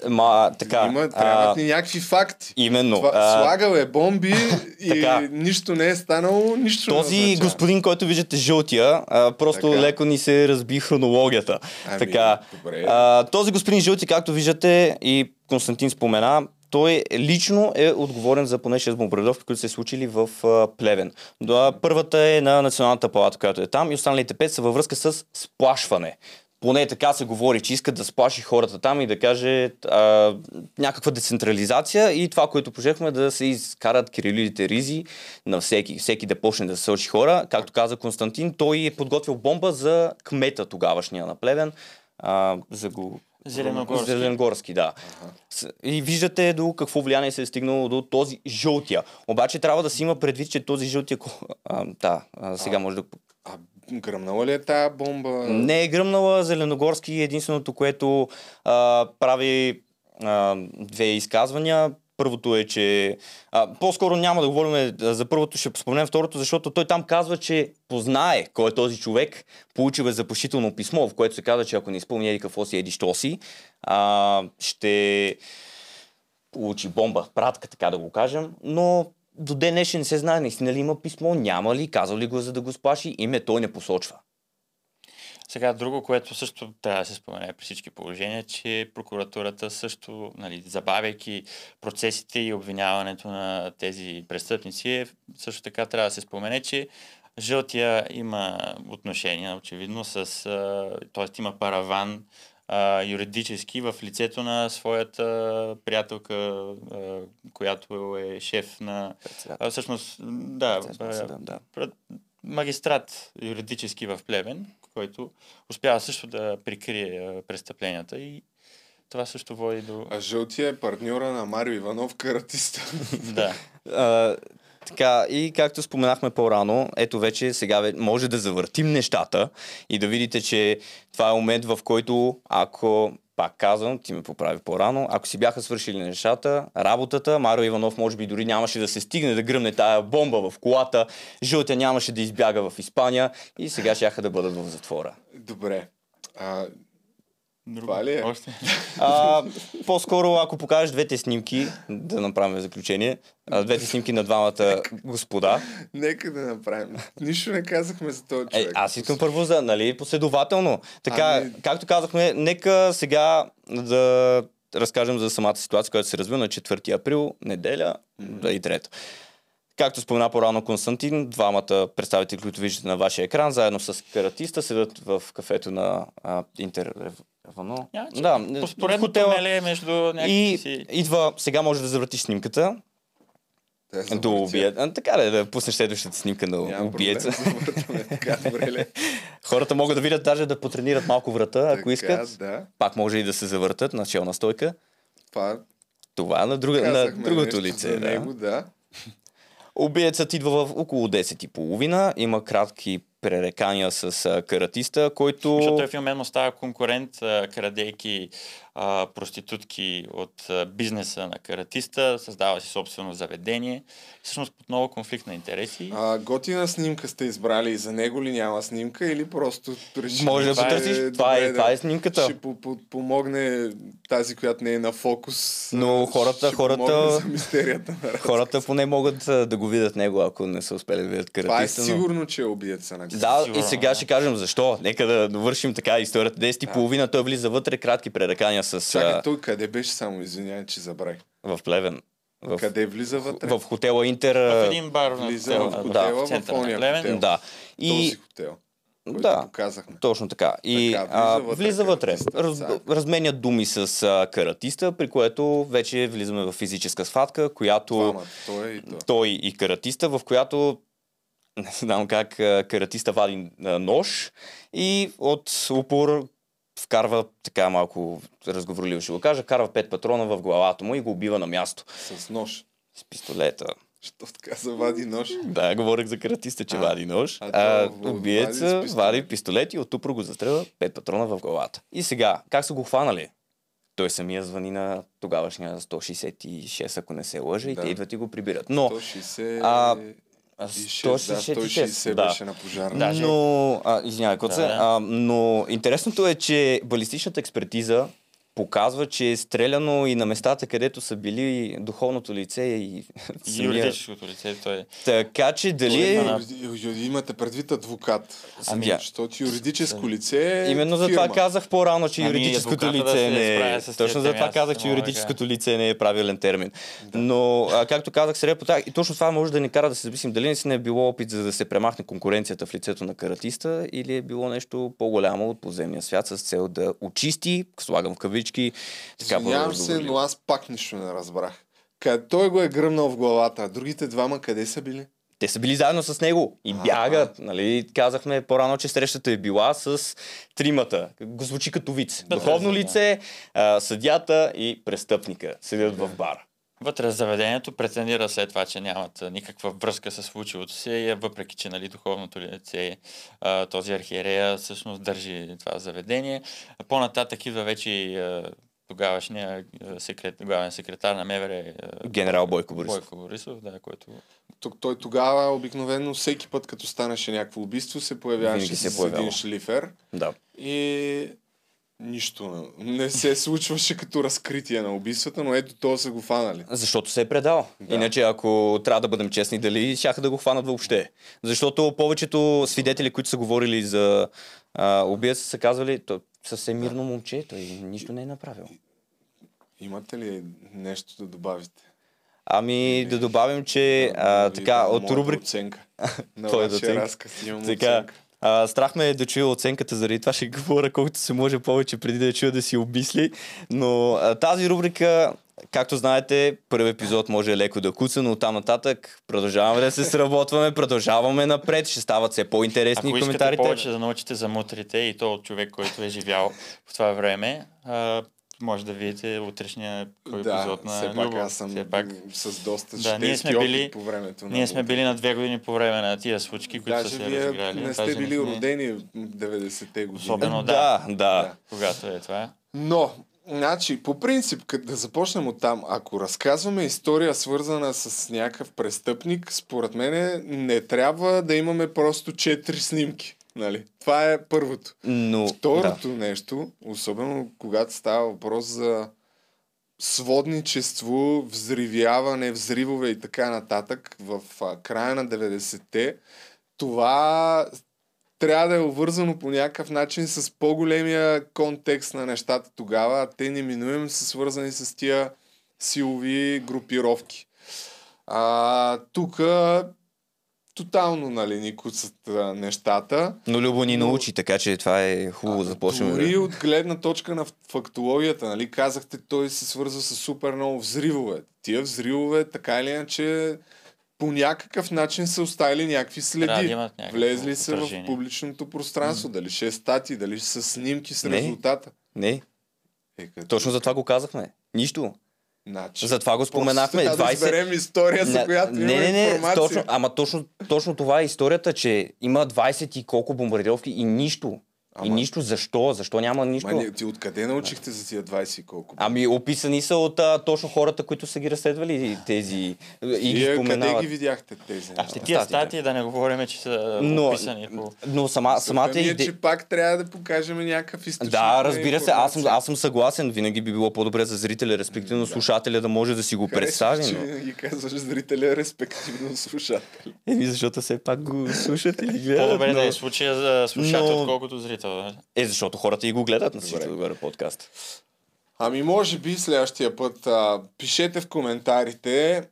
Ма, така, Има, трябват ни някакви факти. Именно. Това, а, слагал е бомби и Така. нищо не е станало, нищо не Този означава. господин, който виждате жълтия, а, просто Така. леко ни се разби хронологията. Ами, така, добре. а, този господин жълти, както виждате и Константин спомена, той лично е отговорен за поне 6 бомбардировки, които се случили в Плевен. Първата е на Националната палата, която е там и останалите 5 са във връзка с сплашване. Поне така се говори, че искат да сплаши хората там и да каже а, някаква децентрализация и това, което пожехме да се изкарат кирилите ризи на всеки, всеки да почне да сълчи хора. Както каза Константин, той е подготвил бомба за кмета тогавашния на Плевен, а, за го... Зеленогорски. Зеленогорски, да. С- И виждате до какво влияние се е стигнало до този жълтия. Обаче трябва да си има предвид, че този жълтия... А, да, а, сега може да... Гръмнала ли е тая бомба? Не е гръмнала Зеленогорски единственото, което а, прави а, две изказвания. Първото е, че... А, по-скоро няма да говорим за първото, ще споменем второто, защото той там казва, че познае кой е този човек, получил е запашително писмо, в което се казва, че ако не изпълни еди какво си, еди що си, а, ще получи бомба, пратка, така да го кажем, но до ден днешен не се знае наистина ли има писмо, няма ли, казал ли го за да го сплаши, име той не посочва. Сега, друго, което също трябва да се спомене при всички положения, че прокуратурата също, нали, забавяйки процесите и обвиняването на тези престъпници, е, също така трябва да се спомене, че Жълтия има отношения, очевидно, с... т.е. има параван а, юридически в лицето на своята приятелка, а, която е шеф на... А, всъщност, да, Председател да. магистрат юридически в Плевен, който успява също да прикрие а, престъпленията и това също води до... А жълтия е партньора на Марио Иванов, каратиста. Да. А, така, и както споменахме по-рано, ето вече сега може да завъртим нещата и да видите, че това е момент, в който ако пак казвам, ти ме поправи по-рано, ако си бяха свършили нещата, работата, Марио Иванов може би дори нямаше да се стигне да гръмне тая бомба в колата, жълтя нямаше да избяга в Испания и сега щяха да бъдат в затвора. Добре. А, това ли е? А, по-скоро, ако покажеш двете снимки, да направим заключение, а, двете снимки на двамата господа, Нека да направим. Нищо не казахме за този Е, човек. аз искам първо за, нали, последователно. Така, Ами- както казахме, нека сега да разкажем за самата ситуация, която се развива на 4 април, неделя, да и трета. Както спомена по-рано Константин, двамата представители, които виждате на вашия екран, заедно с каратиста, седат в кафето на а, Интер... Че Да, по в споредно хотела. между някакви И си... идва, сега може да завъртиш снимката. До убиец. А, така да, да пуснеш следващата снимка на Няма убиеца. проблем, ли? Хората могат да видят даже да потренират малко врата, ако Така, искат. да. Пак може и да се завъртат на челна стойка. Това Това е на, друга, на другото лице. Да. него, да. Убиецът идва в около 10.30. Има кратки пререкания с каратиста, който... Защото той в един момент му става конкурент, крадейки а, проститутки от а, бизнеса на каратиста, създава си собствено заведение. Всъщност отново конфликт на интереси. А, готина снимка сте избрали и за него ли няма снимка или просто реши, Може да потърсиш. е Това е- добре това да- е снимката. Ще по- по- помогне тази, която не е на фокус. Но хората, ще хората, за мистерията на хората поне могат да го видят него, ако не са успели да видят Това е каратиста. но- сигурно, че е убиеца на Да, и сега ще кажем защо. Нека да довършим така историята. 10 и половина той влиза вътре, кратки пререкания с... Чакай, той къде беше само, извинявай, че забравих. в Плевен. В, Къде влиза вътре? в хотела Интер. В един бар на Влиза хотела, в да, хотела, в в, центъра на ония Плевен. хотел. Да. И... Този хотел. който да, показахме. точно така. И Така, влиза вътре влиза вътре. Раз, цак. разменят думи с а, каратиста, при което вече влизаме в физическа схватка, която Двамата, той и той. той и каратиста, в която не знам как каратиста вади а, нож и от упор вкарва така малко разговорливо ще го кажа, карва пет патрона в главата му и го убива на място. С нож. С пистолета. Що така се вади нож? Да, говорех за каратиста, че А, вади нож. а А, убиеца вади вади пистолет и от упор го застрелва пет патрона в главата. И сега, как са го хванали? Той самия звъни на тогавашния 166, ако не се лъжа, и Да. те идват и го прибират. Но, 160... а, и шест, да, 160 да. беше на пожарна. Но, а, извинявай, Да, да. а, но интересното е, че балистичната експертиза показва, че е стреляно и на местата, където са били духовното лице и юридическото лице, той е. Така че дали е... Имате предвид адвокат. Ами, защото юридическо лице е Именно за това казах по-рано, че Ами, юридическото лице се не е... Точно за това аз казах, не че юридическото лице не е правилен термин. Но, а, както казах, по и точно това може да ни кара да се замислим дали наистина е било опит за да се премахне конкуренцията в лицето на каратиста или е било нещо по-голямо от подземния свят с цел да очисти, слагам в кавички, така Извинявам се, но аз пак нищо не разбрах. Къде той го е гръмнал в главата, а другите двама къде са били? Те са били заедно с него и бягат. Нали? Казахме по-рано, че срещата е била с тримата. Го звучи като виц. Духовно да. лице, съдята и престъпника седят в бара. Вътре в заведението претендира след това, че нямат никаква връзка с случилото се, а, въпреки че нали, духовното лице, този архиерея всъщност държи това заведение. По-нататък идва вече тогавашния секрет, главен секретар на МВР. Генерал Бойко Борисов. Бойко Борисов, да, който Тук той тогава обикновено всеки път, като станеше някакво убийство, се появяваше се с появява. един шлифер. Да. И нищо не- се случваше като разкритие на убийствата, но ето то са го фанали. Защото се е предал. Да. Иначе, ако трябва да бъдем честни, дали щяха да го хванат въобще. Защото повечето свидетели, които са говорили за а, убиеца, са казвали, то съвсем мирно момче, той нищо не е направил. Имате ли нещо да добавите? Ами да добавим, че а, така, от моята рубрик... оценка на Твоята вашия оценка. разказ. Имам Така, оценка. А, страх ме е да чуя оценката, заради това ще говоря колкото се може повече преди да я чуя да си обмисли. Но а, тази рубрика, както знаете, първи епизод може леко да куца, но оттам нататък продължаваме да се сработваме, продължаваме напред, ще стават все по-интересни Ако коментарите. повече да научите за мутрите и то от човек, който е живял в това време, а, може да видите утрешния кой Да, епизод на все пак аз съм Все пак. с доста да, ние сме били, по времето на Ние сме били на две години по време на тия случки, които са Даже се вие разиграли. не сте били родени в 90-те години. Особено да. да. Когато е това. Но, значи, по принцип, като да започнем от там, ако разказваме история свързана с някакъв престъпник, според мен не трябва да имаме просто четири снимки. Нали? Това е първото. Но, Второто нещо, особено когато става въпрос за сводничество, взривяване, взривове и така нататък в а, края на 90-те, това трябва да е обвързано по някакъв начин с по-големия контекст на нещата тогава, а те неминуемо са свързани с тия силови групировки. А, тук тотално нали, ни куцат а, нещата. Но Любо ни научи, така че това е хубаво да започнем. Дори от гледна точка на фактологията, нали, казахте, той се свързва с супер много взривове. Тия взривове, така или иначе, по някакъв начин са оставили някакви да следи. имат някакво Влезли са в публичното пространство. Дали ще е стати, дали ще са снимки с Не. резултата. Не. Е, като... Точно за това го казахме. Нищо. Значи, Затова го споменахме. трябва да изберем история, за която не, не, не, информация. Точно, ама точно, точно това е историята, че има 20 и колко бомбардировки и нищо. И нищо. Защо? Защо няма нищо? Ма, не, ти откъде научихте за тия 20 и колко? Ами описани са от а, точно хората, които са ги разследвали тези и ги Вие къде споменават. ги видяхте тези А ще тия статии да не говорим, че са Но- описани по... Но сама, самата Самата е, идея... че пак трябва да покажем някакъв източник Да, разбира се, аз съм, аз съм съгласен. Винаги би било по-добре за зрителя, респективно слушателя, да може да си го представи. Харесва, Но... че ги казваш зрителя, респективно слушател. Еми, защото все пак го слушат или гледат. По-добре да но- е случая за слушател, но- отколкото зрител. Да. Е, защото хората и го гледат на всичко добре подкаст. Ами може би следващия път а, пишете в коментарите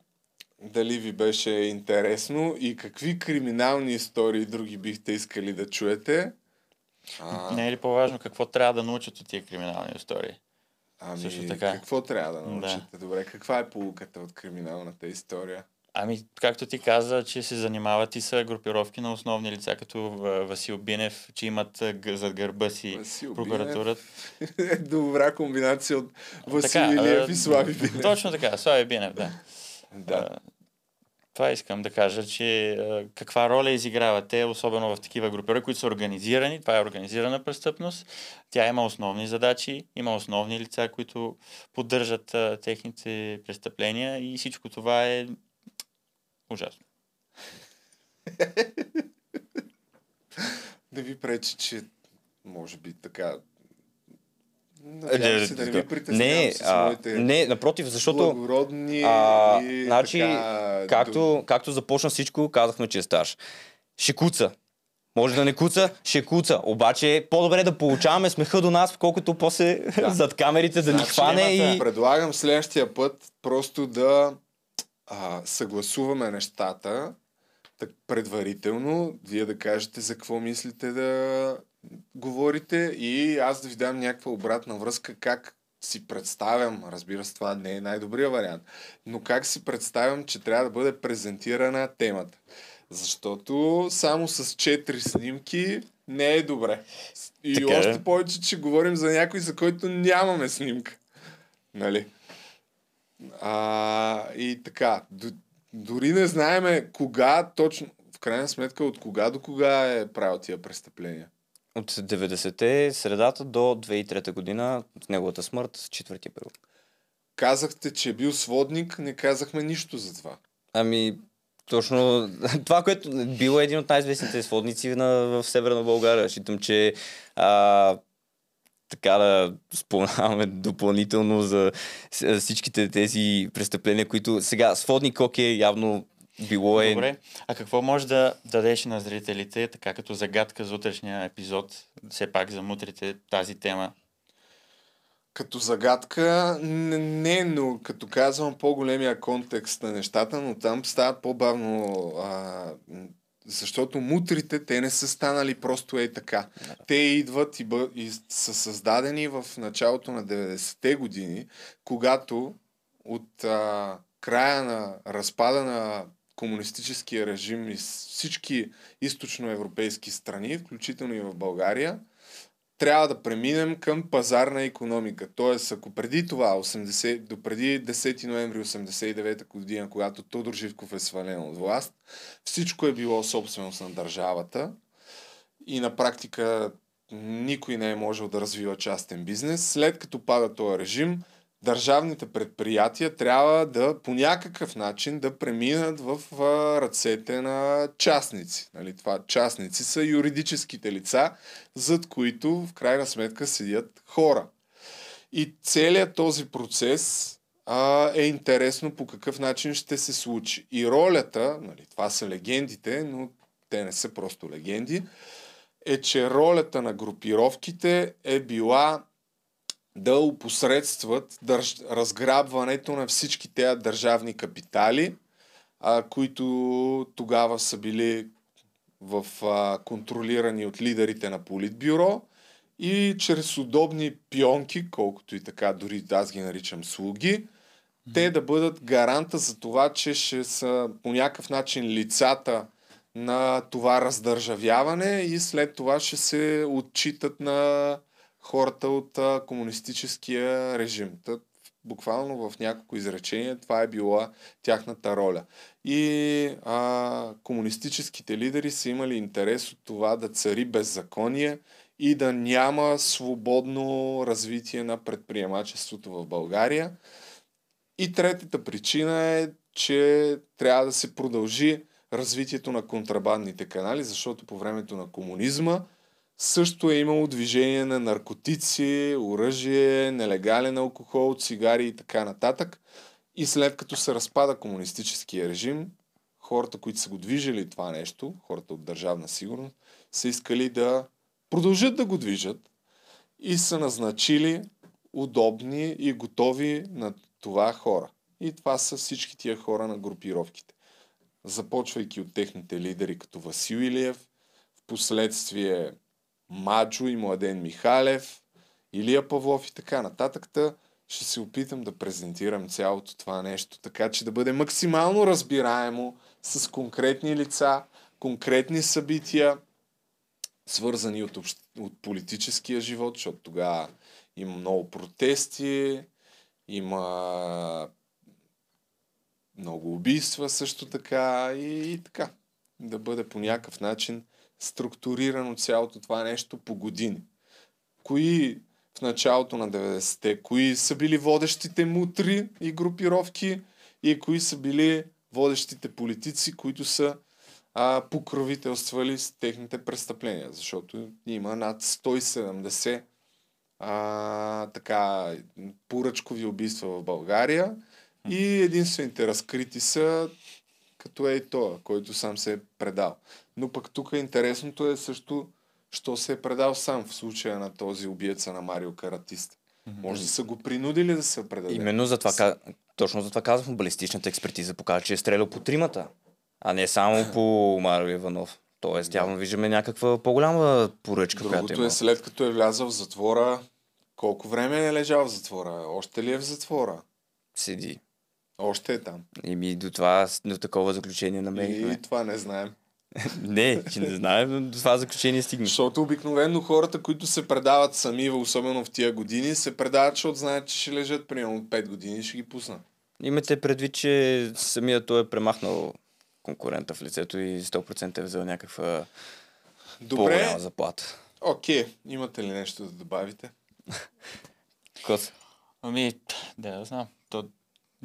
дали ви беше интересно и какви криминални истории други бихте искали да чуете. А, Не е ли по-важно какво трябва да научат от тия криминални истории? ами, Също така. какво трябва да Да. научите? Добре, каква е полуката от криминалната история? Ами, както ти каза, че се занимават и са групировки на основни лица, като Васил Бинев, че имат зад гърба си Васил прокуратурата. Добра комбинация от Васил Така, Илиев и Слави Бинев. Точно така, Слави Бинев, да. Да. Това искам да кажа, че каква роля изиграват те, особено в такива групи, които са организирани. Това е организирана престъпност. Тя има основни задачи, има основни лица, които поддържат техните престъпления и всичко това е ужасно. Да ви пречи, че може би така... Е, Надявам се да не ви притеснявам не, с а, не, напротив, защото благородни а, и значи, така... както, както започна всичко, казахме, че е стаж. Ще куца. Може да не куца, ще куца. Обаче по-добре да получаваме смеха до нас, колкото после да. зад камерите да ни Значи, хване и... Предлагам следващия път просто да а, съгласуваме нещата так, предварително, вие да кажете за какво мислите да говорите и аз да ви дам някаква обратна връзка как си представям, разбира се, това не е най-добрият вариант, но как си представям, че трябва да бъде презентирана темата. Защото само с 4 снимки не е добре. И Така е. още повече, че говорим за някой, за който нямаме снимка. Нали? А, и така, дори не знаеме кога точно, в крайна сметка, от кога до кога е правил тия престъпления. От 90-те, средата до 2003 година, от неговата смърт, 4 април. Казахте, че е бил сводник, не казахме нищо за това. Ами, точно това, което било един от най-известните сводници на, в Северна България. Считам, че а, така да споменаваме допълнително за всичките тези престъпления, които сега сводник окей, явно било е... Добре. А какво може да дадеш на зрителите, така като загадка за утрешния епизод, все пак за мутрите тази тема? Като загадка, не, но като казвам по-големия контекст на нещата, но там става по-бавно, а, защото мутрите, те не са станали просто ей така. Те идват и, бъ, и са създадени в началото на 90-те години, когато от а, края на разпада на комунистическия режим и с всички източноевропейски страни, включително и в България, трябва да преминем към пазарна економика. Тоест, ако преди това, 80, до преди 10 ноември 89 година, когато Тодор Живков е свален от власт, всичко е било собственост на държавата и на практика никой не е можел да развива частен бизнес. След като пада този режим, държавните предприятия трябва да по някакъв начин да преминат в ръцете на частници. Нали, това частници са юридическите лица, зад които в крайна сметка седят хора. И целият този процес а, е интересно по какъв начин ще се случи. И ролята, нали, това са легендите, но те не са просто легенди, е, че ролята на групировките е била да опосредстват държ... разграбването на всички тези държавни капитали, а, които тогава са били в, а, контролирани от лидерите на Политбюро и чрез удобни пионки, колкото и така, дори аз ги наричам слуги, те да бъдат гаранта за това, че ще са по някакъв начин лицата на това раздържавяване и след това ще се отчитат на хората от а, комунистическия режим. Та, буквално в няколко изречения това е била тяхната роля. И а, комунистическите лидери са имали интерес от това да цари беззаконие и да няма свободно развитие на предприемачеството в България. И третата причина е, че трябва да се продължи развитието на контрабандните канали, защото по времето на комунизма също е имало движение на наркотици, оръжие, нелегален алкохол, цигари и така нататък. И след като се разпада комунистическия режим, хората, които са го движили това нещо, хората от държавна сигурност, са искали да продължат да го движат и са назначили удобни и готови на това хора. И това са всички тия хора на групировките. Започвайки от техните лидери като Васил Илиев, в последствие Маджо и Младен Михалев, Илия Павлов и така нататък. Та ще се опитам да презентирам цялото това нещо, така че да бъде максимално разбираемо с конкретни лица, конкретни събития, свързани от, общ... от политическия живот, защото тогава има много протести, има много убийства също така и, и така. Да бъде по някакъв начин структурирано цялото това нещо по години. Кои в началото на 90-те, кои са били водещите мутри и групировки и кои са били водещите политици, които са а, покровителствали с техните престъпления. Защото има над 170 а, така, поръчкови убийства в България и единствените разкрити са като е и това, който сам се е предал. Но пък тук интересното е също, що се е предал сам в случая на този убиеца на Марио Каратист. Mm-hmm. Може да са го принудили да се предаде. Именно за това, С... точно за това казвам, балистичната експертиза показва, че е стрелял по тримата, а не само по Марио Иванов. Тоест, да. явно виждаме някаква по-голяма поръчка, Другото която има. е след като е влязъл в затвора, колко време е лежал в затвора? Още ли е в затвора? Седи. Още е там. И ми до това, до такова заключение намерихме. И това не знаем. не, че не знаем, но до това заключение стигна. Защото обикновено хората, които се предават сами, особено в тия години, се предават, защото знаят, че ще лежат примерно 5 години и ще ги пуснат. Имате предвид, че самия той е премахнал конкурента в лицето и 100% е взел някаква Добре. по-голяма заплата. Окей, имате ли нещо да добавите? Кос? Ами, да, да знам. То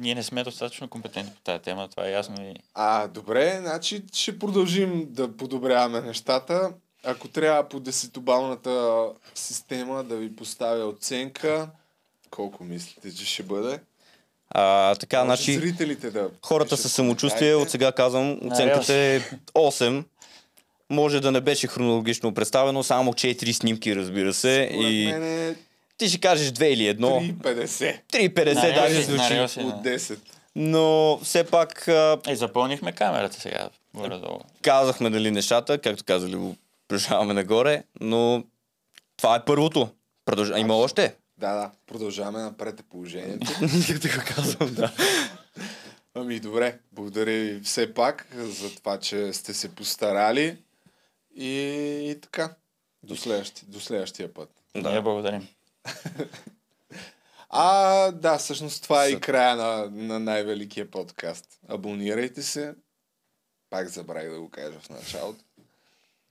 ние не сме достатъчно компетентни по тази тема, това е ясно и... А, добре, значи ще продължим да подобряваме нещата. Ако трябва по десетобалната система да ви поставя оценка, колко мислите, че ще бъде? А, така, Може значи, зрителите да хората със самочувствие, от сега казвам, оценката е 8. Може да не беше хронологично представено, само 4 снимки, разбира се. Според и... мен е ти ще кажеш 2 или 1. 3,50. 3,50 даже звучи. От 10. Но все пак... Е, запълнихме камерата сега. Горе-долу. Казахме дали нещата, както казали го продължаваме нагоре, но това е първото. Продълж... Има още. Да, да. Продължаваме напред е положението. Както го казвам, да. Ами добре, благодаря ви все пак за това, че сте се постарали и, и така. До, следващи, до следващия път. Да, я благодарим. А, да, всъщност това е и края на, на най-великия подкаст. Абонирайте се. Пак забравих да го кажа в началото.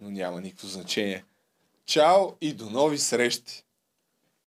Но няма никакво значение. Чао и до нови срещи!